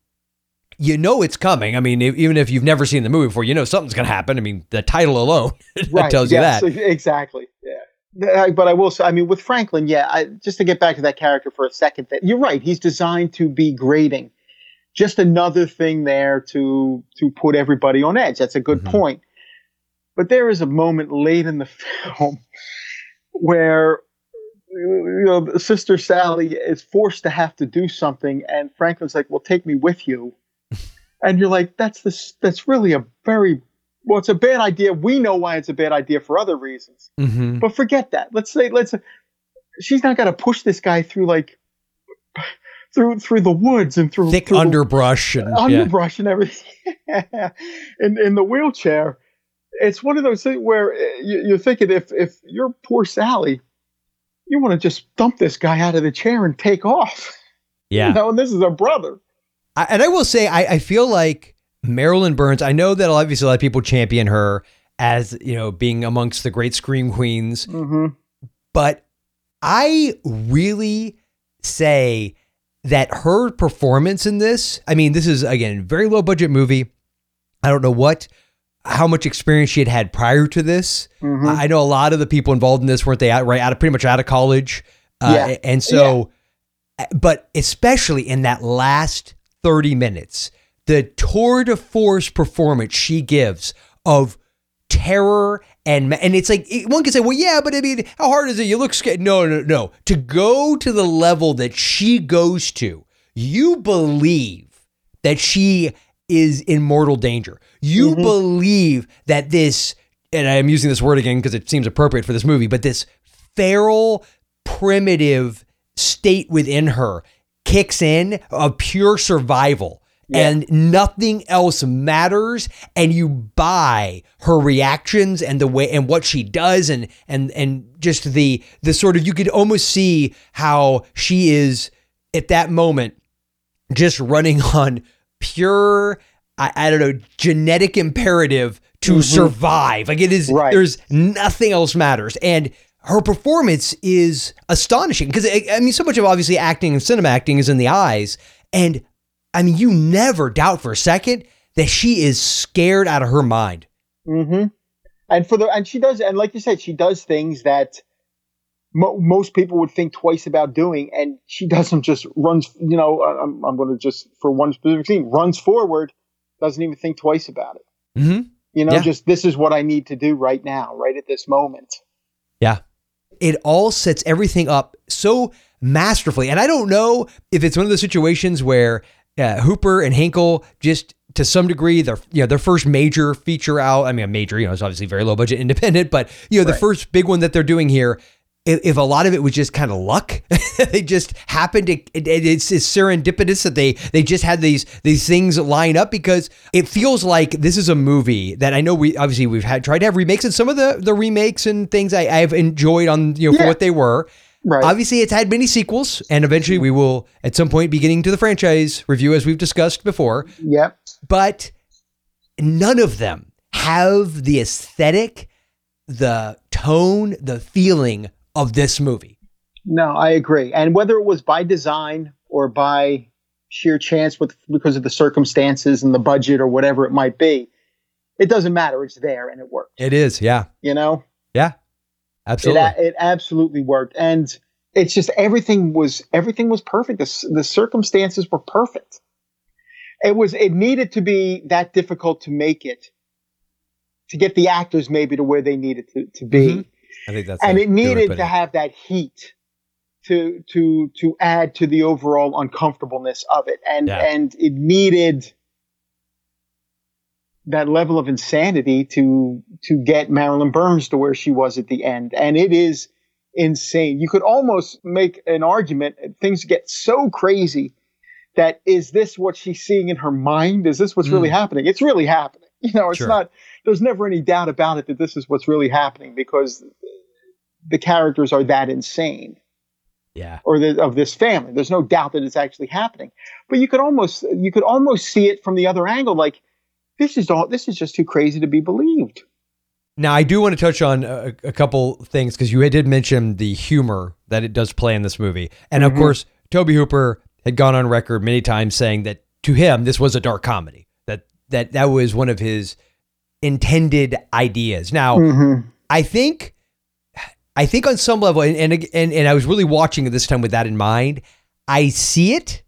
you know it's coming i mean even if you've never seen the movie before you know something's going to happen i mean the title alone right tells you yes, that exactly yeah but I will say, I mean, with Franklin, yeah. I, just to get back to that character for a second, that you're right. He's designed to be grating. Just another thing there to to put everybody on edge. That's a good Mhm. point. But there is a moment late in the film where you know Sister Sally is forced to have to do something, and Franklin's like, "Well, take me with you," and you're like, "That's this. That's really a very well. It's a bad idea. We know why it's a bad idea for other reasons." mm-hmm. But forget that. Let's say let's. She's not going to push this guy through like through through the woods and through thick through the underbrush and yeah. underbrush and everything in in the wheelchair. It's one of those things where you, you're thinking if if you're poor Sally, you want to just dump this guy out of the chair and take off. yeah You know, and this is her brother. I, and I will say, I, I feel like Marilyn Burns, I know that obviously a lot of people champion her as, you know, being amongst the great scream queens, hmm but I really say that her performance in this, I mean, this is again, very low budget movie. I don't know what how much experience she had had prior to this. Mhm. I know a lot of the people involved in this weren't they out right out of pretty much out of college. Uh, Yeah. and so but especially in that last 30 minutes, the tour de force performance she gives of terror and and it's like one can say, well, yeah, but I mean, how hard is it? You look scared. No, no, no. To go to the level that she goes to, you believe that she is in mortal danger. You mm-hmm. believe that this, and I'm using this word again because it seems appropriate for this movie, but this feral, primitive state within her kicks in of pure survival. And nothing else matters, and you buy her reactions and the way and what she does, and and and just the the sort of you could almost see how she is at that moment just running on pure I, I don't know genetic imperative to mm-hmm. survive like it is Right. there's nothing else matters and her performance is astonishing because I, mean so much of obviously acting and cinema acting is in the eyes and I mean you never doubt for a second that she is scared out of her mind Mm-hmm. And for the and she does and like you said, she does things that mo- most people would think twice about doing, and she doesn't just runs. You know, I'm I'm going to just for one specific scene runs forward, doesn't even think twice about it. mm-hmm. You know, Yeah. just this is what I need to do right now, right at this moment. Yeah. It all sets everything up so masterfully. And I don't know if it's one of those situations where uh, Hooper and Henkel just to some degree their you know their first major feature out. I mean, a major, you know, it's obviously very low budget independent, but you know, the first big one that they're doing here. If, if a lot of it was just kind of luck, they just happened to. It, it- it's, it's serendipitous that they they just had these these things line up because it feels like this is a movie that I know we obviously we've had tried to have remakes and some of the the remakes and things I, I've enjoyed on you know for what they were. Right. Obviously, it's had many sequels, and eventually we will at some point be getting to the franchise review as we've discussed before. Yep. But none of them have the aesthetic, the tone, the feeling of this movie. No, I agree. And whether it was by design or by sheer chance with because of the circumstances and the budget or whatever it might be, it doesn't matter. It's there and it worked. It is, yeah, You know, yeah, it absolutely. a- it absolutely worked. And it's just everything was everything was perfect. The, the circumstances were perfect. It was it needed to be that difficult to make it to get the actors maybe to where they needed to, to be Mhm. I think that's and it good way of needed to have that heat to to to add to the overall uncomfortableness of it. And Yeah. and it needed that level of insanity to to get Marilyn Burns to where she was at the end. And it is insane. You could almost make an argument things get so crazy that is this what she's seeing in her mind? Is this what's really happening? It's really happening. You know it's Mm. Sure. not there's never any doubt about it that this is what's really happening because the characters are that insane. Yeah, or the, of this family. There's no doubt that it's actually happening. But you could almost you could almost see it from the other angle like this is all this is just too crazy to be believed. Now, I do want to touch on a, a couple things because you did mention the humor that it does play in this movie. And of mm-hmm. course, Tobe Hooper had gone on record many times saying that to him, this was a dark comedy, that, that that was one of his intended ideas. Now, mm-hmm. I think, I think on some level, and, and, and, and I was really watching it this time with that in mind, I see it.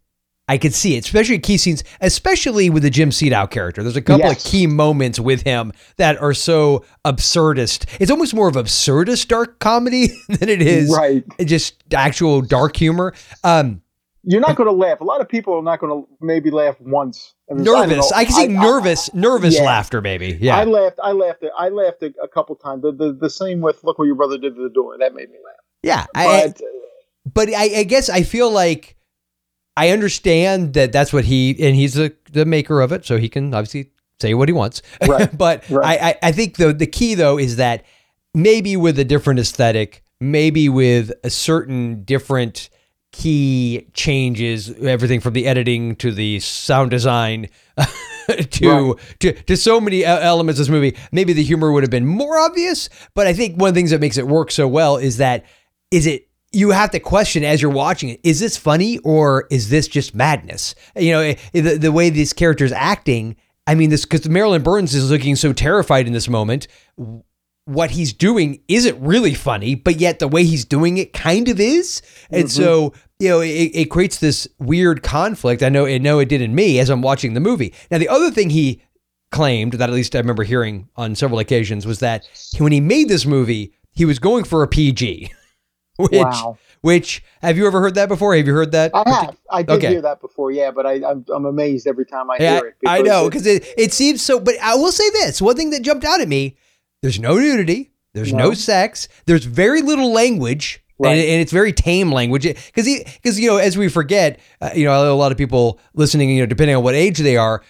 I could see it, especially key scenes, especially with the Jim Siedow character. There's a couple Yes. of key moments with him that are so absurdist. It's almost more of absurdist dark comedy than it is Right. just actual dark humor. Um, you're not going to laugh a lot of people are not going to maybe laugh once I nervous. know. I, can see nervous, nervous yeah. laughter, maybe. Yeah. I laughed. I laughed. I laughed a, a couple times. The, the the same with "Look What Your Brother Did to the Door." That made me laugh. yeah. I, But uh, but I, I guess I feel like I understand that that's what he and he's the the maker of it, so he can obviously say what he wants. Right. but Right. I, I I think the the key though is that maybe with a different aesthetic, maybe with a certain different key changes, everything from the editing to the sound design. to, to to so many elements of this movie. Maybe the humor would have been more obvious, but I think one of the things that makes it work so well is that is it you have to question as you're watching it is this funny or is this just madness you know eh, the, the way this character is acting i mean this because marilyn burns is looking so terrified in this moment what he's doing isn't really funny but yet the way he's doing it kind of is and so you know it, it creates this weird conflict i know i know it did in me as i'm watching the movie now the other thing he claimed that at least i remember hearing on several occasions was that when he made this movie he was going for a pg which Wow. which have you ever heard that before have you heard that I have. I did Okay. hear that before, yeah, but I, I'm, I'm amazed every time I Yeah, hear it. I know because it, it seems so. But I will say this: one thing that jumped out at me: there's no nudity, there's no, No. sex, there's very little language, Right. and it's very tame language. Because because you know, as we forget, uh, you know, a lot of people listening, you know, depending on what age they are.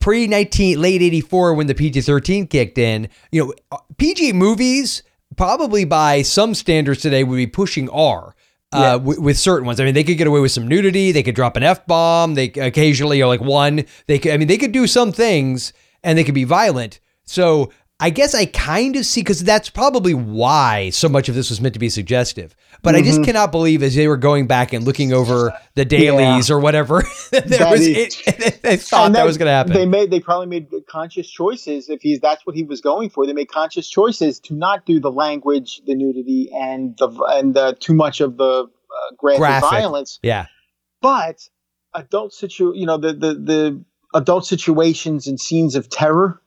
Pre nineteen late eighty four when the PG thirteen kicked in, you know, uh, PG movies probably by some standards today would be pushing R uh, with, with certain ones. I mean, they could get away with some nudity. They could drop an f bomb. They occasionally, you know, like one. They could. I mean, they could do some things, and they could be violent. So I guess I kind of see because that's probably why so much of this was meant to be suggestive. But I just Mm-hmm. cannot believe as they were going back and looking over the dailies or whatever, that That was is- it, they thought And that, was going to happen. They made they probably made conscious choices if he's that's what he was going for. They made conscious choices to not do the language, the nudity, and the and uh, too much of the uh, graphic, Graphic. violence. yeah, But adult situ, you know, the the the adult situations and scenes of terror.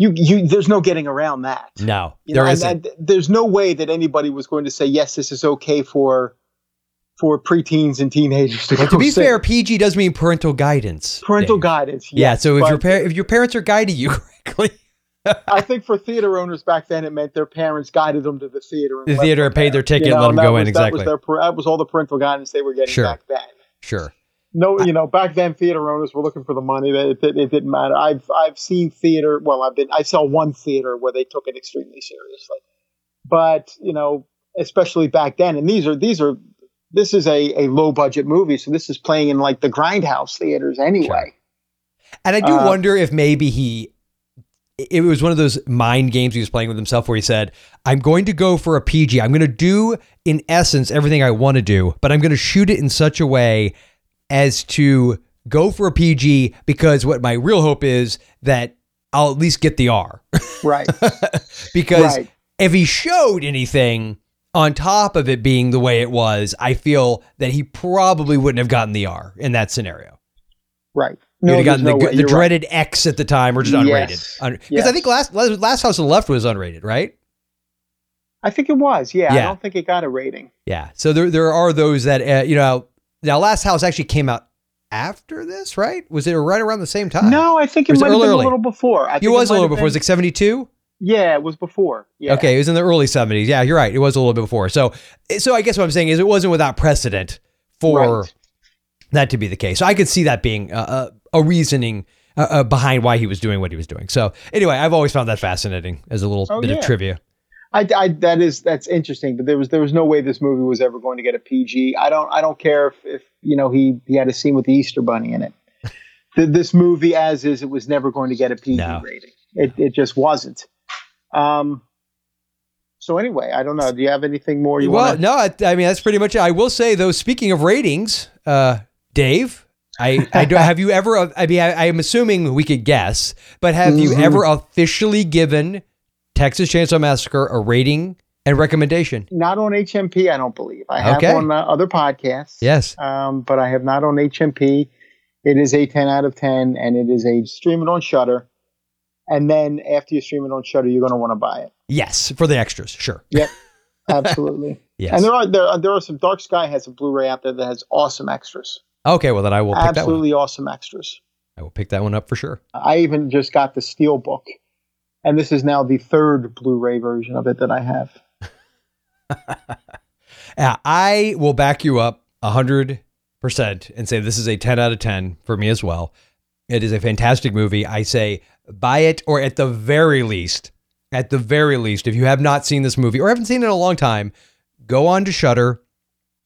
You you there's no getting around that. no, You there know, and- isn't. and there's no way that anybody was going to say yes, this is okay for for preteens and teenagers to go to be fair, PG does mean parental guidance. parental Dave. guidance. Yeah. So if your par- if your parents are guiding you correctly, I think for theater owners back then, it meant their parents guided them to the theater. and The theater paid their ticket You and know, let them go in, was- exactly. That was, their, that was all the parental guidance they were getting Sure. back then. sure. No, you know, back then theater owners were looking for the money. That it, it didn't matter. I've I've seen theater. Well, I've been I saw one theater where they took it extremely seriously, but you know, especially back then. And these are these are this is a, a low budget movie, so this is playing in like the grindhouse theaters anyway. And I do Uh, wonder if maybe he, it was one of those mind games he was playing with himself where he said, I'm going to go for a PG. I'm going to do, in essence, everything I want to do, but I'm going to shoot it in such a way as to go for a PG because what my real hope is that I'll at least get the R. Right. because Right. if he showed anything on top of it being the way it was, I feel that he probably wouldn't have gotten the R in that scenario. Right. You'd have gotten no the, the You're right. dreaded X at the time, or just unrated. Yes. Because Yes. I think last last House on the Left was unrated, right? I think it was. Yeah, Yeah. I don't think it got a rating. Yeah. So there there are those that uh, you know. Now, Last House actually came out after this, right? Was it right around the same time? No, I think it was it might have been early? a little before. I it was a little before. Was it seventy two? Yeah, it was before. Yeah. Okay, it was in the early seventies. Yeah, you're right. It was a little bit before. So, so I guess what I'm saying is it wasn't without precedent for Right. that to be the case. So I could see that being a, a, a reasoning uh, uh, behind why he was doing what he was doing. So anyway, I've always found that fascinating as a little Oh, bit of trivia. I, I that is that's interesting, but there was there was no way this movie was ever going to get a PG. I don't I don't care if, if you know he he had a scene with the Easter Bunny in it. Th- this movie, as is, it was never going to get a PG No. rating. It it just wasn't. Um. So anyway, I don't know. Do you have anything more you well, want? no, I, I mean that's pretty much it. I will say though, speaking of ratings, uh, Dave, I, I do, have you ever? I mean, I, I'm assuming we could guess, but have you Mhm. ever officially given Texas Chainsaw Massacre a rating and recommendation? Not on HMP, I don't believe. I have Okay. on uh, other podcasts. Yes. um, but I have not on HMP. It is a 10 out of 10, and it is a stream it on Shudder. And then after you stream it on Shudder, you're going to want to buy it. Yes, for the extras, sure. Yep, absolutely. Yes. And there are there are, there are some Dark Sky has a Blu-ray out there that has awesome extras, Okay, well then I will pick that one. absolutely awesome extras. I will pick that one up for sure. I even just got the Steel book, and this is now the third Blu-ray version of it that I have. Yeah, I will back you up hundred percent and say this is a ten out of ten for me as well. It is a fantastic movie. I say buy it, or at the very least, at the very least, if you have not seen this movie or haven't seen it in a long time, go on to Shudder,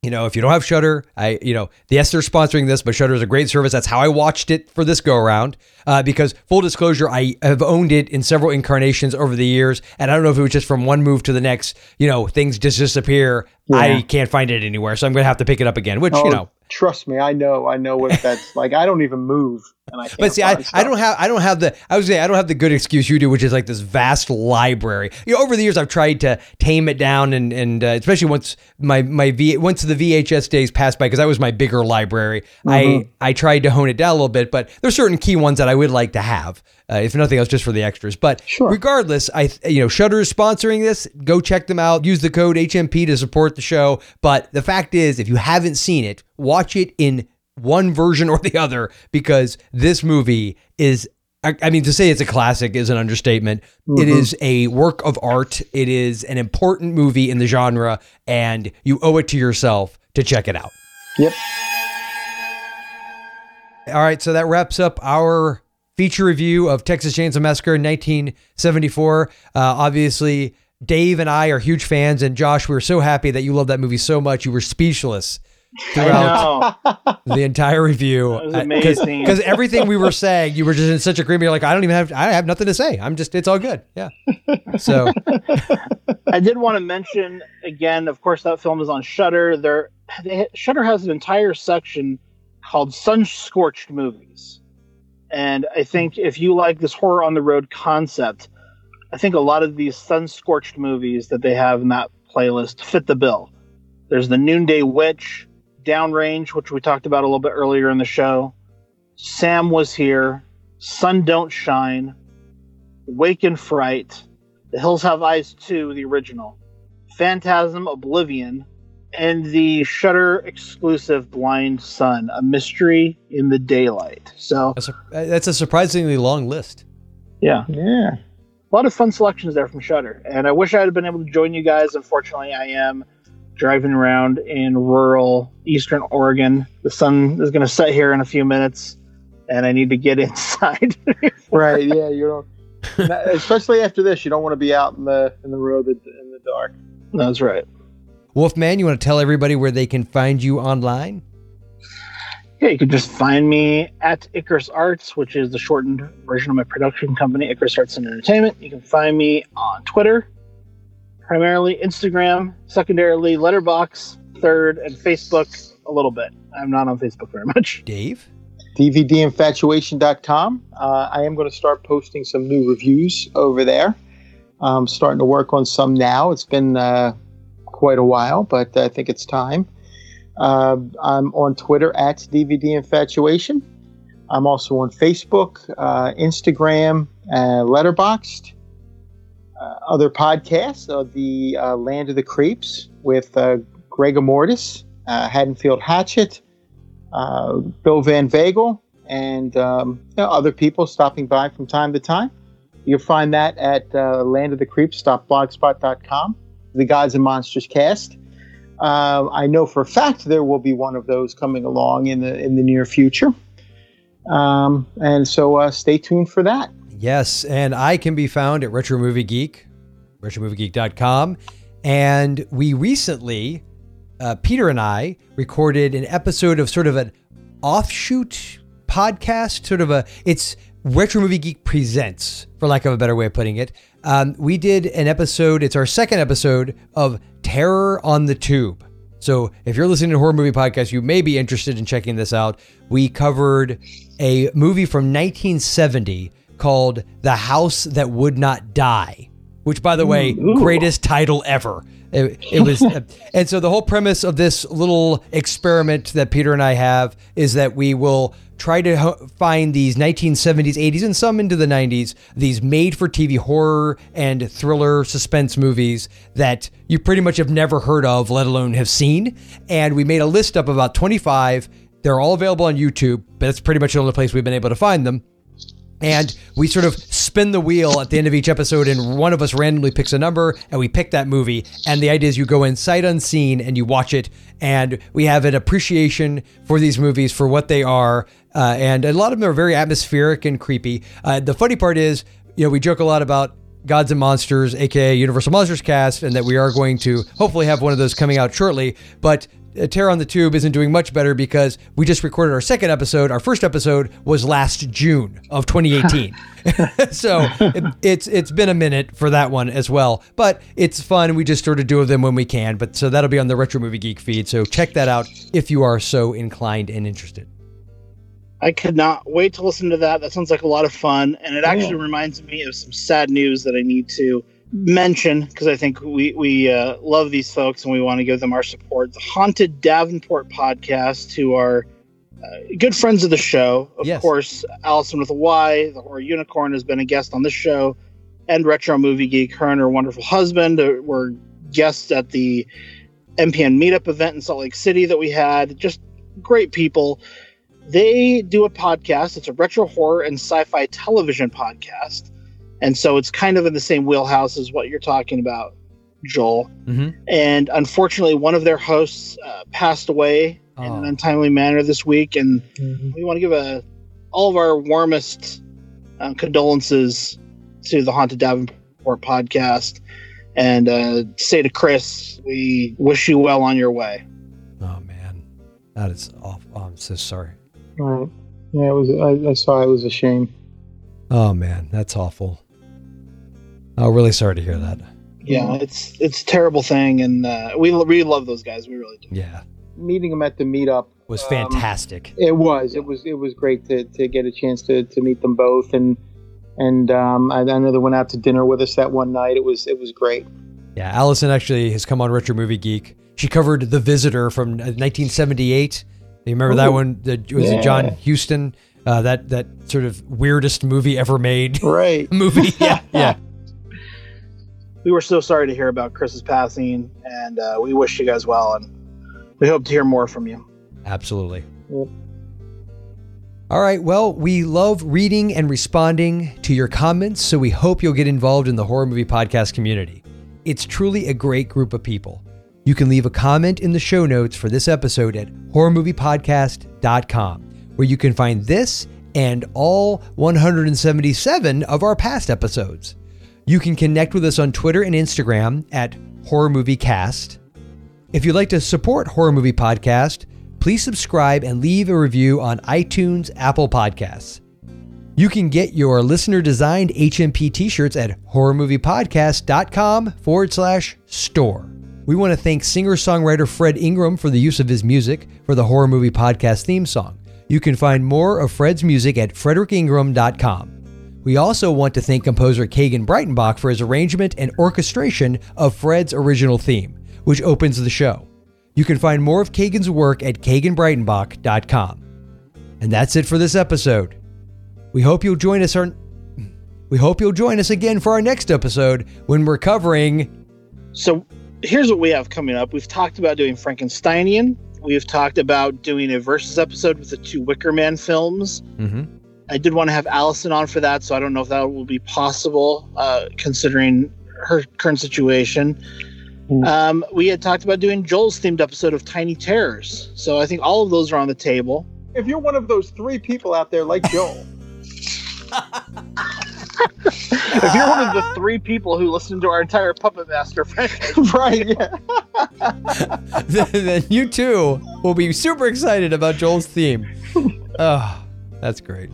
you know, if you don't have Shudder, I, you know, yes, they're sponsoring this, but Shudder is a great service. That's how I watched it for this go around. Uh, because full disclosure, I have owned it in several incarnations over the years, and I don't know if it was just from one move to the next. You know, things just disappear. I can't find it anywhere, so I'm going to have to pick it up again. Which Oh, you know, trust me, I know, I know what that's like. I don't even move, and I. Can't But see, I, I don't have I don't have the I would say I don't have the good excuse you do, which is like this vast library. You know, over the years I've tried to tame it down, and and uh, especially once my my V once the VHS days passed by, because that was my bigger library. I I tried to hone it down a little bit, but there's certain key ones that I would like to have, uh, if nothing else, just for the extras. But regardless, I you know Shudder is sponsoring this. Go check them out. Use the code HMP to support the show. But the fact is, if you haven't seen it, watch it in one version or the other because this movie is I, mean to say it's a classic is an understatement. It Mhm. is a work of art. It is an important movie in the genre and you owe it to yourself to check it out. Yep. all right so that wraps up our feature review of texas chainsaw massacre in 1974 uh, obviously dave and i are huge fans and josh we were so happy that you loved that movie so much. You were speechless throughout the entire review amazing. because everything we were saying you were just in such agreement you're like i don't even have i have nothing to say i'm just it's all good yeah so I did want to mention again. Of course, that film is on Shudder. There, they, Shudder has an entire section called "Sun Scorched Movies," and I think if you like this horror on the road concept, I think a lot of these sun scorched movies that they have in that playlist fit the bill. There's the Noonday Witch, Downrange, which we talked about a little bit earlier in the show. Sam was here. Sun Don't Shine. Wake in Fright. The Hills Have Eyes 2, the original. Phantasm Oblivion. And the Shudder exclusive Blind Sun, a mystery in the daylight. So, that's a, uh, that's a surprisingly long list yeah, Yeah. a lot of fun selections there from Shudder. And I wish I had been able to join you guys. Unfortunately, I am driving around in rural eastern Oregon. The sun is going to set here in a few minutes, and I need to get inside. Right. Yeah. You don't. Especially after this, you don't want to be out in the in the road in the dark. That's right. wolfman you want to tell everybody where they can find you online Yeah, you can just find me at Icarus Arts, which is the shortened version of my production company, Icarus Arts and Entertainment. You can find me on Twitter, primarily Instagram, secondarily Letterboxd, third, and Facebook a little bit. I'm not on Facebook very much. dave DVDinfatuation.com. Uh, I am going to start posting some new reviews over there. I'm starting to work on some now. It's been uh, quite a while, but I think it's time. Uh, I'm on Twitter at DVDinfatuation. I'm also on Facebook, uh, Instagram, uh, Letterboxd. Uh, other podcasts are the uh, Land of the Creeps with uh, Gregor Mortis, uh, Haddonfield Hatchet, uh, Bill Van Vagel, and um, you know, other people stopping by from time to time. You'll find that at uh, landofthecreeps.blogspot.com, the Gods and Monsters cast. Uh, I know for a fact there will be one of those coming along in the in the near future, um, and so uh, stay tuned for that. Yes, and I can be found at Retro Movie Geek, retromoviegeek.com. And we recently, uh, Peter and I, recorded an episode of sort of an offshoot podcast, sort of a, it's Retro Movie Geek Presents, for lack of a better way of putting it. Um, we did an episode, it's our second episode of Terror on the Tube. So if you're listening to horror movie podcast, you may be interested in checking this out. We covered a movie from 1970 called The House That Would Not Die, which, by the way, greatest title ever. It, it was, uh, and so the whole premise of this little experiment that Peter and I have is that we will try to ho- find these 1970s, 80s, and some into the 90s, these made for TV horror and thriller suspense movies that you pretty much have never heard of, let alone have seen. And we made a list up of about 25. They're all available on YouTube, but it's pretty much the only place we've been able to find them. And we sort of spin the wheel at the end of each episode, and one of us randomly picks a number, and we pick that movie. And the idea is you go in sight unseen and you watch it, and we have an appreciation for these movies for what they are. Uh, and a lot of them are very atmospheric and creepy. Uh, the funny part is, you know, we joke a lot about Gods and Monsters, aka Universal Monsters Cast, and that we are going to hopefully have one of those coming out shortly. But uh, Terror on the Tube isn't doing much better because we just recorded our second episode. Our first episode was last June of 2018. so it, it's it's been a minute for that one as well, but it's fun. We just sort of do them when we can. But so that'll be on the Retro Movie Geek feed. So check that out if you are so inclined and interested. I could not wait to listen to that. That sounds like a lot of fun, and it actually reminds me of some sad news that I need to mention because I think we we uh, love these folks and we want to give them our support. The Haunted Davenport podcast, who are uh, good friends of the show, of Yes. course. Allison with a Y, the horror unicorn, has been a guest on this show, and Retro Movie Geek. Her and her wonderful husband uh, were guests at the MPN meetup event in Salt Lake City that we had. Just great people. They do a podcast. It's a retro horror and sci-fi television podcast, and so it's kind of in the same wheelhouse as what you're talking about, Joel. Mm-hmm. And unfortunately, one of their hosts uh, passed away in Oh. an untimely manner this week, and we want to give a all of our warmest uh, condolences to the Haunted Davenport podcast, and uh, say to Chris, we wish you well on your way. Oh man, that is awful. Oh, I'm so sorry. Right. Yeah, it was. I, I saw it was a shame. Oh man, that's awful. Oh, really sorry to hear that. Yeah, it's it's a terrible thing, and uh, we really love those guys. We really do. Yeah, Meeting them at the meetup was um, fantastic. It was. It was. It was great to, to get a chance to, to meet them both, and and um, I, I know they went out to dinner with us that one night. It was it was great. Yeah, Allison actually has come on Retro Movie Geek. She covered The Visitor from uh, 1978. You remember that one? That was Yeah. John Huston. Uh, that that sort of weirdest movie ever made. Right. movie. Yeah, yeah. We were so sorry to hear about Chris's passing, and uh, we wish you guys well, and we hope to hear more from you. Absolutely. Yep. All right. Well, we love reading and responding to your comments, so we hope you'll get involved in the horror movie podcast community. It's truly a great group of people. You can leave a comment in the show notes for this episode at horrormoviepodcast.com, where you can find this and all 177 of our past episodes. You can connect with us on Twitter and Instagram at Horror Movie Cast. If you'd like to support Horror Movie Podcast, please subscribe and leave a review on iTunes, Apple Podcasts. You can get your listener designed HMP t shirts at horrormoviepodcast.com forward slash store. We want to thank singer songwriter Fred Ingram for the use of his music for the Horror Movie Podcast theme song. You can find more of Fred's music at fredericingram.com. We also want to thank composer Kagan Breitenbach for his arrangement and orchestration of Fred's original theme, which opens the show. You can find more of Kagan's work at kaganbreitenbach.com. And that's it for this episode. We hope you'll join us our, we hope you'll join us again for our next episode when we're covering So here's what we have coming up. We've talked about doing Frankensteinian. We've talked about doing a versus episode with the two Wicker Man films. Mhm. I did want to have Allison on for that, so I don't know if that will be possible uh, considering her current situation. Um, we had talked about doing Joel's themed episode of Tiny Terrors, so I think all of those are on the table. If you're one of those three people out there like Joel, if you're one of the three people who listened to our entire Puppet Master franchise, right? Yeah. then you too will be super excited about Joel's theme. Oh, that's great.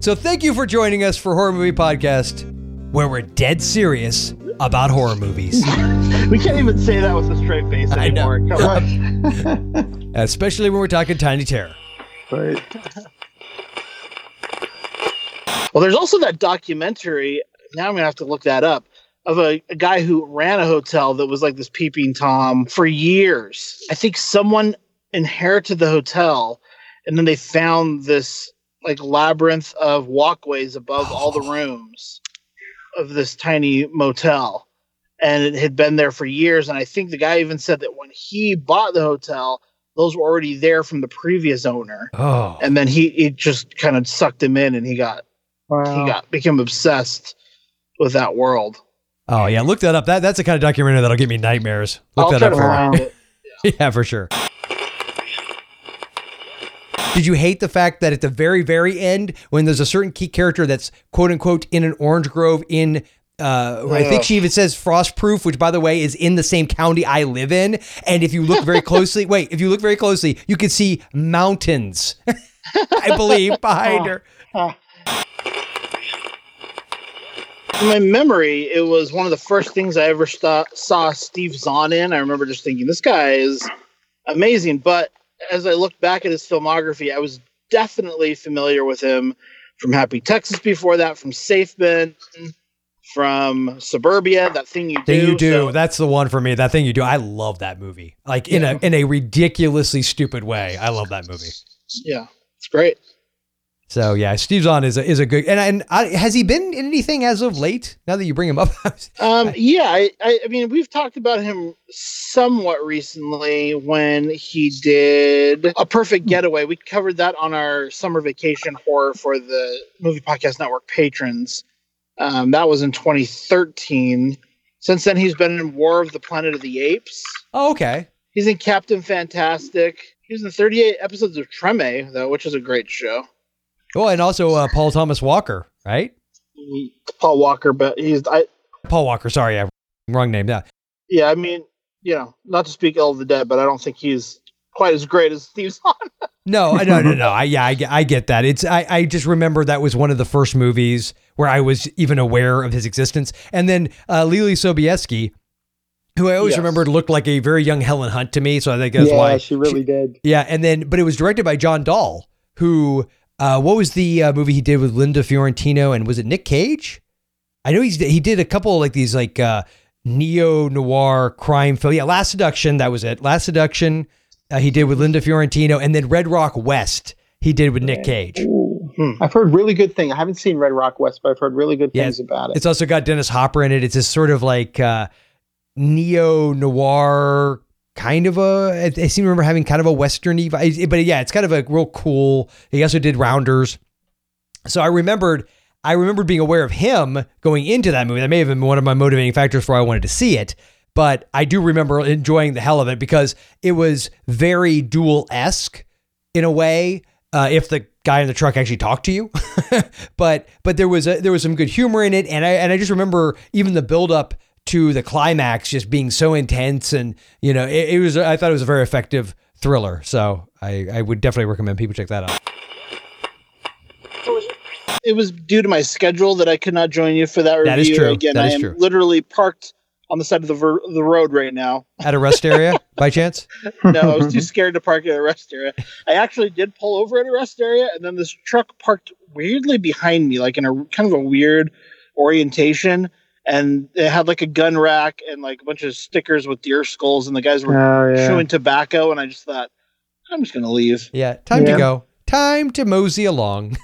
So thank you for joining us for Horror Movie Podcast, where we're dead serious about horror movies, we can't even say that with a straight face anymore. Come on. especially when we're talking Tiny Terror. Right. Well, there's also that documentary. Now I'm gonna have to look that up of a, a guy who ran a hotel that was like this peeping tom for years. I think someone inherited the hotel, and then they found this like labyrinth of walkways above oh. all the rooms of this tiny motel, and it had been there for years. And I think the guy even said that when he bought the hotel, those were already there from the previous owner Oh, and then he it just kind of sucked him in and he got Wow. he got became obsessed with that world oh yeah, look that up. That that's the kind of documentary that'll give me nightmares. Look i'll that up for me. find it yeah, for sure. Did you hate the fact that at the very, very end, when there's a certain key character that's quote unquote in an orange grove in Uh, I think she even says frostproof, which by the way is in the same county I live in. And if you look very closely, wait, if you look very closely, you can see mountains. I believe behind her. In my memory, it was one of the first things I ever sta saw Steve Zahn in. I remember just thinking, this guy is amazing. But as I looked back at his filmography, I was definitely familiar with him from Happy Texas before that, from Safe Men, from Suburbia, that thing you do. Thing you do. So- That's the one for me. That thing you do. I love that movie. Like in a in a ridiculously stupid way. I love that movie. yeah, it's great. So yeah, Steve Zahn is a, is a good and and I, has he been in anything as of late? Now that you bring him up, Um, yeah, I, I, mean, we've talked about him somewhat recently when he did A Perfect Getaway. We covered that on our summer vacation horror for the Movie Podcast Network patrons. Um, that was in 2013. Since then, he's been in War of the Planet of the Apes. oh, okay. He's in Captain Fantastic. He was in 38 episodes of Treme, though, which is a great show. Well, and also uh, Paul Thomas Walker, right? Paul Walker, but he's I Paul Walker. Sorry, yeah, wrong name. Yeah, yeah, I mean, you know, not to speak ill of the dead, but I don't think he's quite as great as Steve Zahn. no, I- no, no, no. I yeah, I, get- I get that. It's I I just remember that was one of the first movies where I was even aware of his existence, and then uh, Leelee Sobieski, who I always Yes. remembered looked like a very young Helen Hunt to me. So I think that's yeah, why she really did. Yeah, and then but it was directed by John Dahl, who uh, what was the uh, movie he did with Linda Fiorentino and was it Nick Cage? I know he's he did a couple of like these like uh, neo noir crime film. Yeah, Last Seduction, that was it. Last Seduction, uh, he did with Linda Fiorentino, and then Red Rock West, he did with Nick Cage. Ooh. I've heard really good thing. I haven't seen Red Rock West, but I've heard really good Yeah, things about it. It's also got Dennis Hopper in it. It's this sort of like uh, neo noir kind of a I seem to remember having kind of a western vibe, but yeah, it's kind of a real cool. He also did Rounders, so I remembered. I remembered being aware of him going into that movie. That may have been one of my motivating factors for why I wanted to see it. But I do remember enjoying the hell of it because it was very Duel esque in a way. Uh, if the guy in the truck actually talked to you, but but there was a, there was some good humor in it, and I and I just remember even the build up to the climax just being so intense, and you know it, it was I thought it was a very effective thriller. So I I would definitely recommend people check that out. it was due to my schedule that I could not join you for that review. That is true. Again, That I am true. literally parked on the side of the ver- the road right now. At a rest area by chance? No, I was too scared to park at a rest area. I actually did pull over at a rest area, and then this truck parked weirdly behind me, like in a kind of a weird orientation. And they had like a gun rack and like a bunch of stickers with deer skulls, and the guys were Oh, yeah. chewing tobacco. And I just thought, I'm just gonna leave. Yeah, time to go. Time to mosey along.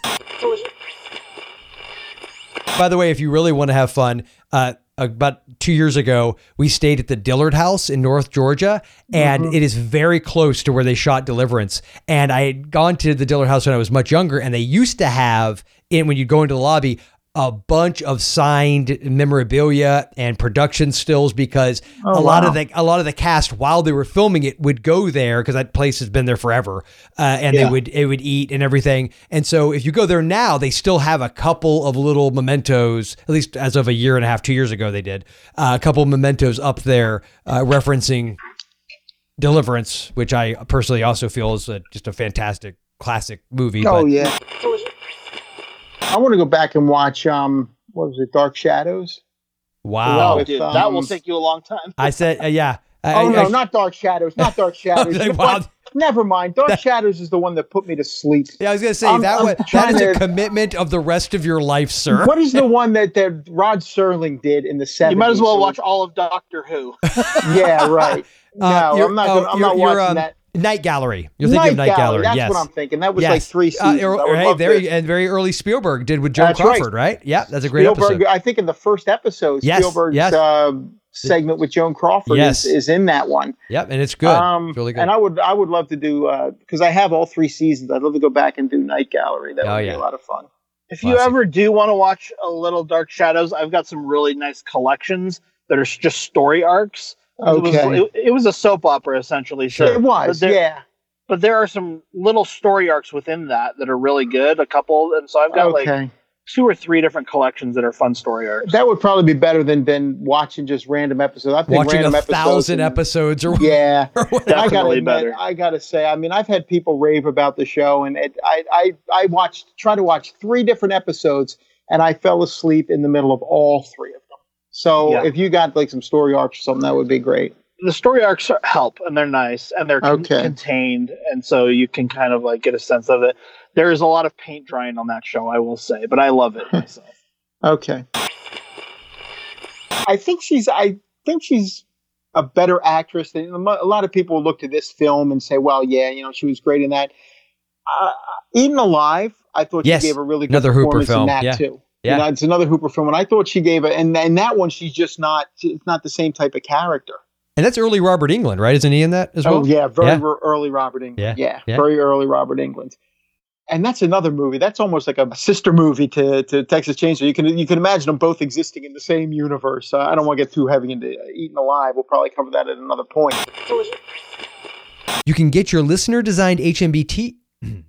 By the way, if you really want to have fun, uh, about two years ago, we stayed at the Dillard House in North Georgia, and it is very close to where they shot Deliverance. And I had gone to the Dillard House when I was much younger, and they used to have in when you go into the lobby a bunch of signed memorabilia and production stills because a lot of the a lot of the cast while they were filming it would go there because that place has been there forever, uh, and Yeah. they would it would eat and everything. And so if you go there now, they still have a couple of little mementos. At least as of a year and a half, two years ago, they did uh, a couple of mementos up there uh, referencing Deliverance, which I personally also feel is a, just a fantastic classic movie. Oh but yeah. I want to go back and watch um what was it, Dark Shadows? wow! Oh, with, dude, that will um, take you a long time. I said, uh, yeah. I- Oh I- no, I- not Dark Shadows, not Dark Shadows. like, wow. Never mind. Dark Shadows is the one that put me to sleep. Yeah, I was gonna say I'm- that I'm one, that trying is a commitment of the rest of your life, sir. What is the one that, that Rod Serling did in the 70s? You might as well So- watch all of Doctor Who. Yeah, right. No, Uh, I'm not. oh, gonna, I'm not watching um, that. Night Gallery. You're thinking of Night Gallery. That's yes. what I'm thinking. That was yes. like three Uh, seasons. Would hey, very and very early Spielberg did with Joan That's right. Crawford, right. Yeah, that's a great Spielberg. episode. I think in the first episode, Yes, Spielberg's yes. uh, segment with Joan Crawford Yes. is, is in that one. Yep, and it's good. Um, it's really good. And I would I would love to do because I have all three seasons. I'd love to go back and do Night Gallery. That Oh, would yeah. be a lot of fun. If you ever do want to watch a little Dark Shadows, I've got some really nice collections that are just story arcs. It was, Okay. it, it was a soap opera essentially. so- It was, but there, yeah. But there are some little story arcs within that that are really good. A couple, and so I've got like two or three different collections that are fun story arcs. That would probably be better than than watching just random episodes. I think Watching random a episodes thousand and- episodes or Yeah, or. I gotta Definitely admit, better. I gotta say, I mean, I've had people rave about the show, and it, I, I, I watched, try to watch three different episodes, and I fell asleep in the middle of all three of them. So Yeah. if you got like some story arcs or something, that would be great. the story arcs are- help and they're nice and they're con- Okay. contained and so you can kind of like get a sense of it there is a lot of paint drying on that show i will say but i love it myself Okay. I think she's. I think she's a better actress than a lot of people look to this film and say, "Well, yeah, you know, she was great in that." Uh, Eaten Alive, I thought Yes, she gave a really good another Hooper performance film, in that yeah. too. Yeah. You know, it's another Hooper film, and I thought she gave it. And in that one, she's just not. It's not the same type of character. And that's early Robert Englund, right? Isn't he in that as well? Oh yeah, very Yeah. early Robert Englund. Yeah, Yeah, yeah. very early Robert Englund. And that's another movie. That's almost like a sister movie to, to Texas Chainsaw. You can you can imagine them both existing in the same universe. Uh, I don't want to get too heavy into Eaten Alive. We'll probably cover that at another point. You can get your listener designed HMBT.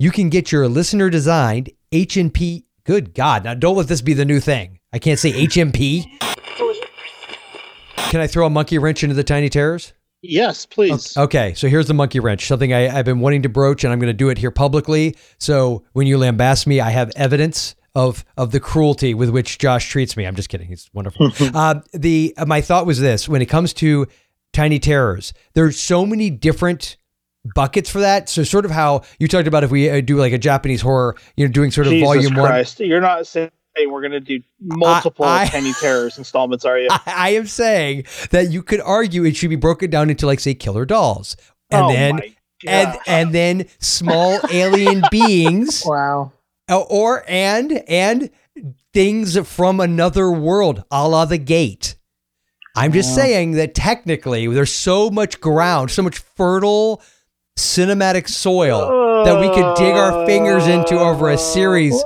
You can get your listener designed HNP. Good God. Now, don't let this be the new thing. I can't say HMP. Can I throw a monkey wrench into the Tiny Terrors? yes please Okay, so here's the monkey wrench, something I, I've been wanting to broach, and I'm going to do it here publicly. So when you lambast me, I have evidence of of the cruelty with which Josh treats me. I'm just kidding; he's wonderful. uh, the uh, my thought was this: when it comes to Tiny Terrors, there's so many different buckets for that. So sort of how you talked about if we uh, do like a Japanese horror, you know, doing sort of jesus volume one. christ you're not saying we're going to do multiple I- penny terrors installments are you I, I am saying that you could argue it should be broken down into like say killer dolls, and Oh then and and then small alien beings Wow. Or and and things from another world a la the gate i'm just saying that technically there's so much ground so much fertile cinematic soil that we could dig our fingers into over a series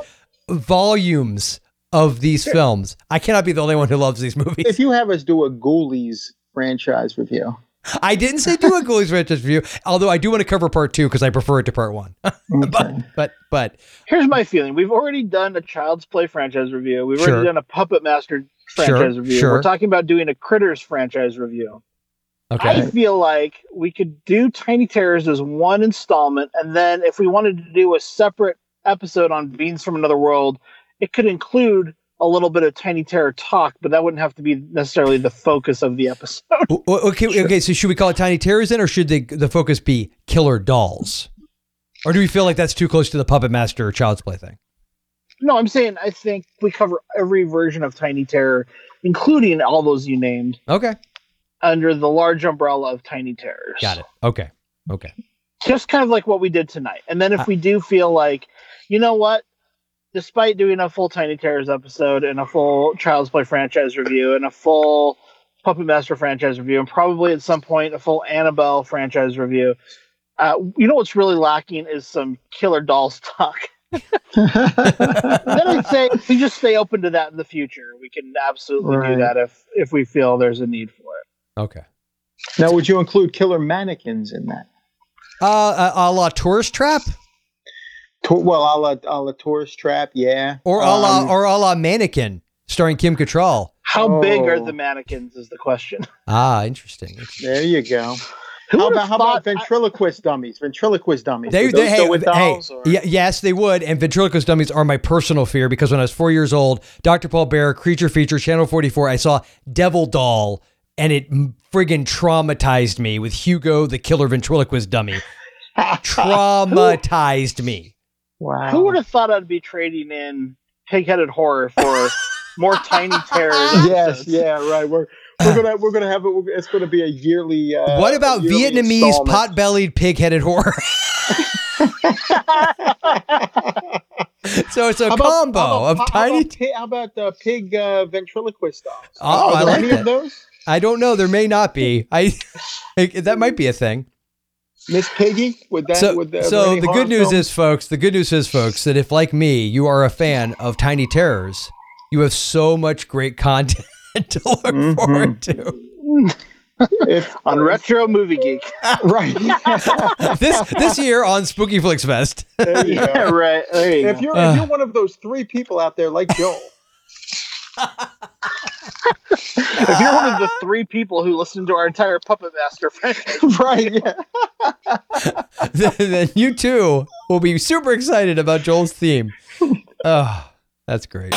volumes of these films. I cannot be the only one who loves these movies. If you have us do a Ghoulies franchise review, i didn't say do a ghoulies franchise review although i do want to cover part two because i prefer it to part one. But but but. Here's my feeling. We've already done a child's play franchise review. We've Sure. already done a puppet master Sure, franchise review sure. we're talking about doing a critters franchise review okay I feel like we could do Tiny Terrors as one installment, and then if we wanted to do a separate episode on Beings from Another World, it could include a little bit of Tiny Terror talk, but that wouldn't have to be necessarily the focus of the episode. Okay, okay. So should we call it Tiny Terrors then, or should the the focus be Killer Dolls? Or do we feel like that's too close to the Puppet Master or Child's Play thing? no, I'm saying I think we cover every version of Tiny Terror, including all those you named, Okay, under the large umbrella of Tiny Terrors. got it. Okay, okay. just kind of like what we did tonight. And then if we do feel like, you know what, despite doing a full Tiny Terrors episode and a full Child's Play franchise review and a full Puppet Master franchise review, and probably at some point a full Annabelle franchise review, uh, you know what's really lacking is some Killer Dolls talk. then I'd say we just stay open to that in the future, we can absolutely do that if if we feel there's a need for it. Okay. now would you include killer mannequins in that? Uh, uh, a la Tourist Trap, To- well, a la, a la tourist trap, yeah. or a la Um, or a la Mannequin, starring Kim Cattrall. How big are Oh. the mannequins? Is the question. Ah, interesting. interesting. there you go. Who How would've about, how about thought- ventriloquist dummies? Ventriloquist dummies. They, they, those hey, with hey, dolls, or- yeah, yes, they would. And ventriloquist dummies are my personal fear because when I was four years old, Dr. Paul Bearer, Creature Feature, Channel 44, I saw Devil Doll, and it friggin' traumatized me with Hugo, the killer ventriloquist dummy. Traumatized me. Wow. Who would have thought I'd be trading in pig-headed horror for more tiny terror? Yes, yeah, right. We're we're gonna we're gonna have it. It's gonna be a yearly. Uh, what about yearly Vietnamese pot-bellied, pig-headed horror? so it's a about- combo how about- of how tiny. About, pi- how about the pig uh, ventriloquist dolls? Oh, Are I there like any that. of those? I don't know. There may not be. I that might be a thing. Miss Piggy? Would that? so, would there so the horror good news films? is, folks, the good news is, folks, that if like me, you are a fan of Tiny Terrors, you have so much great content to look Mm-hmm. forward to. if on Retro Movie Geek. right, this this year on Spooky Flicks Fest. there you yeah, go. right. There you If go. you're Uh. if you're one of those three people out there like Joel, If you're one of the three people who listen to our entire Puppet Master franchise, right? Yeah. then, then you too will be super excited about Joel's theme. Oh, that's great.